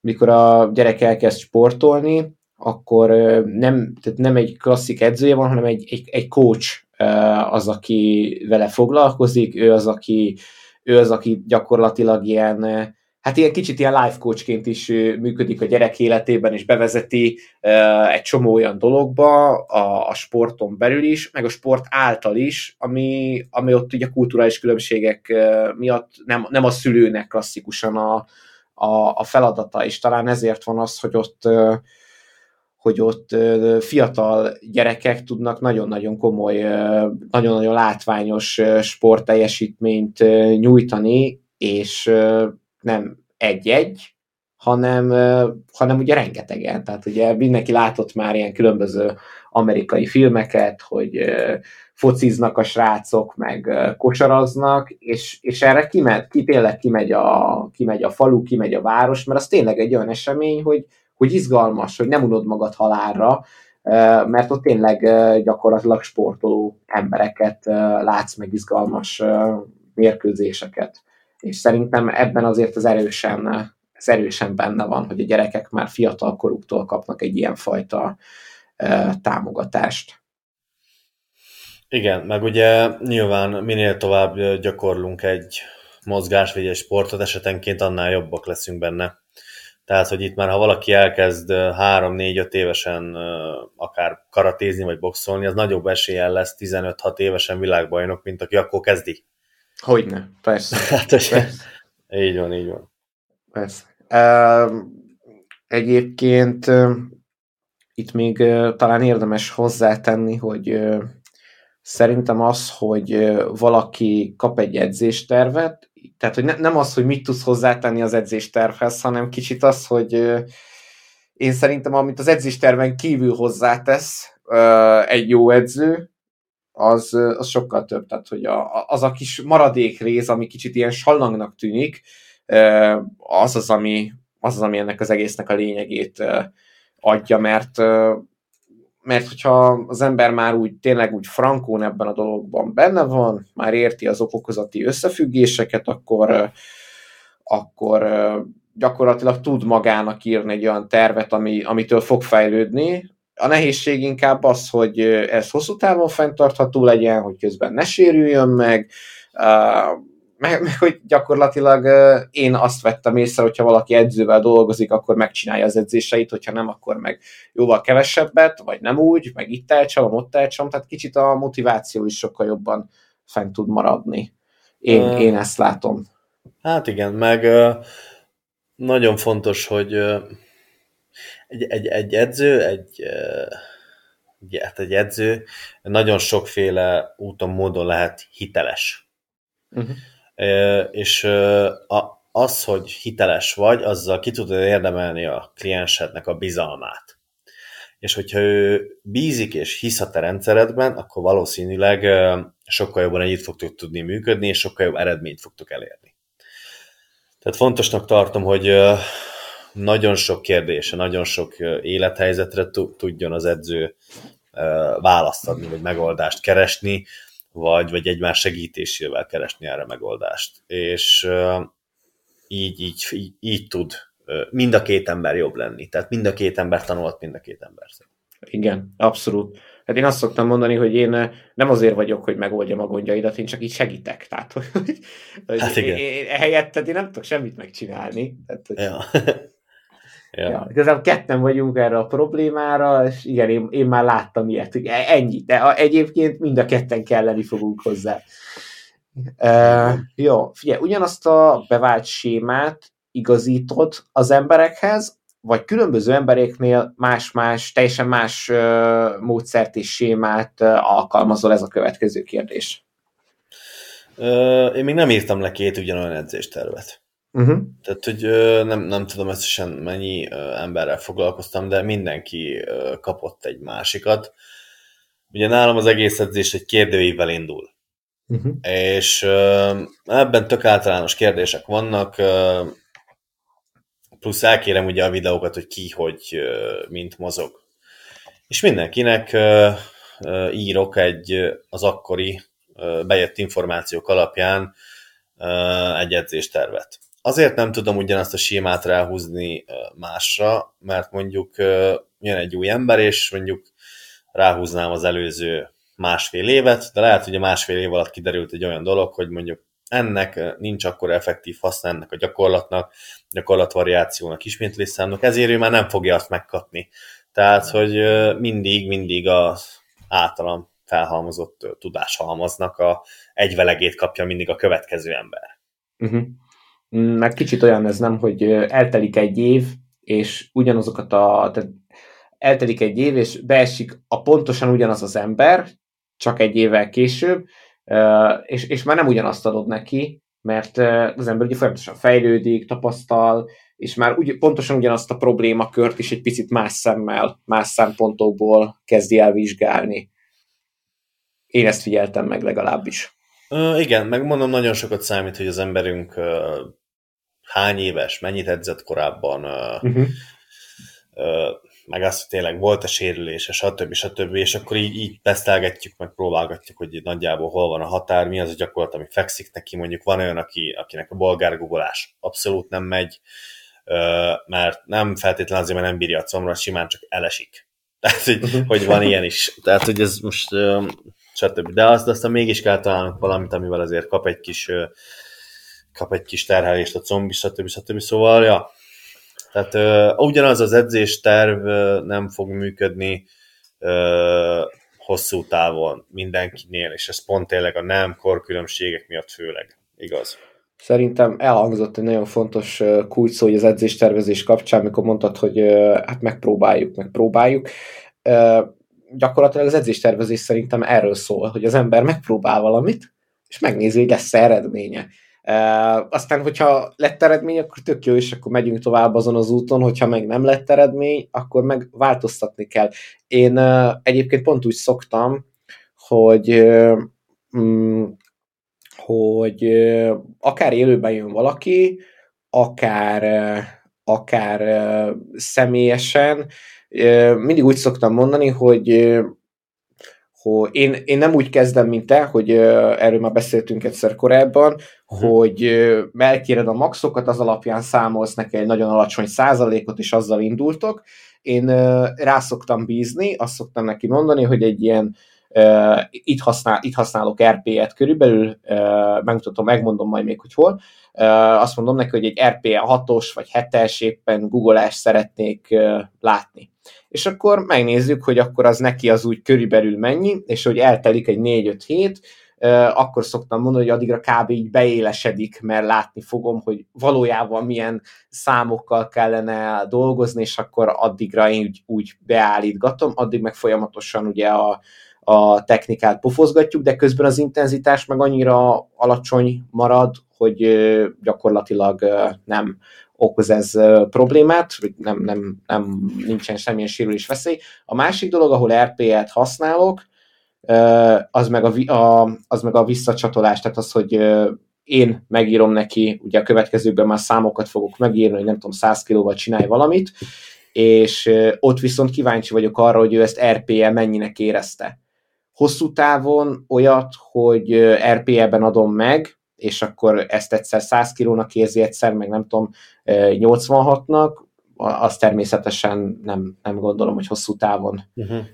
mikor a gyerek elkezd sportolni, akkor nem, tehát nem egy klasszik edzője van, hanem egy, egy, egy coach az, aki vele foglalkozik, ő az, aki, ő az, aki gyakorlatilag ilyen hát ilyen kicsit ilyen life coachként is működik a gyerek életében, és bevezeti egy csomó olyan dologba a, a sporton belül is, meg a sport által is, ami, ami ott ugye kulturális különbségek miatt nem, nem a szülőnek klasszikusan a, a, a feladata, és talán ezért van az, hogy ott hogy ott fiatal gyerekek tudnak nagyon-nagyon komoly, nagyon-nagyon látványos sportteljesítményt nyújtani, és nem egy-egy, hanem, hanem ugye rengetegen. Tehát ugye mindenki látott már ilyen különböző amerikai filmeket, hogy fociznak a srácok, meg kocsaraznak, és, és erre kimegy, ki tényleg kimegy a, kimegy a falu, kimegy a város, mert az tényleg egy olyan esemény, hogy, hogy izgalmas, hogy nem unod magad halálra, mert ott tényleg gyakorlatilag sportoló embereket látsz, meg izgalmas mérkőzéseket és szerintem ebben azért az erősen, ez erősen benne van, hogy a gyerekek már fiatal koruktól kapnak egy ilyen fajta támogatást. Igen, meg ugye nyilván minél tovább gyakorlunk egy mozgás vagy egy sportot, esetenként annál jobbak leszünk benne. Tehát, hogy itt már ha valaki elkezd 3-4-5 évesen akár karatézni vagy boxolni, az nagyobb eséllyel lesz 15-6 évesen világbajnok, mint aki akkor kezdi. Hogyne, persze. Hát, persze. Így van, így van. Persze. Uh, egyébként uh, itt még uh, talán érdemes hozzátenni, hogy uh, szerintem az, hogy valaki kap egy edzéstervet, tehát hogy ne, nem az, hogy mit tudsz hozzátenni az edzéstervhez, hanem kicsit az, hogy én szerintem, amit az edzésterven kívül hozzátesz egy jó edző, az, az sokkal több. Tehát, hogy a, az a kis maradék rész, ami kicsit ilyen sallangnak tűnik, az az, ami, az az, ami ennek az egésznek a lényegét adja, mert mert hogyha az ember már úgy tényleg úgy frankón ebben a dologban benne van, már érti az okokozati összefüggéseket, akkor, akkor gyakorlatilag tud magának írni egy olyan tervet, ami, amitől fog fejlődni, a nehézség inkább az, hogy ez hosszú távon fenntartható legyen, hogy közben ne sérüljön meg, meg, meg hogy gyakorlatilag én azt vettem észre, hogyha valaki edzővel dolgozik, akkor megcsinálja az edzéseit, hogyha nem, akkor meg jóval kevesebbet, vagy nem úgy, meg itt elcsalom, ott elcsalom, tehát kicsit a motiváció is sokkal jobban fent tud maradni. Én, uh, én ezt látom. Hát igen, meg uh, nagyon fontos, hogy uh, egy, egy, egy edző, egy, uh, hát egy edző nagyon sokféle úton, módon lehet hiteles. Uh-huh és az, hogy hiteles vagy, azzal ki tudod érdemelni a kliensednek a bizalmát. És hogyha ő bízik és hisz a te rendszeredben, akkor valószínűleg sokkal jobban együtt fogtok tudni működni, és sokkal jobb eredményt fogtok elérni. Tehát fontosnak tartom, hogy nagyon sok kérdése, nagyon sok élethelyzetre tudjon az edző választ adni, vagy megoldást keresni, vagy, vagy egymás segítésével keresni erre megoldást. És így, így, így, így tud mind a két ember jobb lenni. Tehát mind a két ember tanult mind a két ember. Igen, abszolút. Hát én azt szoktam mondani, hogy én nem azért vagyok, hogy megoldjam a gondjaidat, én csak így segítek. Tehát, hogy, hogy hát igen. Én, én, helyetted én nem tudok semmit megcsinálni. Tehát, hogy... ja. Ja. Ja, igazából ketten vagyunk erre a problémára, és igen, én, én már láttam ilyet, hogy e- ennyi, de egyébként mind a ketten kelleni fogunk hozzá. Uh, jó, figyelj, ugyanazt a bevált sémát igazítod az emberekhez, vagy különböző embereknél más-más, teljesen más uh, módszert és sémát uh, alkalmazol, ez a következő kérdés. Uh, én még nem írtam le két ugyanolyan edzéstervet. Uh-huh. Tehát, hogy nem, nem tudom összesen mennyi emberrel foglalkoztam, de mindenki kapott egy másikat. Ugye nálam az egész edzés egy kérdőívvel indul. Uh-huh. És ebben tök általános kérdések vannak, plusz elkérem ugye a videókat, hogy ki, hogy mint mozog. És mindenkinek írok egy az akkori bejött információk alapján egy edzéstervet. Azért nem tudom ugyanazt a sémát ráhúzni másra, mert mondjuk jön egy új ember, és mondjuk ráhúznám az előző másfél évet, de lehet, hogy a másfél év alatt kiderült egy olyan dolog, hogy mondjuk ennek nincs akkor effektív haszna ennek a gyakorlatnak, gyakorlatvariációnak, ismétlésszámnak, ezért ő már nem fogja azt megkapni. Tehát, hogy mindig, mindig az általam felhalmozott tudáshalmaznak a egyvelegét kapja mindig a következő ember. Uh-huh. Meg kicsit olyan ez nem, hogy eltelik egy év, és ugyanazokat a... Tehát eltelik egy év, és beesik a pontosan ugyanaz az ember, csak egy évvel később, és, és már nem ugyanazt adod neki, mert az ember ugye folyamatosan fejlődik, tapasztal, és már úgy, pontosan ugyanazt a problémakört is egy picit más szemmel, más szempontokból kezdi el vizsgálni. Én ezt figyeltem meg legalábbis. Uh, igen, megmondom, nagyon sokat számít, hogy az emberünk uh, hány éves, mennyit edzett korábban, uh, uh-huh. uh, meg azt, hogy tényleg volt a sérülése, stb. stb. És akkor így, így tesztelgetjük, meg próbálgatjuk, hogy nagyjából hol van a határ, mi az a gyakorlat, ami fekszik neki. Mondjuk van olyan, aki, akinek a bolgár googolás abszolút nem megy, mert nem feltétlenül azért, mert nem bírja a combra, simán csak elesik. Tehát, hogy, uh-huh. hogy van ilyen is. Tehát, hogy ez most stb. De azt aztán mégis kell találnunk valamit, amivel azért kap egy kis, kap egy kis terhelést a combi, stb. stb. Szóval, ja. Tehát uh, ugyanaz az edzésterv uh, nem fog működni uh, hosszú távon mindenkinél, és ez pont tényleg a nem korkülönbségek miatt főleg igaz. Szerintem elhangzott egy nagyon fontos kulcs szó, hogy az edzéstervezés kapcsán, amikor mondtad, hogy hát megpróbáljuk, megpróbáljuk gyakorlatilag az edzéstervezés szerintem erről szól, hogy az ember megpróbál valamit, és megnézi, hogy lesz eredménye. Aztán, hogyha lett eredmény, akkor tök jó, és akkor megyünk tovább azon az úton, hogyha meg nem lett eredmény, akkor meg változtatni kell. Én egyébként pont úgy szoktam, hogy um, hogy akár élőben jön valaki, akár, akár személyesen, mindig úgy szoktam mondani, hogy hogy én, én nem úgy kezdem, mint te, hogy erről már beszéltünk egyszer korábban, uh-huh. hogy elkéred a maxokat, az alapján számolsz neki egy nagyon alacsony százalékot, és azzal indultok. Én rá szoktam bízni, azt szoktam neki mondani, hogy egy ilyen itt, használ, itt használok RP-et körülbelül, megmutatom, megmondom majd még, hogy hol, azt mondom neki, hogy egy RPE 6-os vagy 7-es éppen Google-ás szeretnék látni. És akkor megnézzük, hogy akkor az neki az úgy körülbelül mennyi, és hogy eltelik egy 4-5 hét, akkor szoktam mondani, hogy addigra kb. így beélesedik, mert látni fogom, hogy valójában milyen számokkal kellene dolgozni, és akkor addigra én úgy, úgy beállítgatom, addig meg folyamatosan ugye a, a technikát pofozgatjuk, de közben az intenzitás meg annyira alacsony marad, hogy gyakorlatilag nem okoz ez problémát, vagy nem, nem, nem, nincsen semmilyen sérülés veszély. A másik dolog, ahol RPE-t használok, az meg a, a, az meg a visszacsatolás, tehát az, hogy én megírom neki, ugye a következőkben már számokat fogok megírni, hogy nem tudom, 100 kilóval csinálj valamit, és ott viszont kíváncsi vagyok arra, hogy ő ezt RPE mennyinek érezte. Hosszú távon olyat, hogy RPE-ben adom meg, és akkor ezt egyszer 100 kilónak érzi, egyszer meg nem tudom, 86-nak, az természetesen nem, nem gondolom, hogy hosszú távon uh-huh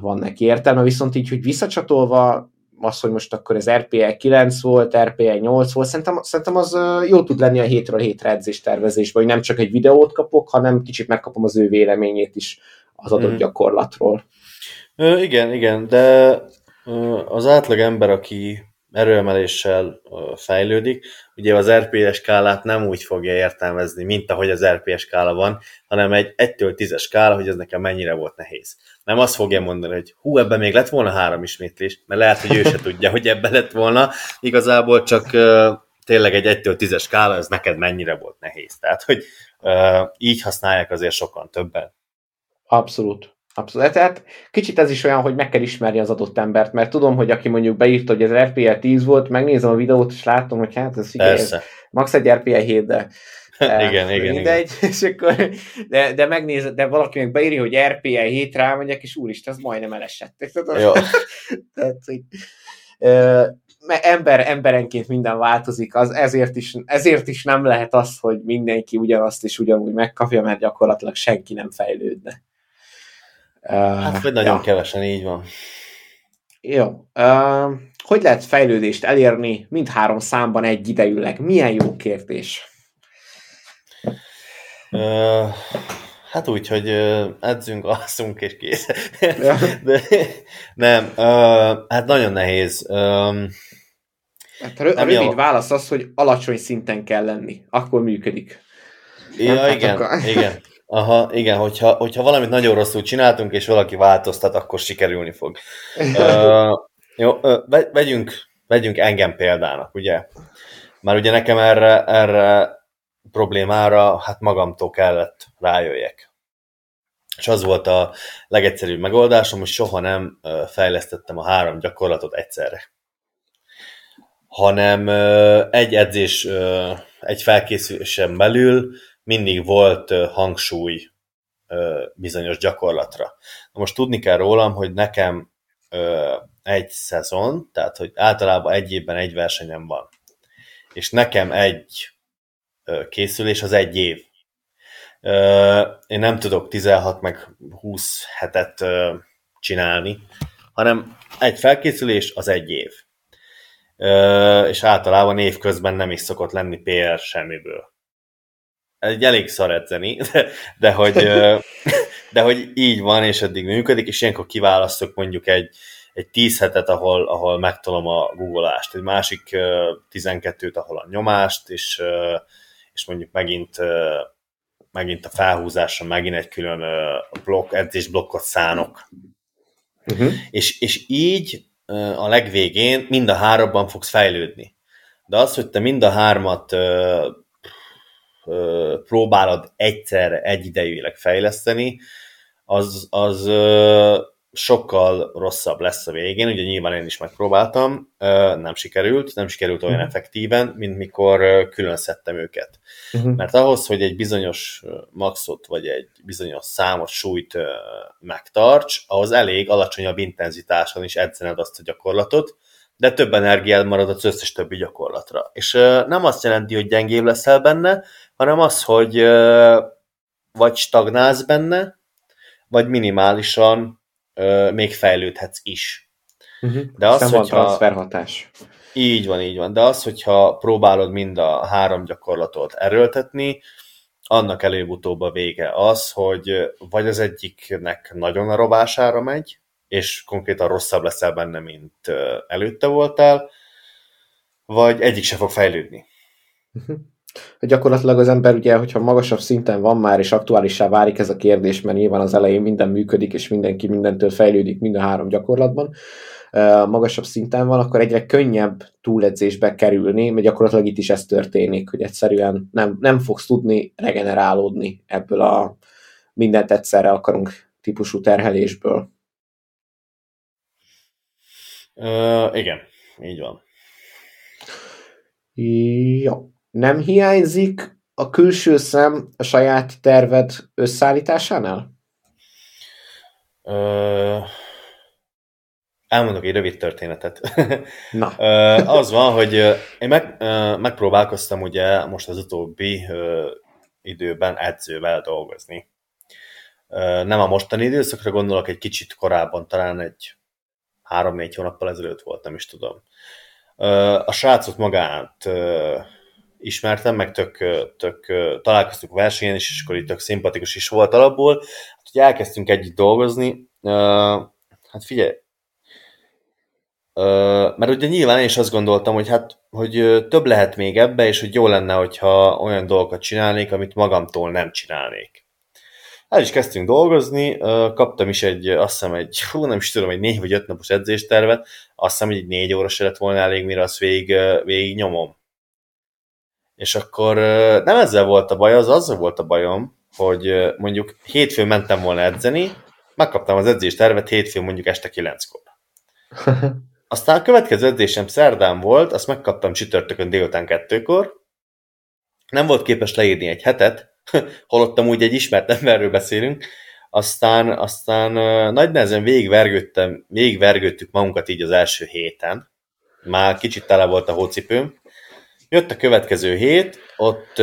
van neki értelme, viszont így, hogy visszacsatolva az, hogy most akkor ez RPE 9 volt, RPE 8 volt, szerintem, szerintem az jó tud lenni a hétről hétre edzéstervezésben, hogy nem csak egy videót kapok, hanem kicsit megkapom az ő véleményét is az adott mm. gyakorlatról. Ö, igen, igen, de az átlag ember, aki erőemeléssel fejlődik. Ugye az RPS skálát nem úgy fogja értelmezni, mint ahogy az RPS skála van, hanem egy 1-től 10-es skála, hogy ez nekem mennyire volt nehéz. Nem azt fogja mondani, hogy hú, ebben még lett volna három ismétlés, mert lehet, hogy ő se tudja, hogy ebben lett volna. Igazából csak tényleg egy 1-től 10-es skála, ez neked mennyire volt nehéz. Tehát, hogy így használják azért sokan többen. Abszolút. Abszolút. Tehát kicsit ez is olyan, hogy meg kell ismerni az adott embert, mert tudom, hogy aki mondjuk beírta, hogy ez RPL 10 volt, megnézem a videót, és látom, hogy hát ez figyelj, ez max egy RPL 7, de igen, igen, mindegy, igen. és akkor, de, de megnéz, de valaki meg beírja, hogy RPL 7 rámegyek, és úristen, ez majdnem elesett. Jó. Tehát, hogy, ember, emberenként minden változik, az ezért is, ezért is nem lehet az, hogy mindenki ugyanazt is ugyanúgy megkapja, mert gyakorlatilag senki nem fejlődne. Hát, vagy nagyon ja. kevesen, így van. Jó. Uh, hogy lehet fejlődést elérni mindhárom számban egy idejűleg? Milyen jó kérdés. Uh, hát úgy, hogy edzünk, alszunk és kész. Ja. De, nem, uh, hát nagyon nehéz. Um, hát a, rö- a rövid jó. válasz az, hogy alacsony szinten kell lenni. Akkor működik. Ja, nem, igen, hát akkor... igen. Aha, igen, hogyha, hogyha valamit nagyon rosszul csináltunk, és valaki változtat, akkor sikerülni fog. uh, jó, uh, vegyünk, vegyünk engem példának, ugye? Már ugye nekem erre, erre problémára hát magamtól kellett rájöjjek. És az volt a legegyszerűbb megoldásom, hogy soha nem fejlesztettem a három gyakorlatot egyszerre. Hanem egy edzés, egy felkészülésen belül mindig volt hangsúly bizonyos gyakorlatra. Na most tudni kell rólam, hogy nekem egy szezon, tehát hogy általában egy évben egy versenyem van. És nekem egy készülés az egy év. Én nem tudok 16 meg 20 hetet csinálni, hanem egy felkészülés az egy év. És általában évközben nem is szokott lenni PR semmiből egy elég szar edzeni, de, de, hogy, de hogy így van, és eddig működik, és ilyenkor kiválasztok mondjuk egy, egy 10 hetet, ahol, ahol megtolom a googleást, egy másik 12-t, ahol a nyomást, és, és mondjuk megint megint a felhúzásra megint egy külön blokk, edzés blokkot szánok. Uh-huh. És, és így a legvégén mind a háromban fogsz fejlődni. De az, hogy te mind a hármat próbálod egyszerre, egyidejűleg fejleszteni, az, az sokkal rosszabb lesz a végén, ugye nyilván én is megpróbáltam, nem sikerült, nem sikerült olyan uh-huh. effektíven, mint mikor külön szedtem őket. Uh-huh. Mert ahhoz, hogy egy bizonyos maxot, vagy egy bizonyos számos súlyt megtarts, ahhoz elég alacsonyabb intenzitáson is edzened azt a gyakorlatot, de több energiád marad az összes többi gyakorlatra. És nem azt jelenti, hogy gyengébb leszel benne, hanem az, hogy vagy stagnálsz benne, vagy minimálisan még fejlődhetsz is. Uh-huh. De az, Aztán hogyha... transferhatás. Így van, így van. De az, hogyha próbálod mind a három gyakorlatot erőltetni, annak előbb-utóbb a vége az, hogy vagy az egyiknek nagyon a rovására megy, és konkrétan rosszabb leszel benne, mint előtte voltál, vagy egyik se fog fejlődni. Uh-huh. Gyakorlatilag az ember ugye, hogyha magasabb szinten van már, és aktuálissá válik ez a kérdés, mert nyilván az elején minden működik, és mindenki mindentől fejlődik mind a három gyakorlatban, magasabb szinten van, akkor egyre könnyebb túledzésbe kerülni, mert gyakorlatilag itt is ez történik, hogy egyszerűen nem, nem fogsz tudni regenerálódni ebből a mindent egyszerre akarunk típusú terhelésből. Uh, igen, így van. Jó. Nem hiányzik a külső szem a saját terved összeállításánál? Uh, elmondok egy rövid történetet. Na. az van, hogy én meg, megpróbálkoztam ugye most az utóbbi időben edzővel dolgozni. Nem a mostani időszakra gondolok, egy kicsit korábban, talán egy három-négy hónappal ezelőtt volt, nem is tudom. A srácot magát ismertem, meg tök, tök találkoztunk versenyen is, és akkor itt tök szimpatikus is volt alapból. Hát, hogy elkezdtünk együtt dolgozni, hát figyelj, mert ugye nyilván én is azt gondoltam, hogy hát, hogy több lehet még ebbe, és hogy jó lenne, hogyha olyan dolgokat csinálnék, amit magamtól nem csinálnék. El is kezdtünk dolgozni, kaptam is egy, azt hiszem egy, hú, nem is tudom, egy négy vagy öt napos edzéstervet, azt hiszem, hogy egy négy óra se lett volna elég, mire azt végig, végig nyomom. És akkor nem ezzel volt a baj, az azzal volt a bajom, hogy mondjuk hétfőn mentem volna edzeni, megkaptam az edzéstervet hétfőn mondjuk este kilenckor. Aztán a következő edzésem szerdán volt, azt megkaptam csütörtökön délután kettőkor. Nem volt képes leírni egy hetet, holott úgy egy ismert emberről beszélünk. Aztán, aztán nagy nehezen végigvergődtem, végigvergődtük magunkat így az első héten. Már kicsit tele volt a hócipőm. Jött a következő hét, ott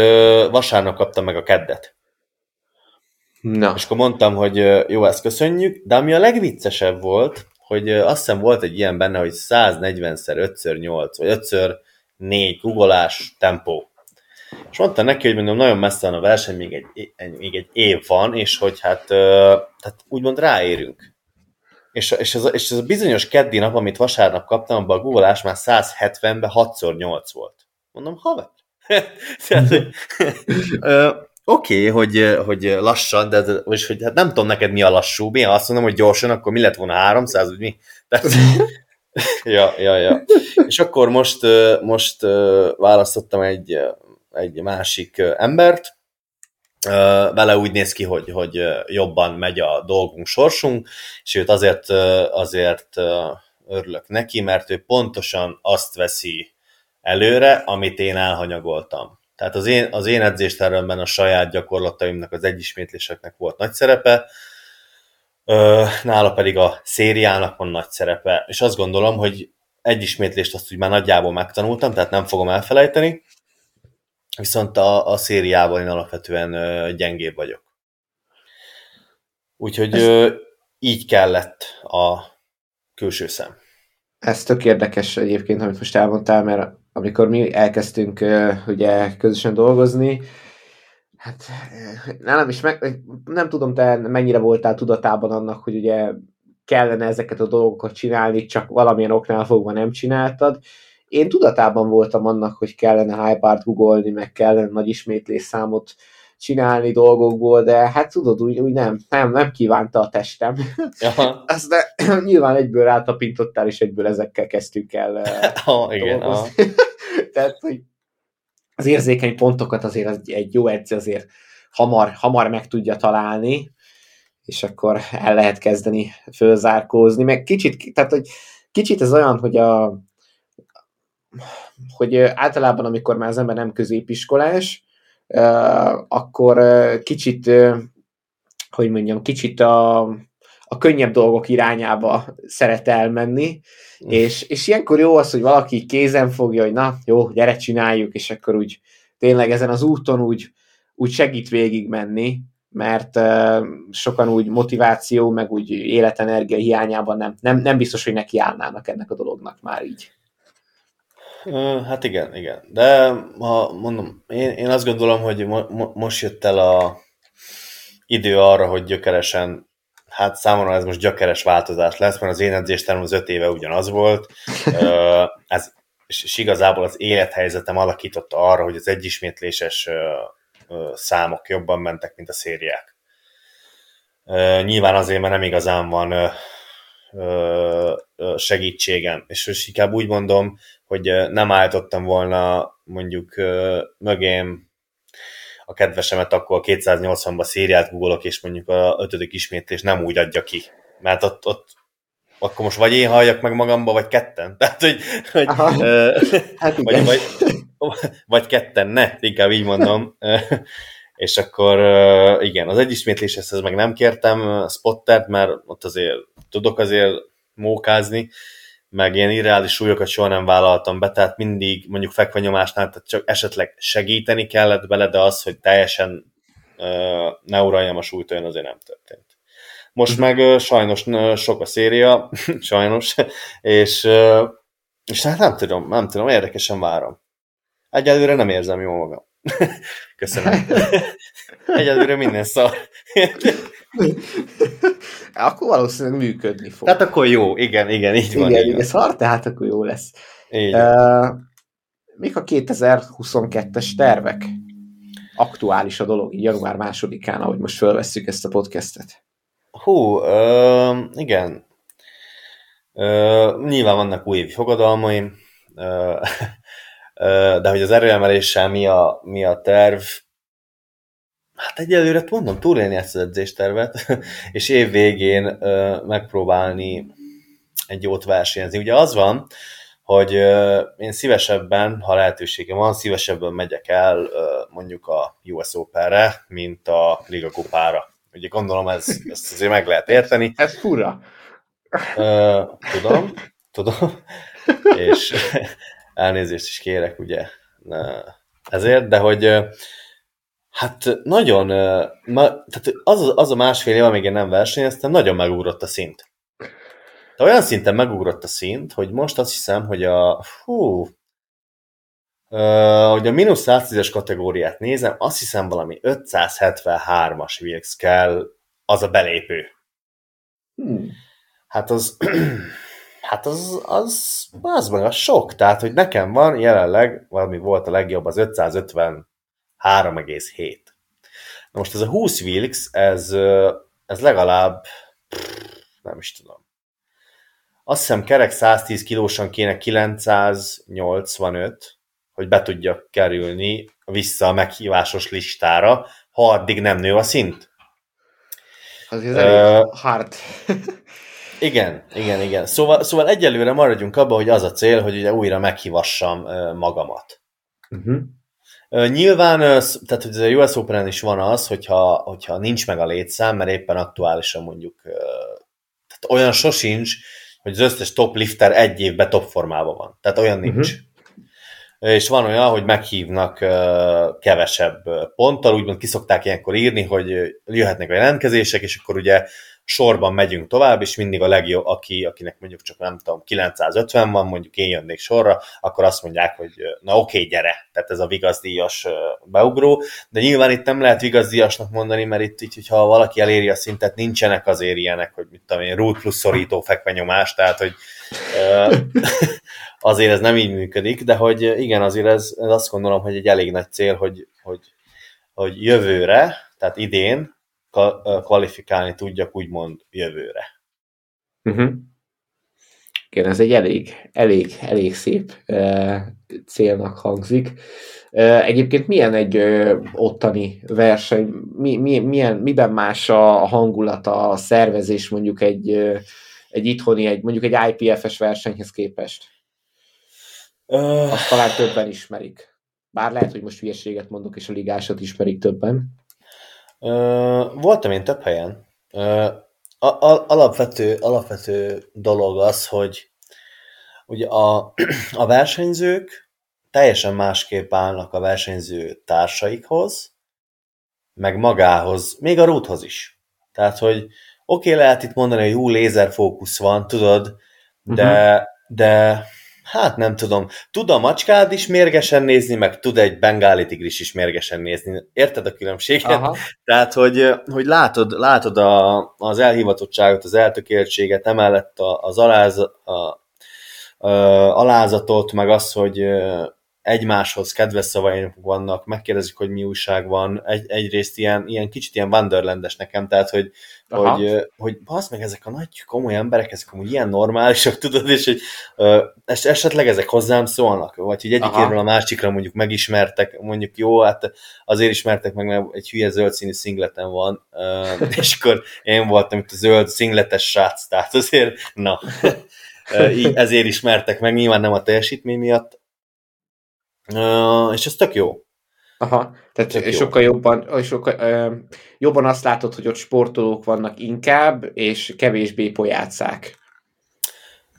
vasárnap kaptam meg a keddet. Na. És akkor mondtam, hogy jó, ezt köszönjük, de ami a legviccesebb volt, hogy azt hiszem volt egy ilyen benne, hogy 140-szer 5x8, vagy 5x4 googolás tempó. És mondta neki, hogy mondom, nagyon messze van a verseny, még egy, még egy év van, és hogy hát tehát úgymond ráérünk. És, és, ez, a, és ez a bizonyos keddi nap, amit vasárnap kaptam, abban a googolás már 170-ben 6x8 volt. Mondom, haver. Oké, okay, hogy, hogy lassan, de és hogy hát nem tudom neked mi a lassú, mi azt mondom, hogy gyorsan, akkor mi lett volna 300, vagy mi? Tehát, ja, ja, ja. És akkor most, most választottam egy, egy másik embert, vele úgy néz ki, hogy, hogy jobban megy a dolgunk, sorsunk, és őt azért, azért örülök neki, mert ő pontosan azt veszi előre, amit én elhanyagoltam. Tehát az én, az én edzéstervemben a saját gyakorlataimnak, az egyismétléseknek volt nagy szerepe, nála pedig a szériának van nagy szerepe, és azt gondolom, hogy egy ismétlést azt úgy már nagyjából megtanultam, tehát nem fogom elfelejteni, viszont a, a szériával én alapvetően gyengébb vagyok. Úgyhogy Ez... így kellett a külső szem. Ez tök érdekes egyébként, amit most elmondtál, mert amikor mi elkezdtünk ugye közösen dolgozni, hát nálam is meg, nem tudom, te mennyire voltál tudatában annak, hogy ugye kellene ezeket a dolgokat csinálni, csak valamilyen oknál fogva nem csináltad. Én tudatában voltam annak, hogy kellene hypart googolni, meg kellene nagy ismétlés számot csinálni dolgokból, de hát tudod, úgy, úgy nem, nem, nem kívánta a testem. Azt de nyilván egyből rátapintottál, és egyből ezekkel kezdtük el oh, igen, oh. Tehát, hogy az érzékeny pontokat azért az egy jó edző azért hamar, hamar meg tudja találni, és akkor el lehet kezdeni fölzárkózni, meg kicsit, tehát, hogy kicsit ez olyan, hogy a hogy általában, amikor már az ember nem középiskolás, akkor kicsit, hogy mondjam, kicsit a, a könnyebb dolgok irányába szeret elmenni, és, és ilyenkor jó az, hogy valaki kézen fogja, hogy na, jó, gyere, csináljuk, és akkor úgy tényleg ezen az úton úgy, úgy segít végig menni, mert uh, sokan úgy motiváció, meg úgy életenergia hiányában nem, nem, nem biztos, hogy neki állnának ennek a dolognak már így. Hát igen, igen. De ha mondom, én, én azt gondolom, hogy mo, mo, most jött el a idő arra, hogy gyökeresen, hát számomra ez most gyökeres változás lesz, mert az én edzésterem az öt éve ugyanaz volt. ez, és igazából az élethelyzetem alakította arra, hogy az egyismétléses számok jobban mentek, mint a szériák. Nyilván azért, mert nem igazán van segítségem. És most inkább úgy mondom, hogy nem állítottam volna mondjuk mögém a kedvesemet, akkor a 280-ba szériát googolok, és mondjuk a ötödik ismétlés nem úgy adja ki. Mert ott, ott akkor most vagy én halljak meg magamba, vagy ketten. Tehát, hogy, hogy hát vagy, vagy, vagy ketten, ne, inkább így mondom. és akkor igen, az egyismétléshez ez meg nem kértem spottert, mert ott azért tudok azért mókázni, meg ilyen irreális súlyokat soha nem vállaltam be, tehát mindig mondjuk fekvenyomásnál tehát csak esetleg segíteni kellett bele, de az, hogy teljesen uh, ne uraljam a súlyt, olyan azért nem történt. Most meg uh, sajnos uh, sok a széria, sajnos, és, uh, és hát nem tudom, nem tudom, érdekesen várom. Egyelőre nem érzem jól magam. Köszönöm. Egyelőre minden szar. akkor valószínűleg működni fog. Tehát akkor jó, igen, igen, így van. Igen, igen. ez szar, tehát akkor jó lesz. Uh, mik a 2022-es tervek? Aktuális a dolog, január másodikán, ahogy most felvesszük ezt a podcastet. Hú, uh, igen. Uh, nyilván vannak új fogadalmaim, uh, de hogy az erőemeléssel mi a, mi a terv, Hát egyelőre mondom, túlélni ezt az edzéstervet, és év végén megpróbálni egy jót versenyezni. Ugye az van, hogy én szívesebben, ha lehetőségem van, szívesebben megyek el mondjuk a US Open-re, mint a Liga Kupára. Ugye gondolom, ez, ezt azért meg lehet érteni. Ez fura. Tudom, tudom, és elnézést is kérek, ugye, ezért, de hogy Hát nagyon, tehát az, az a másfél év, amíg én nem versenyeztem, nagyon megugrott a szint. De olyan szinten megugrott a szint, hogy most azt hiszem, hogy a hú, Uh, hogy a mínusz 110-es kategóriát nézem, azt hiszem valami 573-as Wilks kell, az a belépő. Hmm. Hát az, hát az, az, az meg a sok. Tehát, hogy nekem van jelenleg, valami volt a legjobb, az 550 3,7. Na most ez a 20 Wilks, ez, ez legalább, nem is tudom. Azt hiszem kerek 110 kilósan kéne 985, hogy be tudjak kerülni vissza a meghívásos listára, ha addig nem nő a szint. Az ez elég uh, hard. Igen, igen, igen. Szóval, szóval egyelőre maradjunk abban, hogy az a cél, hogy ugye újra meghívassam magamat. Uh-huh. Nyilván, tehát hogy a US Open-en is van az, hogyha, hogyha nincs meg a létszám, mert éppen aktuálisan mondjuk tehát olyan sosincs, hogy az összes top lifter egy évben top formában van. Tehát olyan nincs. Uh-huh. És van olyan, hogy meghívnak kevesebb ponttal, úgymond kiszokták ilyenkor írni, hogy jöhetnek a jelentkezések, és akkor ugye sorban megyünk tovább, és mindig a legjobb, aki, akinek mondjuk csak nem tudom, 950 van, mondjuk én jönnék sorra, akkor azt mondják, hogy na oké, okay, gyere, tehát ez a vigazdíjas beugró, de nyilván itt nem lehet vigazdíjasnak mondani, mert itt, itt hogyha valaki eléri a szintet, nincsenek azért ilyenek, hogy mit tudom én, rút plusz szorító fekvenyomás, tehát hogy azért ez nem így működik, de hogy igen, azért ez, ez azt gondolom, hogy egy elég nagy cél, hogy, hogy, hogy jövőre, tehát idén kvalifikálni tudjak úgymond jövőre. Uh-huh. Igen, ez egy elég, elég, elég szép uh, célnak hangzik. Uh, egyébként milyen egy uh, ottani verseny, mi, mi, milyen, miben más a hangulata, a szervezés mondjuk egy, uh, egy itthoni, egy, mondjuk egy IPF-es versenyhez képest? Azt talán többen ismerik. Bár lehet, hogy most hülyeséget mondok, és a ligásat ismerik többen. Voltam én több helyen. A, a, alapvető, alapvető dolog az, hogy ugye a, a versenyzők teljesen másképp állnak a versenyző társaikhoz, meg magához, még a rúthoz is. Tehát, hogy oké, okay, lehet itt mondani, hogy jó lézerfókusz van, tudod, de, uh-huh. de hát nem tudom. Tud a macskád is mérgesen nézni, meg tud egy bengáli tigris is mérgesen nézni. Érted a különbséget? Aha. Tehát, hogy, hogy látod, látod a, az elhivatottságot, az eltökéltséget, emellett az aláz, a, a, alázatot, meg az, hogy egymáshoz kedves szavaink vannak, megkérdezik, hogy mi újság van, egy, egyrészt ilyen, ilyen kicsit ilyen Wonderlandes nekem, tehát hogy, Aha. hogy, hogy basz meg ezek a nagy komoly emberek, ezek amúgy ilyen normálisak, tudod, és hogy uh, esetleg ezek hozzám szólnak, vagy hogy egyik a másikra mondjuk megismertek, mondjuk jó, hát azért ismertek meg, mert egy hülye zöld színű szingleten van, és akkor én voltam itt a zöld szingletes srác, tehát azért, na, így ezért ismertek meg, nyilván nem a teljesítmény miatt, Uh, és ez tök jó. Aha, tehát tök sokkal jó. jobban, sokkal, uh, jobban azt látod, hogy ott sportolók vannak inkább, és kevésbé pojácák.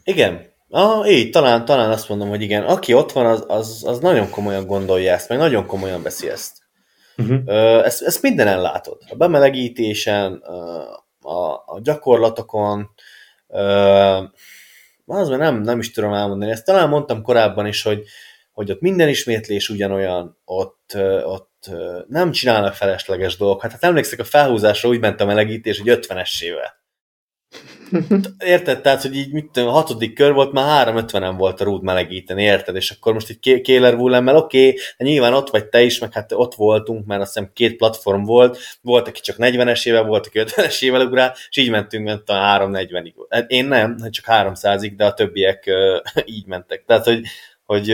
Igen, Ah, így, talán, talán azt mondom, hogy igen. Aki ott van, az, az, az nagyon komolyan gondolja ezt, meg nagyon komolyan veszi ezt. Uh-huh. Uh, ezt, ezt mindenen látod. A bemelegítésen, a, a gyakorlatokon, az nem, nem is tudom elmondani. Ezt talán mondtam korábban is, hogy hogy ott minden ismétlés ugyanolyan, ott, ott nem csinálnak felesleges dolgokat. Hát emlékszek, a felhúzásra úgy ment a melegítés, hogy 50-esével. Érted? Tehát, hogy így mit tudom, a hatodik kör volt, már 350-en volt a rúd melegíteni, érted? És akkor most egy Kéler Wullemmel, oké, okay, hát nyilván ott vagy te is, meg hát ott voltunk, mert azt hiszem két platform volt, volt, aki csak 40-es éve, volt, aki 50-es éve ugrál, és így mentünk ment a 340-ig. Hát én nem, csak 300-ig, de a többiek így mentek. Tehát, hogy hogy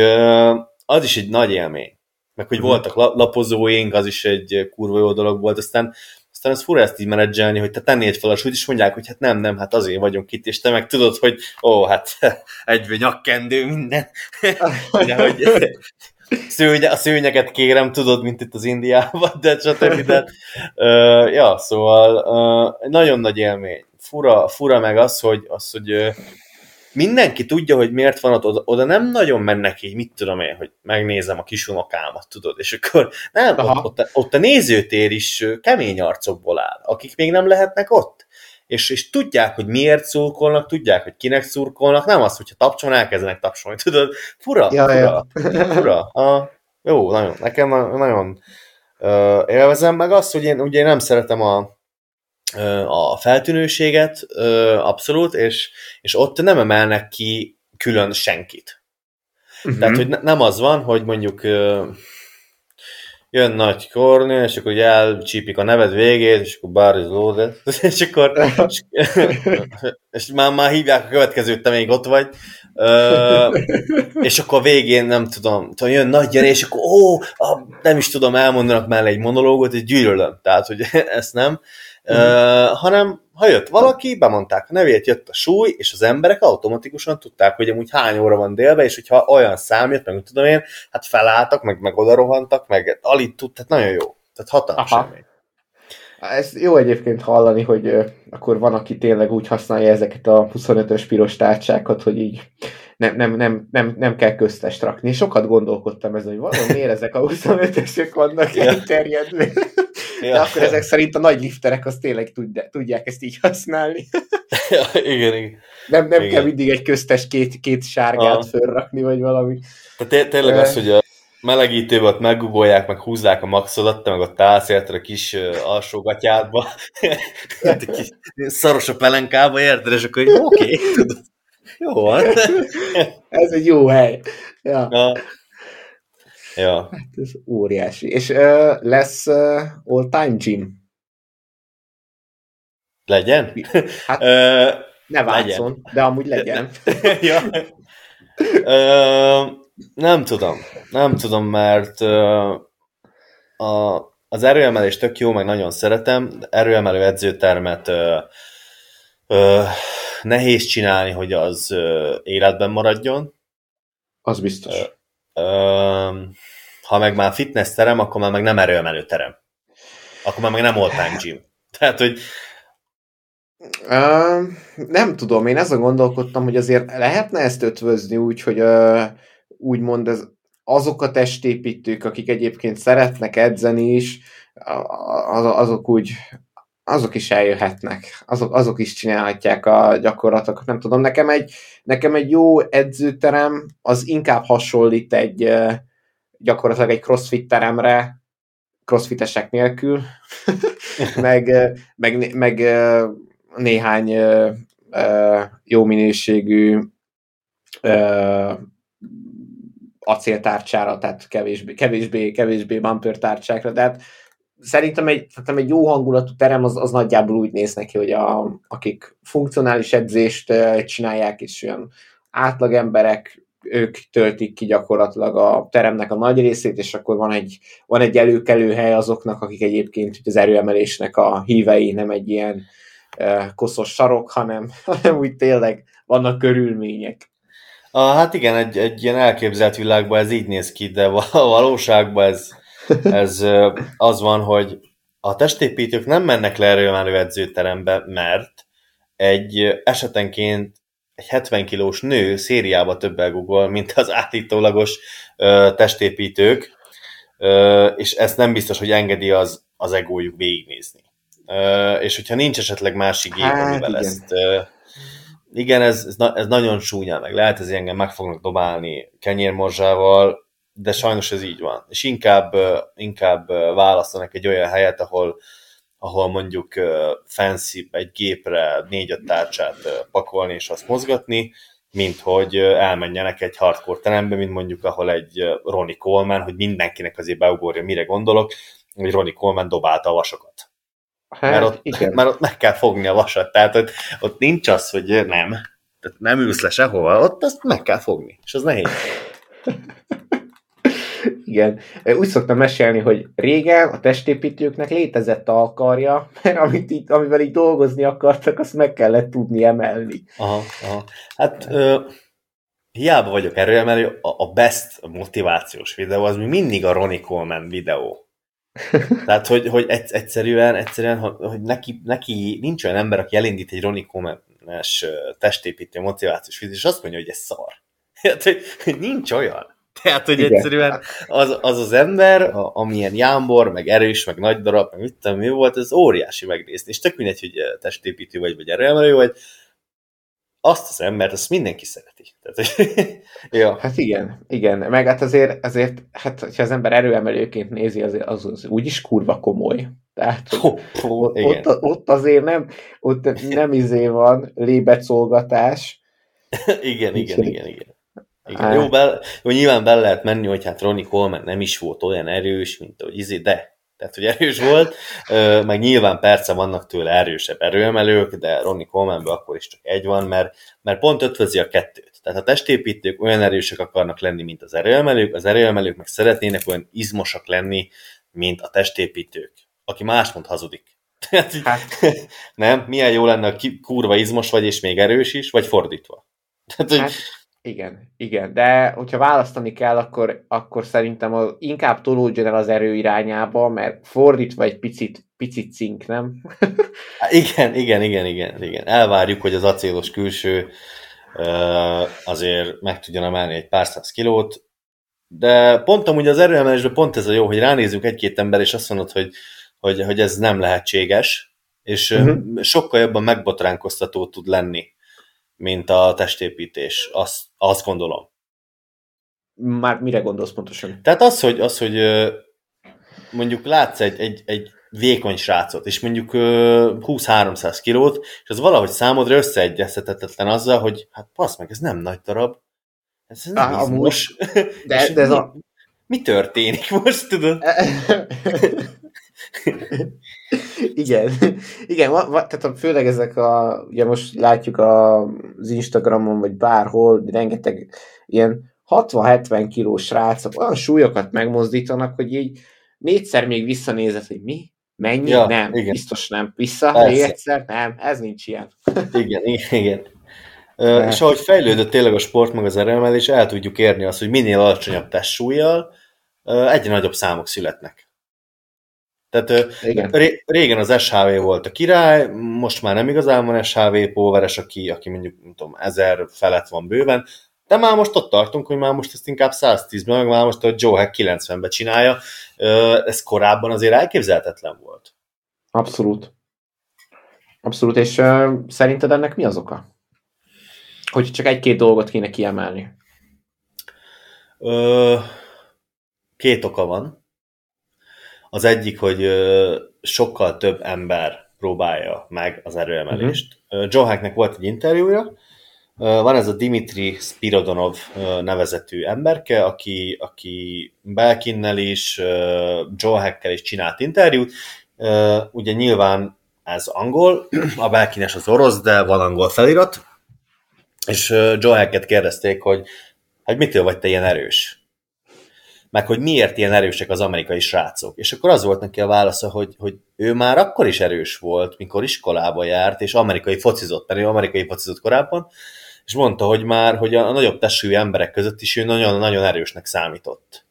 az is egy nagy élmény. Meg hogy mm. voltak lapozóink, az is egy kurva jó dolog volt, aztán aztán az fura ezt így menedzselni, hogy te tennéd fel a súlyt, és mondják, hogy hát nem, nem, hát azért vagyunk itt, és te meg tudod, hogy ó, hát egy nyakkendő, minden. Ugye, hogy szőnye, a szőnyeket kérem, tudod, mint itt az Indiában, de stb. De, uh, ja, szóval uh, nagyon nagy élmény. Fura, fura meg az, hogy, az, hogy uh, mindenki tudja, hogy miért van ott, oda, oda nem nagyon mennek így, mit tudom én, hogy megnézem a kisunokámat, tudod, és akkor nem, ott, ott, ott a nézőtér is kemény arcokból áll, akik még nem lehetnek ott. És, és tudják, hogy miért szurkolnak, tudják, hogy kinek szurkolnak, nem az, hogyha tapcsolni, elkezdenek tapsolni, tudod, fura, ja, fura, ja. fura. A, jó, nagyon, nekem nagyon uh, élvezem, meg azt, hogy én ugye nem szeretem a, a feltűnőséget, abszolút, és, és ott nem emelnek ki külön senkit. Uh-huh. Tehát, hogy nem az van, hogy mondjuk jön nagy kornél, és akkor ugye elcsípik a neved végét, és akkor bár is és akkor és, és már, már hívják a következőt, te még ott vagy, Uh, és akkor a végén nem tudom, tudom jön nagy gyere, és akkor ó, nem is tudom, elmondanak mellé egy monológot, és gyűlölöm. Tehát, hogy ezt nem. Uh, hanem ha jött valaki, bemondták a nevét, jött a súly, és az emberek automatikusan tudták, hogy amúgy hány óra van délbe, és hogyha olyan szám jött, meg tudom én, hát felálltak, meg, meg oda rohantak, meg alig tud, tehát nagyon jó. Tehát hatalmas semmi. Ez jó egyébként hallani, hogy akkor van, aki tényleg úgy használja ezeket a 25-ös piros tárcsákat, hogy így nem, nem, nem, nem, nem kell köztest rakni. Sokat gondolkodtam ezen, hogy valami miért ezek a 25-ösök vannak ja. elterjedve. Ja. De akkor ezek szerint a nagy lifterek azt tényleg tudják, tudják ezt így használni. Ja, igen, igen. Nem, nem igen. kell mindig egy köztes két, két sárgát ah. fölrakni, vagy valami. Tehát tényleg az, hogy a melegítőbe ott meggugolják, meg húzzák a maxodat, te meg ott állsz érted a kis uh, alsógatyádba, kis szaros a pelenkába, érted, és akkor oké, okay, jó van. Ez egy jó hely. Ja. ja. Ja. Hát ez óriási. És uh, lesz uh, all-time gym? Legyen? Hát uh, ne váltson, de amúgy legyen. ja. uh, nem tudom. Nem tudom, mert uh, a, az erőemelés tök jó, meg nagyon szeretem. Erőemelő edzőtermet uh, uh, nehéz csinálni, hogy az életben maradjon. Az biztos. Ha meg már fitness terem, akkor már meg nem erőemelő terem. Akkor már meg nem all-time gym. Tehát, hogy Uh, nem tudom, én ezzel gondolkodtam, hogy azért lehetne ezt ötvözni úgy, hogy uh, úgymond ez azok a testépítők, akik egyébként szeretnek edzeni is, azok úgy, azok is eljöhetnek, azok, azok is csinálhatják a gyakorlatokat, nem tudom, nekem egy, nekem egy jó edzőterem az inkább hasonlít egy gyakorlatilag egy crossfit teremre, crossfitesek nélkül, meg, meg, meg néhány jó minőségű acéltárcsára, tehát kevésbé, kevésbé, kevésbé bumper tárcsákra, de hát szerintem egy, szerintem egy jó hangulatú terem az, az nagyjából úgy néz neki, hogy a, akik funkcionális edzést csinálják, és olyan átlag emberek, ők töltik ki gyakorlatilag a teremnek a nagy részét, és akkor van egy, van egy előkelő hely azoknak, akik egyébként az erőemelésnek a hívei, nem egy ilyen koszos sarok, hanem, hanem úgy tényleg vannak körülmények. A, hát igen, egy, egy ilyen elképzelt világban ez így néz ki, de valóságban ez, ez az van, hogy a testépítők nem mennek le erőemelő edzőterembe, mert egy esetenként egy 70 kilós nő szériába többel Google, mint az állítólagos ö, testépítők, ö, és ezt nem biztos, hogy engedi az, az egójuk végignézni. Ö, és hogyha nincs esetleg másik gép, hát, amivel igen. ezt... Ö, igen, ez, ez, ez nagyon súnya, meg lehet, hogy engem meg fognak dobálni kenyérmorzsával, de sajnos ez így van. És inkább, inkább választanak egy olyan helyet, ahol, ahol mondjuk fancy egy gépre négy-öt tárcsát pakolni és azt mozgatni, mint hogy elmenjenek egy hardcore terembe, mint mondjuk ahol egy Ronnie Coleman, hogy mindenkinek azért beugorja, mire gondolok, hogy Ronnie Coleman dobálta a vasokat. Hát, mert, ott, igen. mert ott meg kell fogni a vasat, tehát ott, ott nincs az, hogy nem, tehát nem ülsz le sehova, ott azt meg kell fogni, és az nehéz. Igen. Úgy szoktam mesélni, hogy régen a testépítőknek létezett alkarja, mert amit így, amivel így dolgozni akartak, azt meg kellett tudni emelni. Aha, aha. Hát ö, hiába vagyok erőemelő, a, a best motivációs videó az még mindig a Ronnie Coleman videó. Tehát, hogy, hogy egyszerűen, egyszerűen hogy neki, neki nincs olyan ember, aki elindít egy Ronnie Coleman-es testépítő motivációs videót, és azt mondja, hogy ez szar. Hát, hogy nincs olyan. Tehát, hogy Igen. egyszerűen az, az az ember, a, amilyen jámbor, meg erős, meg nagy darab, meg mit tudom, mi volt, ez óriási megnézni. És tök mindegy, hogy testépítő vagy, vagy erőemelő vagy, azt az embert, azt mindenki szereti. Tehát, ja. Hát igen, igen. Meg hát azért, azért hát, ha az ember erőemelőként nézi, az, az, az úgyis kurva komoly. Tehát oh, oh, ott, ott, azért nem, ott nem izé van lébecolgatás. igen, igen, igen, igen. Igen, jó, be, jó, nyilván bele lehet menni, hogy hát Ronnie Coleman nem is volt olyan erős, mint hogy izé, de tehát, hogy erős volt, meg nyilván perce vannak tőle erősebb erőemelők, de Ronnie Colemanből akkor is csak egy van, mert, mert pont ötvözi a kettőt. Tehát a testépítők olyan erősek akarnak lenni, mint az erőemelők, az erőemelők meg szeretnének olyan izmosak lenni, mint a testépítők. Aki más mond hazudik. Tehát, hát. nem? Milyen jó lenne, ha kurva izmos vagy, és még erős is, vagy fordítva. Tehát, hogy hát igen, igen, de hogyha választani kell, akkor, akkor szerintem a, inkább tolódjon el az erő irányába, mert fordítva egy picit, picit cink, nem? igen, igen, igen, igen, igen. Elvárjuk, hogy az acélos külső azért meg tudjon emelni egy pár száz kilót, de pont amúgy az erőemelésben pont ez a jó, hogy ránézünk egy-két ember, és azt mondod, hogy, hogy, hogy ez nem lehetséges, és uh-huh. sokkal jobban megbotránkoztató tud lenni mint a testépítés. Azt, azt gondolom. Már mire gondolsz pontosan? Tehát az, hogy, az, hogy mondjuk látsz egy, egy, egy vékony srácot, és mondjuk 20-300 kilót, és az valahogy számodra összeegyeztetetlen azzal, hogy hát passz meg, ez nem nagy darab, ez nem Á, izmos. De, de ez mi, a... mi történik most, tudod? Igen, igen, va, va, tehát főleg ezek a, ugye most látjuk a, az Instagramon, vagy bárhol, rengeteg ilyen 60-70 kilós srácok olyan súlyokat megmozdítanak, hogy így négyszer még visszanézett, hogy mi? Mennyi? Ja, nem, igen. biztos nem. Vissza, Persze. még egyszer? Nem, ez nincs ilyen. igen, igen. Uh, és ahogy fejlődött tényleg a sport, meg az erőemelés, el tudjuk érni azt, hogy minél alacsonyabb testsúlyjal egyre nagyobb számok születnek. Tehát Igen. régen az SHV volt a király, most már nem igazán van SHV póveres, aki, aki mondjuk nem tudom, ezer felett van bőven, De már most ott tartunk, hogy már most ezt inkább 110-ben, meg már most a Joe Hack 90-ben csinálja. Ez korábban azért elképzelhetetlen volt. Abszolút. Abszolút, és uh, szerinted ennek mi az oka? Hogy csak egy-két dolgot kéne kiemelni. Ö, két oka van. Az egyik, hogy sokkal több ember próbálja meg az erőemelést. Uh-huh. Joe Hacknek volt egy interjúja, van ez a Dimitri Spirodonov nevezetű emberke, aki, aki Belkinnel is, Joe Hackkel is csinált interjút. Ugye nyilván ez angol, a Belkines az orosz, de van angol felirat, és Joe Hacket kérdezték, hogy hogy mitől vagy te ilyen erős? Meg hogy miért ilyen erősek az amerikai srácok. És akkor az volt neki a válasza, hogy, hogy ő már akkor is erős volt, mikor iskolába járt, és amerikai focizott, mert ő amerikai focizott korábban, és mondta, hogy már, hogy a, nagyobb testű emberek között is ő nagyon-nagyon erősnek számított.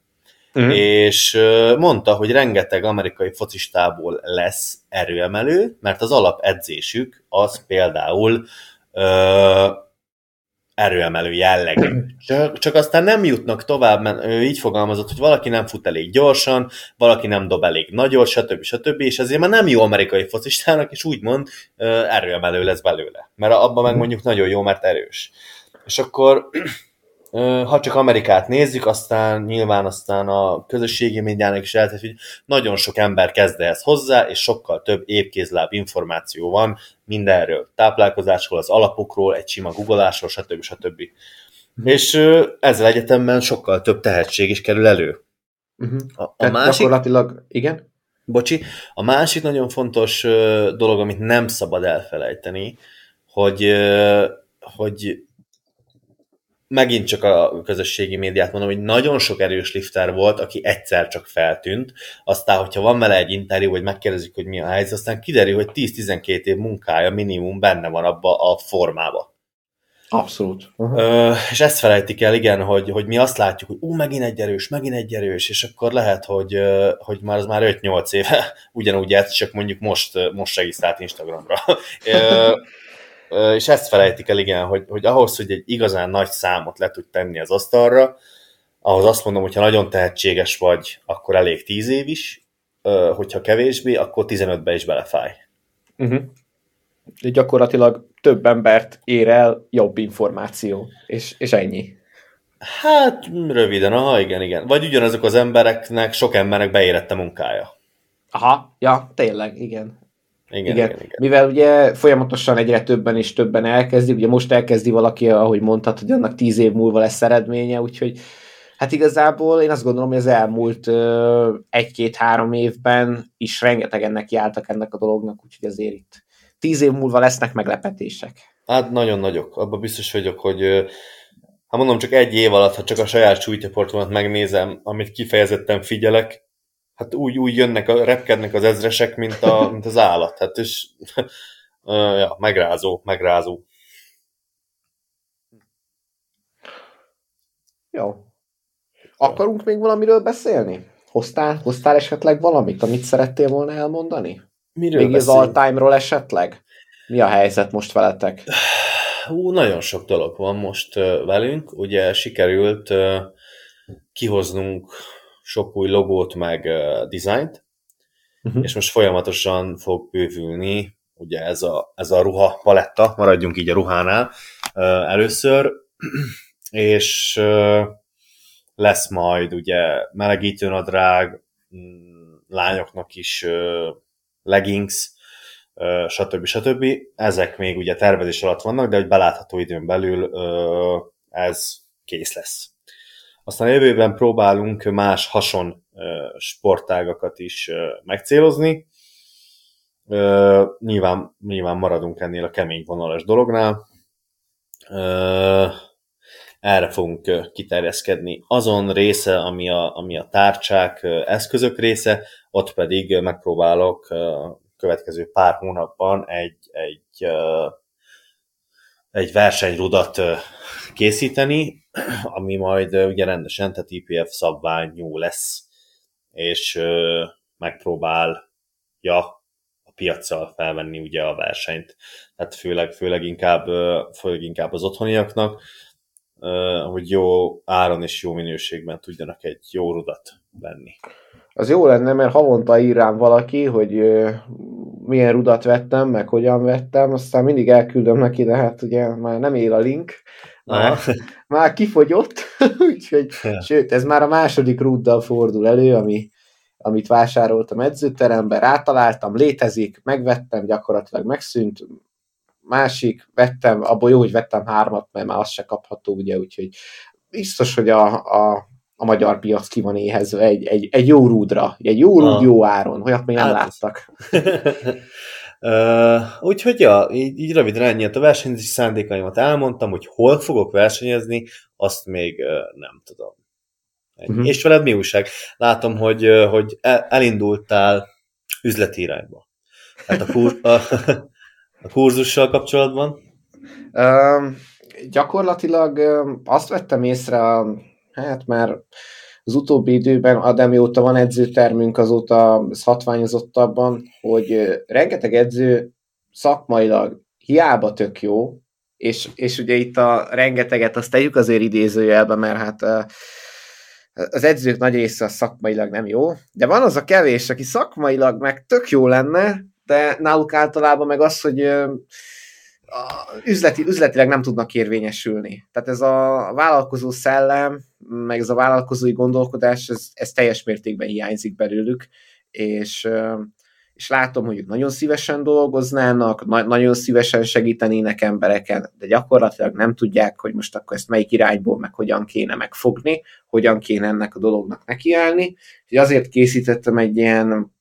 Uh-huh. És mondta, hogy rengeteg amerikai focistából lesz erőemelő, mert az alapedzésük az például ö, erőemelő jellegű. Csak, csak aztán nem jutnak tovább, mert ő így fogalmazott, hogy valaki nem fut elég gyorsan, valaki nem dob elég nagyot, stb. stb. És ezért már nem jó amerikai focistának, és úgymond erőemelő lesz belőle. Mert abban meg mondjuk nagyon jó, mert erős. És akkor ha csak Amerikát nézzük, aztán nyilván aztán a közösségi médiának is eltett, hogy nagyon sok ember kezd ehhez hozzá, és sokkal több épkézláb információ van mindenről. Táplálkozásról, az alapokról, egy sima googolásról, stb. stb. Uh-huh. És ezzel egyetemben sokkal több tehetség is kerül elő. Uh-huh. A, a Tehát másik... Gyakorlatilag, igen? Bocsi, a másik nagyon fontos dolog, amit nem szabad elfelejteni, hogy, hogy megint csak a közösségi médiát mondom, hogy nagyon sok erős lifter volt, aki egyszer csak feltűnt, aztán, hogyha van vele egy interjú, vagy megkérdezik, hogy mi a helyzet, aztán kiderül, hogy 10-12 év munkája minimum benne van abba a formába. Abszolút. Uh-huh. Ö, és ezt felejtik el, igen, hogy, hogy mi azt látjuk, hogy ú, megint egy erős, megint egy erős, és akkor lehet, hogy, hogy már az már 5-8 éve ugyanúgy ez, csak mondjuk most, most regisztrált Instagramra. És ezt felejtik el, igen, hogy, hogy ahhoz, hogy egy igazán nagy számot le tud tenni az asztalra, ahhoz azt mondom, hogyha nagyon tehetséges vagy, akkor elég 10 év is, hogyha kevésbé, akkor 15-be is belefáj. Uh-huh. Gyakorlatilag több embert ér el jobb információ, és, és ennyi. Hát, röviden, aha, igen, igen. Vagy ugyanazok az embereknek, sok embernek beérette munkája. Aha, ja, tényleg, igen. Igen, igen. igen, igen. Mivel ugye folyamatosan egyre többen és többen elkezdi, ugye most elkezdi valaki, ahogy mondtad, hogy annak tíz év múlva lesz eredménye, úgyhogy hát igazából én azt gondolom, hogy az elmúlt egy-két-három évben is rengetegen neki álltak ennek a dolognak, úgyhogy azért itt tíz év múlva lesznek meglepetések. Hát nagyon nagyok. Abban biztos vagyok, hogy hát mondom, csak egy év alatt, ha csak a saját súlycsoportomat megnézem, amit kifejezetten figyelek, hát úgy, úgy jönnek, a, repkednek az ezresek, mint, a, mint az állat. Hát és ja, megrázó, megrázó. Jó. Akarunk még valamiről beszélni? Hoztál, hoztál esetleg valamit, amit szerettél volna elmondani? Miről még beszél? az all-time-ról esetleg? Mi a helyzet most veletek? Hú, nagyon sok dolog van most velünk. Ugye sikerült kihoznunk sok új logót, meg uh, dizájnt, uh-huh. és most folyamatosan fog bővülni ugye ez a, ez a ruha paletta, maradjunk így a ruhánál uh, először, és uh, lesz majd ugye melegítőnadrág, mm, lányoknak is uh, leggings, uh, stb. stb. Ezek még ugye tervezés alatt vannak, de hogy belátható időn belül uh, ez kész lesz. Aztán a jövőben próbálunk más hason sportágakat is megcélozni. Nyilván, nyilván maradunk ennél a kemény vonalas dolognál. Erre fogunk kiterjeszkedni. Azon része, ami a, ami a tárcsák, eszközök része, ott pedig megpróbálok következő pár hónapban egy, egy, egy versenyrudat készíteni, ami majd ugye rendesen, tehát IPF szabványú lesz, és megpróbálja a piaccal felvenni ugye a versenyt. Tehát főleg, főleg, inkább, főleg inkább az otthoniaknak. hogy jó áron és jó minőségben tudjanak egy jó rudat venni. Az jó lenne, mert havonta ír rám valaki, hogy milyen rudat vettem, meg hogyan vettem, aztán mindig elküldöm neki, de hát ugye már nem él a link, már, már kifogyott, úgyhogy, ja. sőt, ez már a második ruddal fordul elő, ami, amit vásároltam edzőteremben, rátaláltam, létezik, megvettem, gyakorlatilag megszűnt, másik, vettem, abból jó, hogy vettem hármat, mert már az se kapható, ugye, úgyhogy biztos, hogy a, a, a magyar piac ki van éhezve egy, egy, egy jó rúdra, egy jó rúd, ah. jó áron, olyat még nem hát, láttak. uh, úgyhogy ja, így, így röviden ennyi a versenyzési szándékaimat elmondtam, hogy hol fogok versenyezni, azt még uh, nem tudom. Uh-huh. És veled mi újság? Látom, hogy, uh, hogy elindultál üzleti irányba. Hát a, kur, a, a kurzussal kapcsolatban? Um, gyakorlatilag um, azt vettem észre, hát már az utóbbi időben, de mióta van edzőtermünk, azóta hatványozottabban, hogy rengeteg edző szakmailag hiába tök jó, és, és ugye itt a rengeteget azt tegyük azért idézőjelbe, mert hát az edzők nagy része a szakmailag nem jó, de van az a kevés, aki szakmailag meg tök jó lenne, de náluk általában meg az, hogy üzleti, üzletileg nem tudnak érvényesülni. Tehát ez a vállalkozó szellem, meg ez a vállalkozói gondolkodás, ez, ez teljes mértékben hiányzik belőlük, és, és látom, hogy nagyon szívesen dolgoznának, na- nagyon szívesen segítenének embereken, de gyakorlatilag nem tudják, hogy most akkor ezt melyik irányból, meg hogyan kéne megfogni, hogyan kéne ennek a dolognak nekiállni. Úgyhogy azért készítettem egy ilyen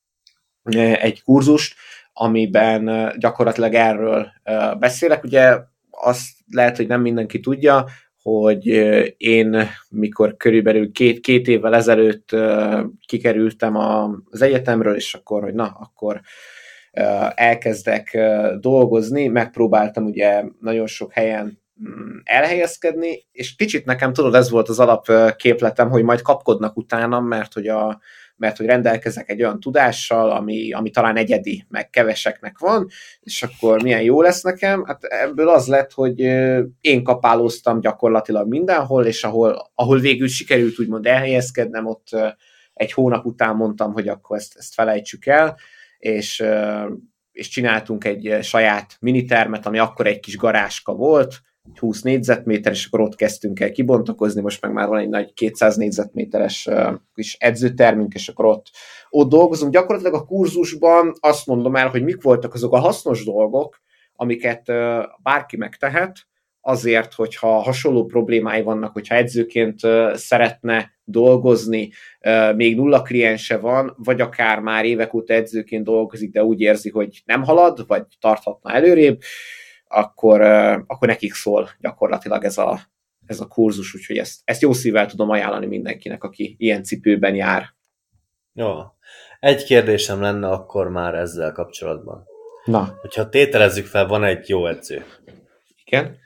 egy kurzust, amiben gyakorlatilag erről beszélek. Ugye azt lehet, hogy nem mindenki tudja, hogy én, mikor körülbelül két, két évvel ezelőtt kikerültem az egyetemről, és akkor, hogy na, akkor elkezdek dolgozni, megpróbáltam ugye nagyon sok helyen mm, elhelyezkedni, és kicsit nekem tudod, ez volt az alapképletem, hogy majd kapkodnak utánam, mert hogy a, mert hogy rendelkezek egy olyan tudással, ami, ami talán egyedi, meg keveseknek van, és akkor milyen jó lesz nekem. Hát ebből az lett, hogy én kapálóztam gyakorlatilag mindenhol, és ahol, ahol végül sikerült úgymond elhelyezkednem, ott egy hónap után mondtam, hogy akkor ezt, ezt felejtsük el, és, és csináltunk egy saját minitermet, ami akkor egy kis garáska volt, 20 négyzetméter, és akkor ott kezdtünk el kibontakozni, most meg már van egy nagy 200 négyzetméteres kis edzőtermünk, és akkor ott, ott dolgozunk. Gyakorlatilag a kurzusban azt mondom el, hogy mik voltak azok a hasznos dolgok, amiket bárki megtehet, azért, hogyha hasonló problémái vannak, hogyha edzőként szeretne dolgozni, még nulla kliense van, vagy akár már évek óta edzőként dolgozik, de úgy érzi, hogy nem halad, vagy tarthatna előrébb, akkor, akkor nekik szól gyakorlatilag ez a, ez a kurzus, úgyhogy ezt, ezt jó szívvel tudom ajánlani mindenkinek, aki ilyen cipőben jár. Jó. Egy kérdésem lenne akkor már ezzel kapcsolatban. Na. Hogyha tételezzük fel, van egy jó edző. Igen.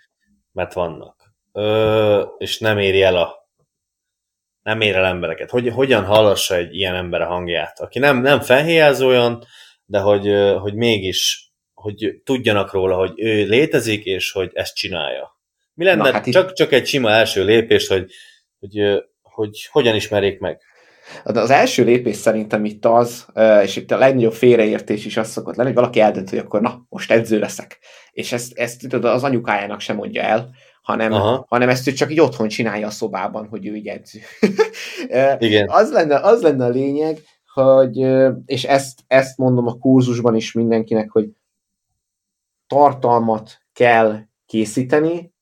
Mert vannak. Ö, és nem éri el a nem ér el embereket. Hogy, hogyan hallassa egy ilyen ember a hangját, aki nem, nem felhéjáz olyan, de hogy, hogy mégis hogy tudjanak róla, hogy ő létezik, és hogy ezt csinálja. Mi lenne Na, hát csak, itt... csak egy sima első lépés, hogy, hogy, hogy hogyan ismerjék meg? De az első lépés szerintem itt az, és itt a legnagyobb félreértés is az szokott lenni, hogy valaki eldönt, hogy akkor na, most edző leszek. És ezt, ezt tudod, az anyukájának sem mondja el, hanem, hanem ezt ő csak így otthon csinálja a szobában, hogy ő így edző. Igen. Az, lenne, az lenne a lényeg, hogy, és ezt, ezt mondom a kurzusban is mindenkinek, hogy tartalmat kell készíteni,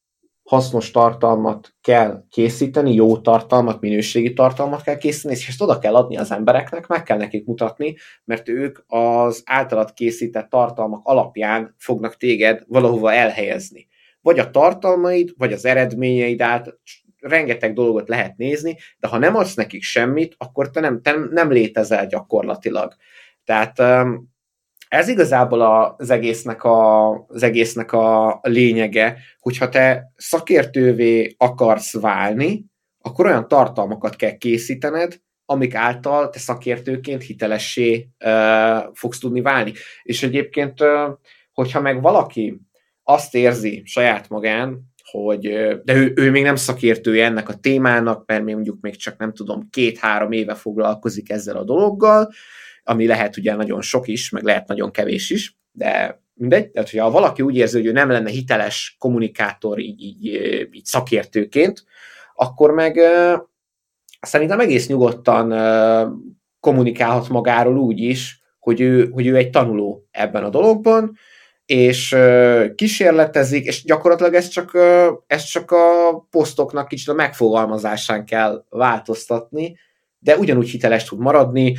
hasznos tartalmat kell készíteni, jó tartalmat, minőségi tartalmat kell készíteni, és ezt oda kell adni az embereknek, meg kell nekik mutatni, mert ők az általad készített tartalmak alapján fognak téged valahova elhelyezni. Vagy a tartalmaid, vagy az eredményeid át, rengeteg dolgot lehet nézni, de ha nem adsz nekik semmit, akkor te nem, te nem létezel gyakorlatilag. Tehát um, ez igazából az egésznek a, az egésznek a lényege, hogyha te szakértővé akarsz válni, akkor olyan tartalmakat kell készítened, amik által te szakértőként hitelessé uh, fogsz tudni válni. És egyébként, uh, hogyha meg valaki azt érzi saját magán, hogy de ő, ő még nem szakértője ennek a témának, mert még mondjuk még csak nem tudom, két-három éve foglalkozik ezzel a dologgal, ami lehet ugye nagyon sok is, meg lehet nagyon kevés is, de mindegy, tehát hogyha valaki úgy érzi, hogy ő nem lenne hiteles kommunikátor így, így, így szakértőként, akkor meg szerintem egész nyugodtan kommunikálhat magáról úgy is, hogy ő, hogy ő egy tanuló ebben a dologban, és kísérletezik, és gyakorlatilag ez csak, ez csak a posztoknak kicsit a megfogalmazásán kell változtatni, de ugyanúgy hiteles tud maradni,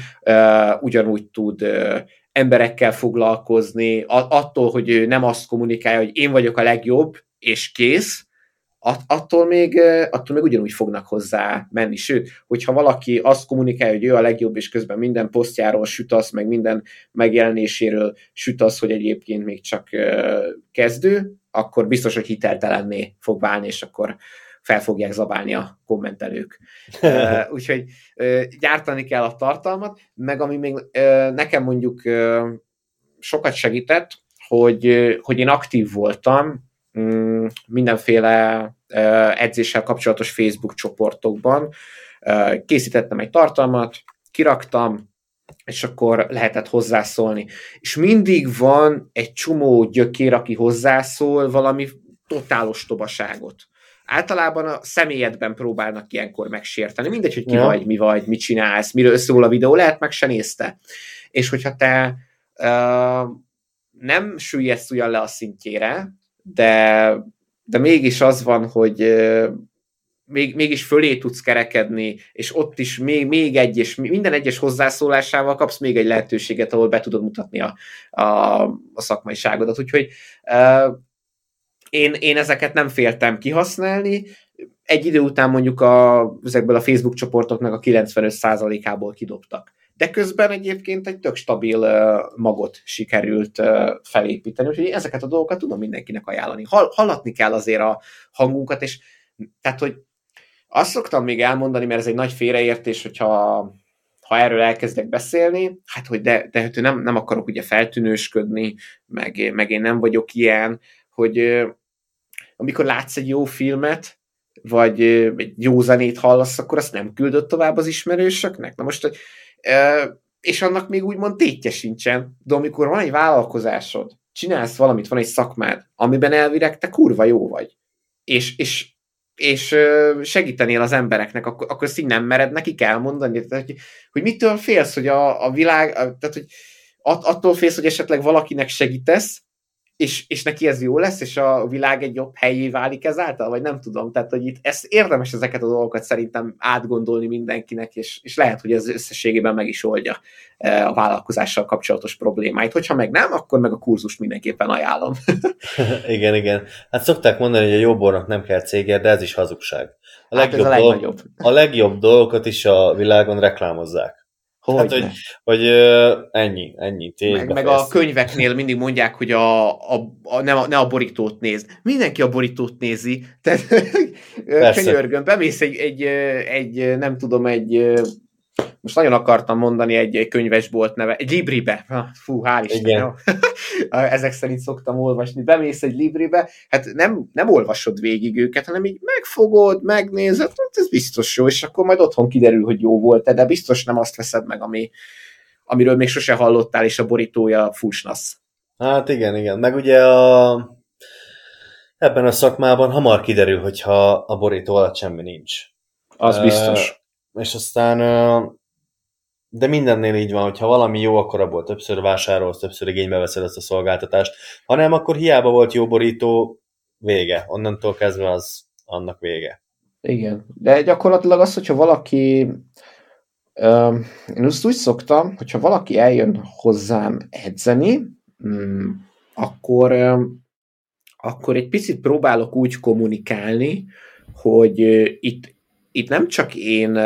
ugyanúgy tud emberekkel foglalkozni, attól, hogy ő nem azt kommunikálja, hogy én vagyok a legjobb, és kész, attól még, attól még ugyanúgy fognak hozzá menni. Sőt, hogyha valaki azt kommunikálja, hogy ő a legjobb, és közben minden posztjáról süt az, meg minden megjelenéséről süt az, hogy egyébként még csak kezdő, akkor biztos, hogy hiteltelenné fog válni, és akkor fel fogják zabálni a kommentelők. Úgyhogy gyártani kell a tartalmat, meg ami még nekem mondjuk sokat segített, hogy, hogy én aktív voltam, Mm, mindenféle edzéssel kapcsolatos Facebook csoportokban. Készítettem egy tartalmat, kiraktam, és akkor lehetett hozzászólni. És mindig van egy csomó gyökér, aki hozzászól valami totálos tobaságot. Általában a személyedben próbálnak ilyenkor megsérteni. Mindegy, hogy ki ja. vagy, mi vagy, mit csinálsz, miről szól a videó, lehet meg se nézte. És hogyha te uh, nem süllyedsz ugyan le a szintjére, de, de mégis az van, hogy még, mégis fölé tudsz kerekedni, és ott is még, még egy, és minden egyes hozzászólásával kapsz még egy lehetőséget, ahol be tudod mutatni a, a, a szakmaiságodat. Úgyhogy uh, én, én ezeket nem féltem kihasználni. Egy idő után mondjuk a, ezekből a Facebook csoportoknak a 95%-ából kidobtak de közben egyébként egy tök stabil magot sikerült felépíteni, úgyhogy ezeket a dolgokat tudom mindenkinek ajánlani. Hall, hallatni kell azért a hangunkat, és tehát, hogy azt szoktam még elmondani, mert ez egy nagy félreértés, hogyha ha erről elkezdek beszélni, hát hogy de, de hát nem, nem akarok ugye feltűnősködni, meg, meg én nem vagyok ilyen, hogy amikor látsz egy jó filmet, vagy egy jó zenét hallasz, akkor azt nem küldött tovább az ismerősöknek. Na most, és annak még úgymond tétje sincsen, de amikor van egy vállalkozásod, csinálsz valamit, van egy szakmád, amiben elvileg te kurva jó vagy, és, és, és segítenél az embereknek, akkor, akkor ezt így nem mered nekik elmondani, tehát, hogy, hogy mitől félsz, hogy a, a világ, tehát hogy attól félsz, hogy esetleg valakinek segítesz, és, és neki ez jó lesz, és a világ egy jobb helyé válik ezáltal, vagy nem tudom. Tehát, hogy itt ezt érdemes ezeket a dolgokat szerintem átgondolni mindenkinek, és, és lehet, hogy ez összességében meg is oldja e, a vállalkozással kapcsolatos problémáit. Hogyha meg nem, akkor meg a kurzus mindenképpen ajánlom. igen, igen. Hát szokták mondani, hogy a jobb nem kell cégért, de ez is hazugság. A legjobb, hát ez a, legnagyobb. Dolg, a legjobb dolgokat is a világon reklámozzák. Hogy, hát, hogy, hogy ennyi, ennyi. Meg, meg a könyveknél mindig mondják, hogy a, a, a, ne, a, ne a borítót nézd. Mindenki a borítót nézi. Tehát könyörgöm, bemész egy, egy, egy, nem tudom, egy most nagyon akartam mondani egy, egy könyvesbolt neve, egy Libribe, fú, hál' Isten, ezek szerint szoktam olvasni, bemész egy Libribe, hát nem, nem olvasod végig őket, hanem így megfogod, megnézed, hát ez biztos jó, és akkor majd otthon kiderül, hogy jó volt de biztos nem azt veszed meg, ami, amiről még sose hallottál, és a borítója fúsnasz. Hát igen, igen, meg ugye a ebben a szakmában hamar kiderül, hogyha a borító alatt semmi nincs. Az biztos. És aztán de mindennél így van, hogyha valami jó, akkor abból többször vásárolsz, többször igénybe veszed ezt a szolgáltatást. Ha nem, akkor hiába volt jó borító, vége. Onnantól kezdve az annak vége. Igen, de gyakorlatilag az, hogyha valaki um, én azt úgy szoktam, hogyha valaki eljön hozzám edzeni, um, akkor, akkor egy picit próbálok úgy kommunikálni, hogy uh, itt, itt nem csak én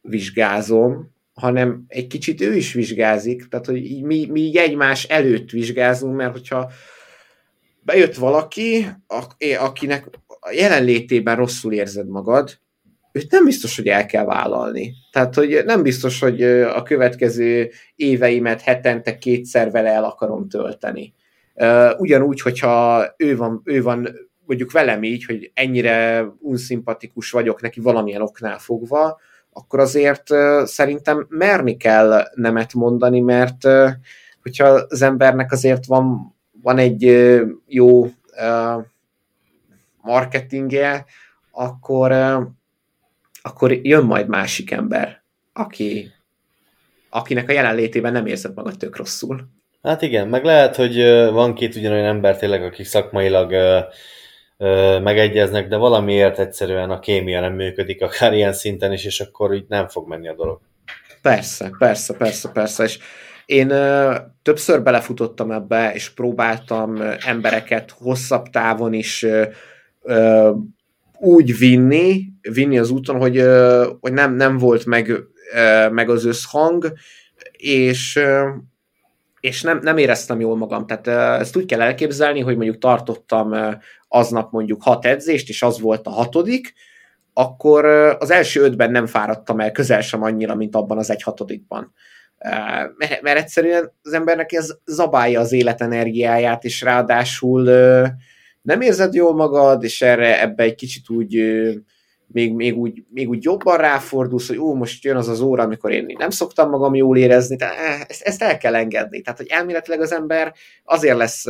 vizsgázom, hanem egy kicsit ő is vizsgázik, tehát hogy mi, mi egymás előtt vizsgázunk, mert hogyha bejött valaki, akinek a jelenlétében rosszul érzed magad, őt nem biztos, hogy el kell vállalni. Tehát, hogy nem biztos, hogy a következő éveimet hetente kétszer vele el akarom tölteni. Ugyanúgy, hogyha ő van, ő van mondjuk velem így, hogy ennyire unszimpatikus vagyok neki valamilyen oknál fogva, akkor azért szerintem merni kell nemet mondani, mert hogyha az embernek azért van, van egy jó marketingje, akkor, akkor jön majd másik ember, aki, akinek a jelenlétében nem érzed magad tök rosszul. Hát igen, meg lehet, hogy van két ugyanolyan ember tényleg, akik szakmailag megegyeznek, de valamiért egyszerűen a kémia nem működik, akár ilyen szinten is, és akkor így nem fog menni a dolog. Persze, persze, persze, persze, és én ö, többször belefutottam ebbe, és próbáltam embereket hosszabb távon is ö, úgy vinni, vinni az úton, hogy, ö, hogy nem, nem volt meg, ö, meg az összhang, és és nem, nem éreztem jól magam. Tehát ezt úgy kell elképzelni, hogy mondjuk tartottam aznap mondjuk hat edzést, és az volt a hatodik, akkor az első ötben nem fáradtam el közel sem annyira, mint abban az egy hatodikban. Mert, mert egyszerűen az embernek ez zabálja az életenergiáját, és ráadásul nem érzed jól magad, és erre ebbe egy kicsit úgy még, még, úgy, még úgy jobban ráfordulsz, hogy ó, most jön az az óra, amikor én nem szoktam magam jól érezni, tehát eh, ezt, ezt el kell engedni. Tehát, hogy elméletileg az ember azért lesz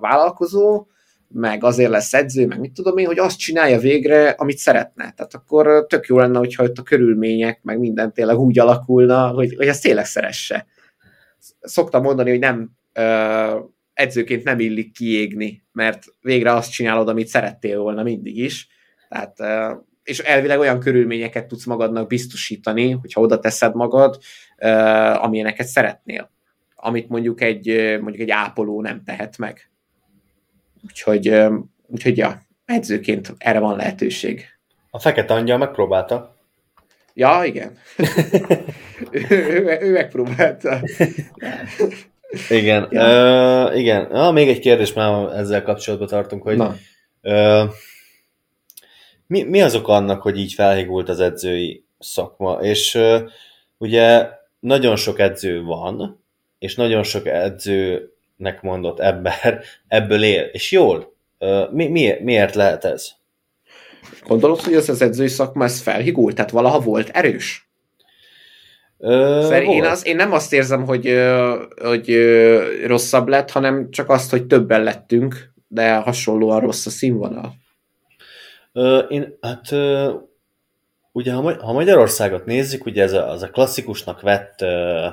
vállalkozó, meg azért lesz edző, meg mit tudom én, hogy azt csinálja végre, amit szeretne. Tehát akkor tök jó lenne, hogyha ott a körülmények, meg minden tényleg úgy alakulna, hogy, hogy ezt tényleg szeresse. Szoktam mondani, hogy nem edzőként nem illik kiégni, mert végre azt csinálod, amit szerettél volna mindig is. Tehát és elvileg olyan körülményeket tudsz magadnak biztosítani, hogyha oda teszed magad, amilyeneket szeretnél, amit mondjuk egy, mondjuk egy ápoló nem tehet meg. Úgyhogy, úgyhogy ja, edzőként erre van lehetőség. A fekete angyal megpróbálta. Ja, igen. ő, ő, ő megpróbálta. igen. Ja. Uh, igen. Ah, még egy kérdés már ezzel kapcsolatban tartunk, hogy Na. Uh, mi, mi az oka annak, hogy így felhigult az edzői szakma? És ugye nagyon sok edző van, és nagyon sok edzőnek mondott ember ebből él, és jól. Mi, mi, miért lehet ez? Gondolod, hogy ez az edzői szakma ez felhigult? Tehát valaha volt erős? Ö, én, az, én nem azt érzem, hogy, hogy rosszabb lett, hanem csak azt, hogy többen lettünk, de hasonlóan rossz a színvonal. Ö, én, hát ö, ugye ha, ha Magyarországot nézzük, ugye ez a, az a klasszikusnak vett ö,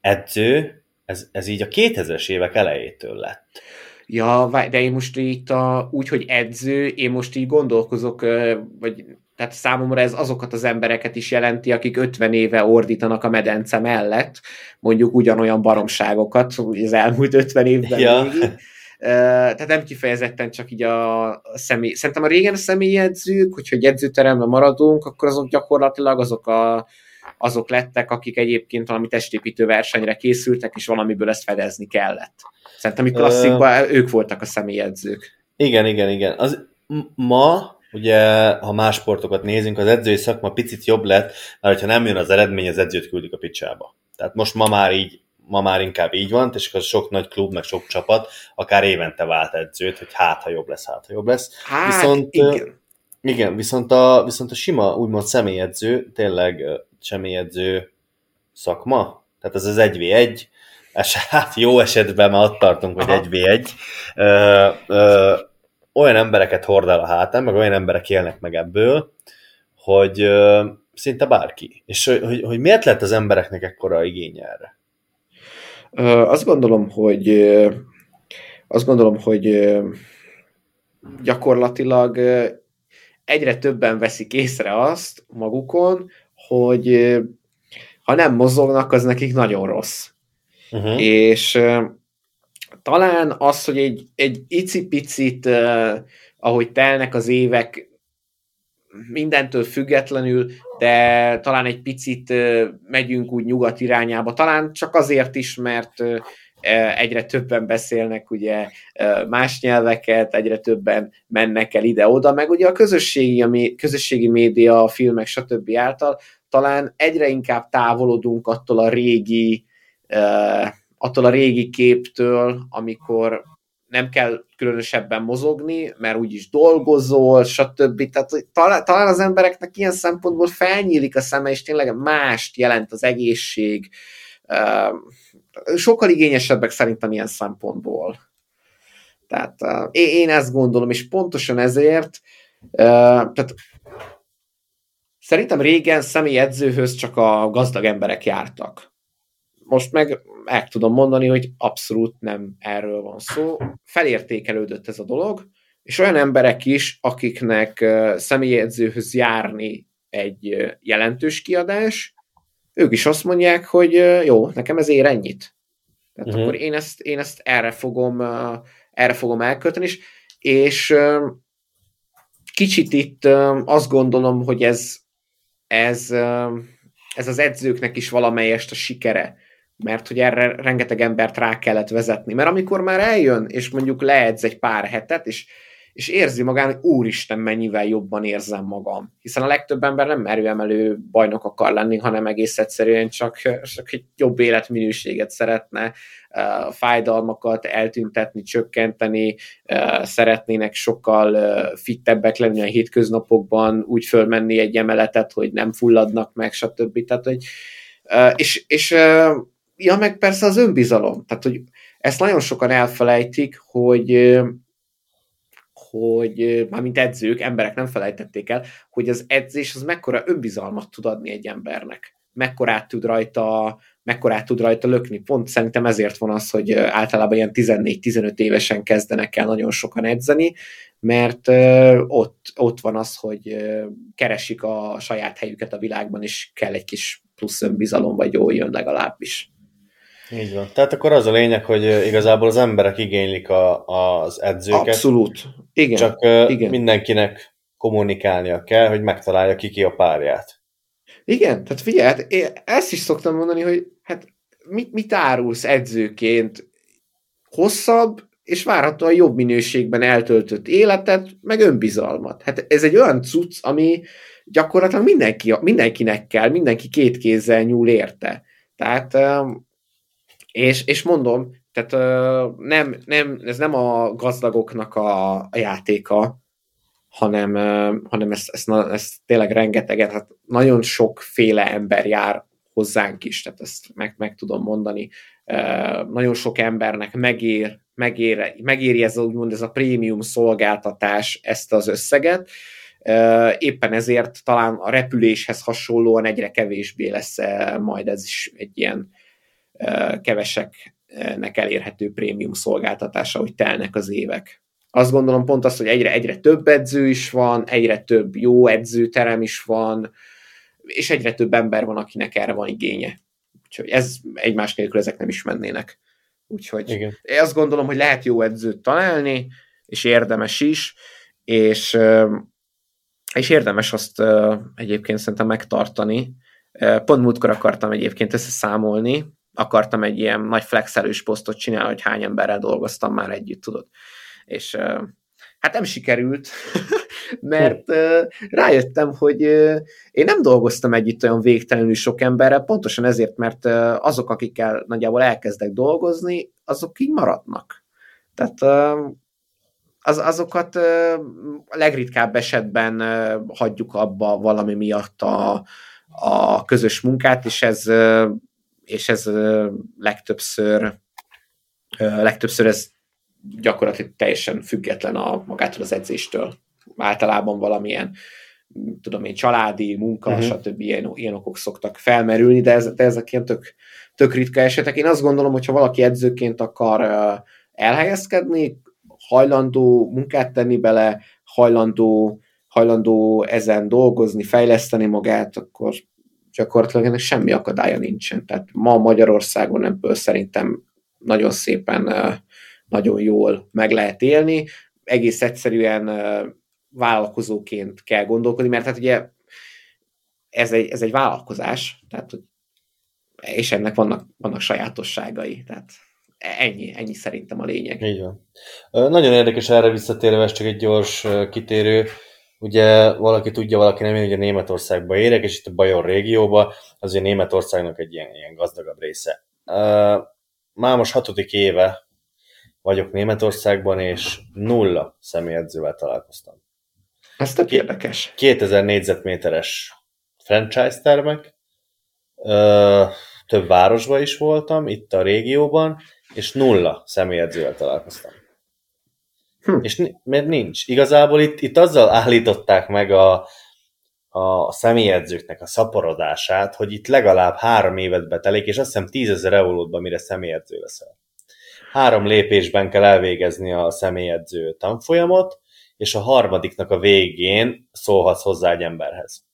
edző, ez, ez így a 2000-es évek elejétől lett. Ja, de én most itt a, úgy, hogy edző, én most így gondolkozok, vagy tehát számomra ez azokat az embereket is jelenti, akik 50 éve ordítanak a medence mellett, mondjuk ugyanolyan baromságokat, az elmúlt 50 évben ja. végig tehát nem kifejezetten csak így a személy. Szerintem a régen a személyi edzők, hogyha egy edzőteremben maradunk, akkor azok gyakorlatilag azok a azok lettek, akik egyébként valami testépítő versenyre készültek, és valamiből ezt fedezni kellett. Szerintem itt klasszikban ők voltak a személyedzők. Igen, igen, igen. Az, ma, ugye, ha más sportokat nézünk, az edzői szakma picit jobb lett, mert ha nem jön az eredmény, az edzőt küldik a picsába. Tehát most ma már így ma már inkább így van, és az sok nagy klub, meg sok csapat akár évente vált edzőt, hogy hát, ha jobb lesz, hát, ha jobb lesz. Hát, viszont, igen. igen, viszont a, viszont a sima, úgymond személyedző, tényleg személyedző szakma, tehát ez az 1v1, és hát jó esetben már ott tartunk, hogy 1v1, ö, ö, olyan embereket hord el a hátán, meg olyan emberek élnek meg ebből, hogy ö, szinte bárki. És hogy, hogy, hogy miért lett az embereknek ekkora igény erre? Azt gondolom, hogy azt gondolom, hogy gyakorlatilag egyre többen veszik észre azt magukon, hogy ha nem mozognak, az nekik nagyon rossz. Uh-huh. És talán az, hogy egy, egy icipicit, ahogy telnek az évek, mindentől függetlenül, de talán egy picit megyünk úgy nyugat irányába, talán csak azért is, mert egyre többen beszélnek ugye más nyelveket, egyre többen mennek el ide-oda, meg ugye a közösségi, a közösségi média, a filmek, stb. által talán egyre inkább távolodunk attól a régi attól a régi képtől, amikor nem kell különösebben mozogni, mert úgyis dolgozol, stb. Tehát talán, talán az embereknek ilyen szempontból felnyílik a szeme, és tényleg mást jelent az egészség. Sokkal igényesebbek szerintem ilyen szempontból. Tehát én ezt gondolom, és pontosan ezért tehát szerintem régen személyedzőhöz csak a gazdag emberek jártak. Most meg meg tudom mondani, hogy abszolút nem erről van szó. Felértékelődött ez a dolog, és olyan emberek is, akiknek személyedzőhöz járni egy jelentős kiadás, ők is azt mondják, hogy jó, nekem ez ér ennyit. Tehát uh-huh. akkor én ezt, én ezt erre fogom, erre fogom elkölteni, és, és kicsit itt azt gondolom, hogy ez, ez, ez az edzőknek is valamelyest a sikere mert hogy erre rengeteg embert rá kellett vezetni. Mert amikor már eljön, és mondjuk leedz egy pár hetet, és, és érzi magán, hogy úristen, mennyivel jobban érzem magam. Hiszen a legtöbb ember nem erőemelő bajnok akar lenni, hanem egész egyszerűen csak, csak egy jobb életminőséget szeretne, fájdalmakat eltüntetni, csökkenteni, szeretnének sokkal fittebbek lenni a hétköznapokban, úgy fölmenni egy emeletet, hogy nem fulladnak meg, stb. Tehát, hogy, és, és ja, meg persze az önbizalom. Tehát, hogy ezt nagyon sokan elfelejtik, hogy hogy mármint edzők, emberek nem felejtették el, hogy az edzés az mekkora önbizalmat tud adni egy embernek. Mekkorát tud rajta, mekkorát tud rajta lökni. Pont szerintem ezért van az, hogy általában ilyen 14-15 évesen kezdenek el nagyon sokan edzeni, mert ott, ott van az, hogy keresik a saját helyüket a világban, és kell egy kis plusz önbizalom, vagy jó jön legalábbis. Így van. Tehát akkor az a lényeg, hogy igazából az emberek igénylik a, az edzőket. Abszolút. Igen. Csak Igen. mindenkinek kommunikálnia kell, hogy megtalálja ki ki a párját. Igen, tehát figyelj, hát én ezt is szoktam mondani, hogy hát mit, mit árulsz edzőként? Hosszabb és várhatóan jobb minőségben eltöltött életet, meg önbizalmat. Hát ez egy olyan cucc, ami gyakorlatilag mindenki, mindenkinek kell, mindenki két kézzel nyúl érte. Tehát és, és mondom, tehát uh, nem, nem, ez nem a gazdagoknak a, a játéka, hanem, uh, hanem ezt, ezt, ezt tényleg rengeteget, hát nagyon sokféle ember jár hozzánk is, tehát ezt meg, meg tudom mondani. Uh, nagyon sok embernek megér, megér, megéri ez úgymond ez a prémium szolgáltatás ezt az összeget, éppen ezért talán a repüléshez hasonlóan egyre kevésbé lesz majd ez is egy ilyen keveseknek elérhető prémium szolgáltatása, hogy telnek az évek. Azt gondolom pont az, hogy egyre, egyre több edző is van, egyre több jó edzőterem is van, és egyre több ember van, akinek erre van igénye. Úgyhogy ez egymás nélkül ezek nem is mennének. Úgyhogy Igen. én azt gondolom, hogy lehet jó edzőt találni, és érdemes is, és, és érdemes azt egyébként szerintem megtartani. Pont múltkor akartam egyébként összeszámolni, akartam egy ilyen nagy flexelős posztot csinálni, hogy hány emberrel dolgoztam már együtt, tudod. És hát nem sikerült, mert rájöttem, hogy én nem dolgoztam együtt olyan végtelenül sok emberrel, pontosan ezért, mert azok, akikkel nagyjából elkezdek dolgozni, azok így maradnak. Tehát az, azokat a legritkább esetben hagyjuk abba valami miatt a, a közös munkát, és ez és ez legtöbbször legtöbbször ez gyakorlatilag teljesen független a magától az edzéstől. Általában valamilyen tudom én, családi, munka, uh-huh. stb. Ilyen, ilyen okok szoktak felmerülni, de, ez, de ezek ilyen tök, tök ritka esetek. Én azt gondolom, hogy ha valaki edzőként akar elhelyezkedni, hajlandó munkát tenni bele, hajlandó, hajlandó ezen dolgozni, fejleszteni magát, akkor gyakorlatilag ennek semmi akadálya nincsen. Tehát ma Magyarországon ebből szerintem nagyon szépen, nagyon jól meg lehet élni. Egész egyszerűen vállalkozóként kell gondolkodni, mert hát ugye ez egy, ez egy vállalkozás, tehát, és ennek vannak, vannak sajátosságai, tehát ennyi, ennyi szerintem a lényeg. Így van. Nagyon érdekes erre visszatérve, ez csak egy gyors kitérő, ugye valaki tudja, valaki nem, én ugye Németországba érek, és itt a Bajor régióba, azért Németországnak egy ilyen, ilyen gazdagabb része. Már most hatodik éve vagyok Németországban, és nulla személyedzővel találkoztam. Ez tök érdekes. 2000 négyzetméteres franchise termek, több városban is voltam, itt a régióban, és nulla személyedzővel találkoztam. Hm. És mert nincs. Igazából itt, itt azzal állították meg a, a személyedzőknek a szaporodását, hogy itt legalább három évet betelik, és azt hiszem tízezer eurótban mire személyedző leszel. Három lépésben kell elvégezni a személyedző tanfolyamot, és a harmadiknak a végén szólhatsz hozzá egy emberhez.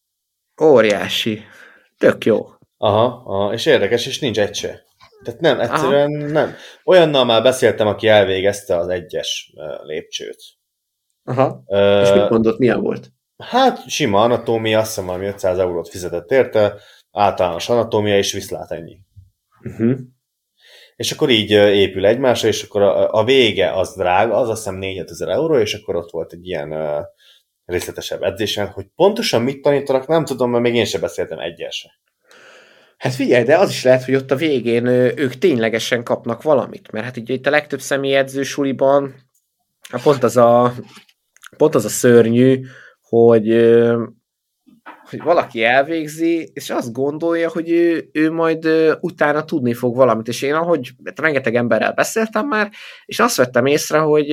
Óriási. Tök jó. Aha, aha, és érdekes, és nincs egy se. Tehát nem, egyszerűen aha. nem. Olyannal már beszéltem, aki elvégezte az egyes lépcsőt. Aha. Uh, és mit mondott, milyen volt? Hát sima anatómia, azt hiszem valami 500 eurót fizetett érte, általános anatómia, és viszlát ennyi. Uh-huh. És akkor így épül egymásra, és akkor a, a vége az drága, az azt hiszem 4000 euró, és akkor ott volt egy ilyen uh, részletesebb edzésen, hogy pontosan mit tanítanak, nem tudom, mert még én sem beszéltem egyel se. Hát figyelj, de az is lehet, hogy ott a végén ők ténylegesen kapnak valamit, mert hát ugye itt a legtöbb személyedző suliban pont az a, pont az a szörnyű, hogy, hogy valaki elvégzi, és azt gondolja, hogy ő, ő majd utána tudni fog valamit. És én ahogy rengeteg emberrel beszéltem már, és azt vettem észre, hogy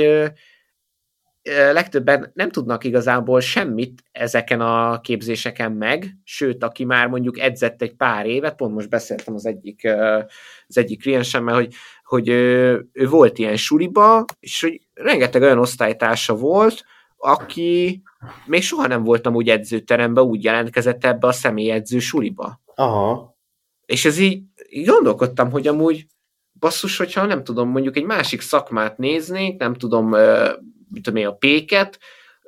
legtöbben nem tudnak igazából semmit ezeken a képzéseken meg, sőt, aki már mondjuk edzett egy pár évet, pont most beszéltem az egyik, az egyik kliensemmel, hogy, hogy ő, ő volt ilyen suliba, és hogy rengeteg olyan osztálytársa volt, aki még soha nem voltam úgy edzőteremben, úgy jelentkezett ebbe a személyedző suliba. Aha. És ez így, így gondolkodtam, hogy amúgy basszus, hogyha nem tudom, mondjuk egy másik szakmát néznék, nem tudom, mit tudom én, a péket,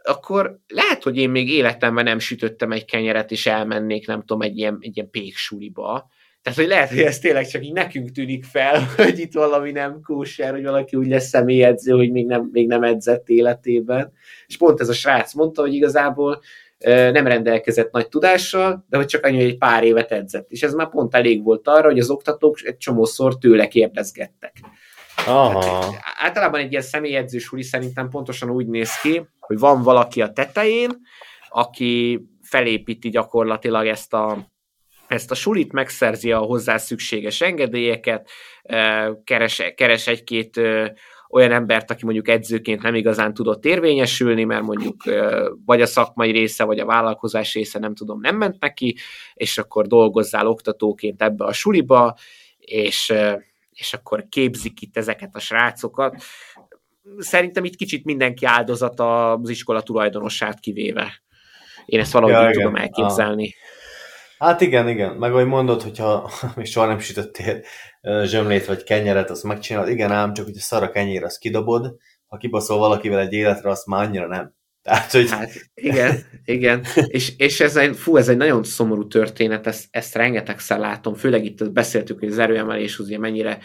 akkor lehet, hogy én még életemben nem sütöttem egy kenyeret, és elmennék, nem tudom, egy ilyen, egy ilyen péksuliba. Tehát, hogy lehet, hogy ez tényleg csak így nekünk tűnik fel, hogy itt valami nem kóser, hogy valaki úgy lesz személyedző, hogy még nem, még nem edzett életében. És pont ez a srác mondta, hogy igazából nem rendelkezett nagy tudással, de hogy csak annyi, hogy egy pár évet edzett. És ez már pont elég volt arra, hogy az oktatók egy csomószor tőle kérdezgettek. Aha. Hát, általában egy ilyen személyedző suli szerintem pontosan úgy néz ki, hogy van valaki a tetején, aki felépíti gyakorlatilag ezt a, ezt a sulit, megszerzi a hozzá szükséges engedélyeket, keres, keres egy-két olyan embert, aki mondjuk edzőként nem igazán tudott érvényesülni, mert mondjuk vagy a szakmai része, vagy a vállalkozás része, nem tudom, nem ment neki, és akkor dolgozzál oktatóként ebbe a suliba, és és akkor képzik itt ezeket a srácokat. Szerintem itt kicsit mindenki áldozat az iskola tulajdonosát kivéve. Én ezt valahogy ja, tudom elképzelni. Ah. Hát igen, igen. Meg ahogy mondod, hogyha még soha nem sütöttél zsömlét vagy kenyeret, azt megcsinálod. Igen, ám, csak hogyha szar a kenyér, azt kidobod. Ha kibaszol valakivel egy életre, azt már annyira nem. Tehát, hogy... Hát igen, igen. És, és ez egy, fú, ez egy nagyon szomorú történet, ezt, ezt rengetegszer látom, főleg itt beszéltük, hogy az erőemelés ugye mennyire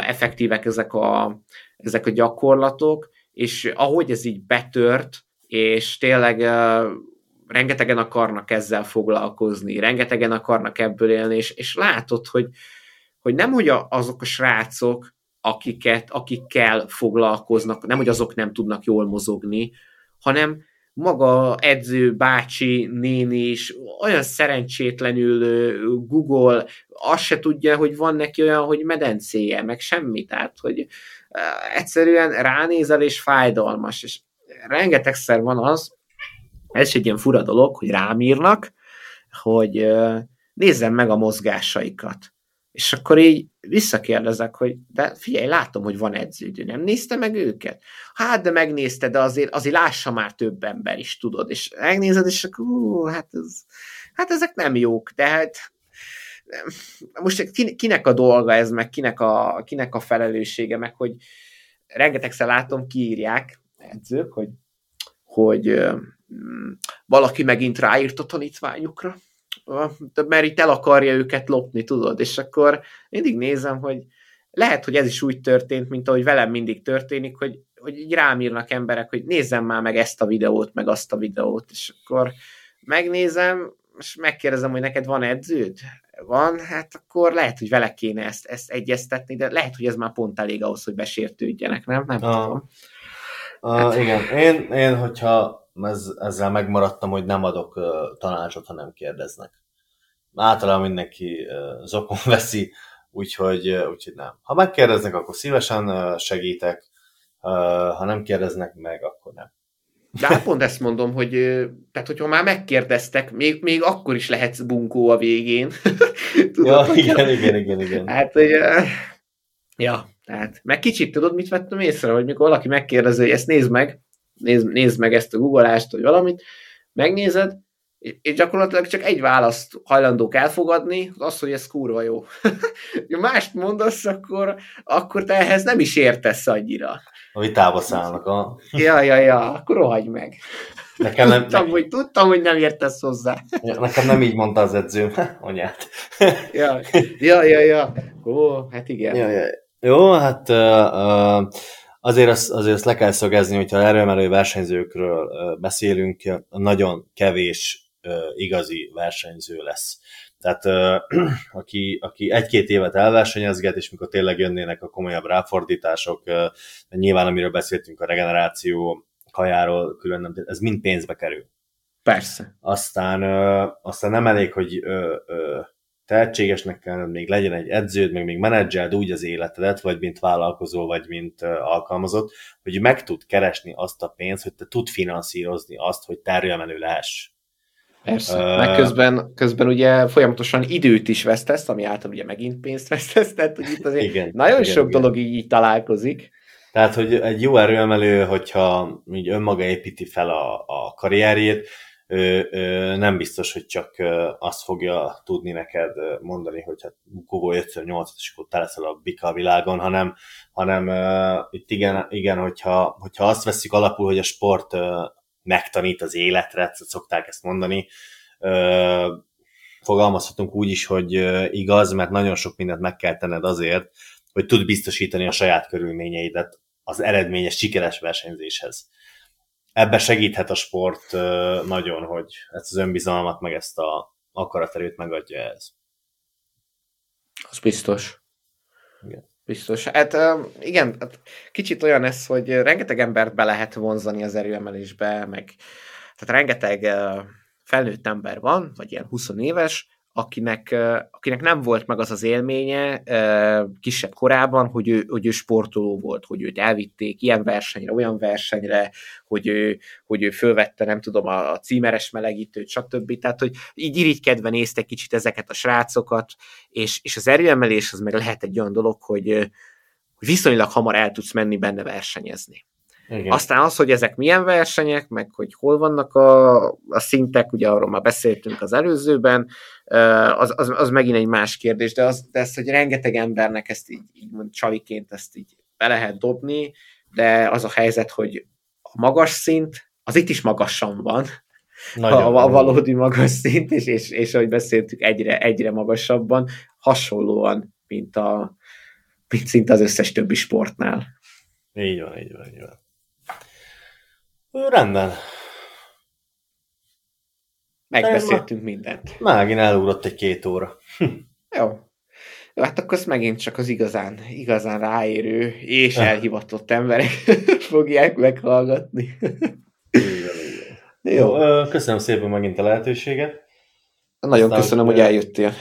effektívek ezek a, ezek a gyakorlatok, és ahogy ez így betört, és tényleg uh, rengetegen akarnak ezzel foglalkozni, rengetegen akarnak ebből élni, és, és látod, hogy, hogy nem, hogy a, azok a srácok, akiket, akikkel foglalkoznak, nem, hogy azok nem tudnak jól mozogni, hanem maga edző, bácsi, néni is olyan szerencsétlenül Google azt se tudja, hogy van neki olyan, hogy medencéje, meg semmi, tehát, hogy egyszerűen ránézel és fájdalmas, és rengetegszer van az, ez egy ilyen fura dolog, hogy rám írnak, hogy nézzem meg a mozgásaikat. És akkor így visszakérdezek, hogy de figyelj, látom, hogy van edződő, nem nézte meg őket? Hát, de megnézte, de azért, azért lássa már több ember is, tudod, és megnézed, és akkor, hú, hát, ez, hát ezek nem jók, de hát most kinek a dolga ez, meg kinek a, kinek a felelőssége, meg hogy rengetegszer látom, kiírják edzők, hogy, hogy valaki megint ráírt a tanítványukra, mert itt el akarja őket lopni, tudod, és akkor mindig nézem, hogy lehet, hogy ez is úgy történt, mint ahogy velem mindig történik, hogy, hogy így rám írnak emberek, hogy nézzem már meg ezt a videót, meg azt a videót, és akkor megnézem, most megkérdezem, hogy neked van edződ? Van, hát akkor lehet, hogy vele kéne ezt, ezt egyeztetni, de lehet, hogy ez már pont elég ahhoz, hogy besértődjenek, nem? Nem a, tudom. A, hát. Igen, én, én hogyha ez, ezzel megmaradtam, hogy nem adok tanácsot, ha nem kérdeznek. Általában mindenki zokon veszi, úgyhogy, úgyhogy nem. Ha megkérdeznek, akkor szívesen segítek, ha nem kérdeznek meg, akkor nem. De hát pont ezt mondom, hogy tehát hogyha már megkérdeztek, még, még akkor is lehetsz bunkó a végén. tudod, ja, igen, igen, igen, igen. Hát, hogy, ja, tehát, meg kicsit tudod, mit vettem észre, hogy mikor valaki megkérdezi, hogy ezt nézd meg, nézd, nézd meg ezt a googleást, vagy valamit, megnézed, és gyakorlatilag csak egy választ hajlandók elfogadni, az, hogy ez kurva jó. ha mást mondasz, akkor, akkor te ehhez nem is értesz annyira. A vitába szállnak. A... ja, ja, ja, akkor rohagy meg. Nekem nem, tudtam, ne... hogy, tudtam, hogy nem értesz hozzá. Nekem nem így mondta az edzőm, anyát. ja, ja, ja, ja. Ó, hát igen. Ja, ja. Jó, hát uh, uh, azért, azt, azért azt le kell szögezni, hogyha erőemelő versenyzőkről beszélünk, nagyon kevés igazi versenyző lesz. Tehát aki, aki egy-két évet elversenyezget, és mikor tényleg jönnének a komolyabb ráfordítások, nyilván amiről beszéltünk, a regeneráció, kajáról külön nem, ez mind pénzbe kerül. Persze. Aztán, aztán nem elég, hogy tehetségesnek kell, még legyen egy edződ, meg még menedzseld úgy az életedet, vagy mint vállalkozó, vagy mint alkalmazott, hogy meg tud keresni azt a pénzt, hogy te tud finanszírozni azt, hogy terjemenő lehess. Persze, uh, meg közben, közben ugye folyamatosan időt is vesztesz, ami által ugye megint pénzt vesztesz, tehát hogy itt azért igen, nagyon igen, sok igen. dolog így, így találkozik. Tehát, hogy egy jó erőemelő, hogyha így önmaga építi fel a, a karrierjét, ő, ő, nem biztos, hogy csak azt fogja tudni neked mondani, hogy hát Google 5 8 és akkor te leszel a bika a világon, hanem, hanem uh, itt igen, igen hogyha, hogyha azt veszik alapul, hogy a sport megtanít az életre, szokták ezt mondani, fogalmazhatunk úgy is, hogy igaz, mert nagyon sok mindent meg kell tenned azért, hogy tud biztosítani a saját körülményeidet az eredményes, sikeres versenyzéshez ebbe segíthet a sport nagyon, hogy ezt az önbizalmat, meg ezt a akaraterőt megadja ez. Az biztos. Igen. Biztos. Hát igen, hát kicsit olyan ez, hogy rengeteg embert be lehet vonzani az erőemelésbe, meg tehát rengeteg felnőtt ember van, vagy ilyen 20 éves, akinek, akinek nem volt meg az az élménye kisebb korában, hogy ő, hogy ő sportoló volt, hogy őt elvitték ilyen versenyre, olyan versenyre, hogy ő, hogy ő fölvette, nem tudom, a, címeres melegítőt, stb. Tehát, hogy így irigykedve nézte kicsit ezeket a srácokat, és, és az erőemelés az meg lehet egy olyan dolog, hogy, hogy viszonylag hamar el tudsz menni benne versenyezni. Igen. Aztán az, hogy ezek milyen versenyek, meg hogy hol vannak a, a szintek, ugye arról már beszéltünk az előzőben, az, az, az megint egy más kérdés, de, az, de ezt, hogy rengeteg embernek ezt így, így mond, csaliként ezt így be lehet dobni, de az a helyzet, hogy a magas szint, az itt is magasan van, Nagyon a, a valódi magas szint, és, és, és ahogy beszéltük, egyre, egyre magasabban, hasonlóan, mint, a, mint szinte az összes többi sportnál. Így van, így van, így van. Rendben. Megbeszéltünk mindent. Megint elugrott egy két óra. Jó. Jó, hát akkor ezt megint csak az igazán, igazán ráérő és elhivatott emberek fogják meghallgatni. Jó. Köszönöm szépen megint a lehetőséget. Nagyon Aztán, köszönöm, hogy eljöttél.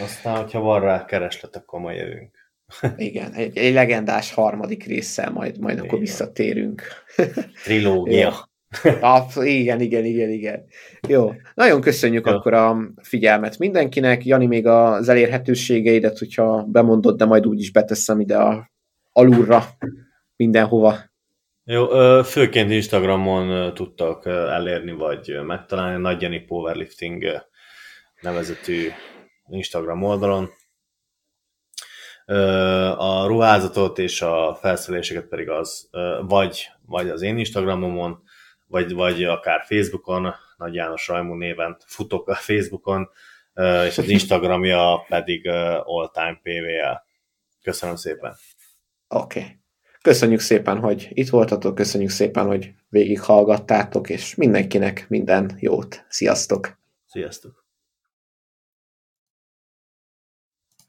Aztán, hogyha van rá kereslet, akkor majd jövünk. Igen, egy, egy legendás harmadik résszel majd, majd akkor visszatérünk. Trilógia. Ah, igen, igen, igen, igen. Jó. Nagyon köszönjük Jó. akkor a figyelmet mindenkinek. Jani, még az elérhetőségeidet, hogyha bemondod, de majd úgyis beteszem ide a alulra mindenhova. Jó, főként Instagramon tudtak elérni, vagy megtalálni Nagy Jani Powerlifting nevezetű Instagram oldalon. A ruházatot és a felszereléseket pedig az vagy, vagy az én Instagramomon, vagy, vagy akár Facebookon, Nagy János Rajmú néven futok a Facebookon, és az Instagramja pedig Time PVL. Köszönöm szépen. Oké. Okay. Köszönjük szépen, hogy itt voltatok, köszönjük szépen, hogy végighallgattátok, és mindenkinek minden jót. Sziasztok! Sziasztok!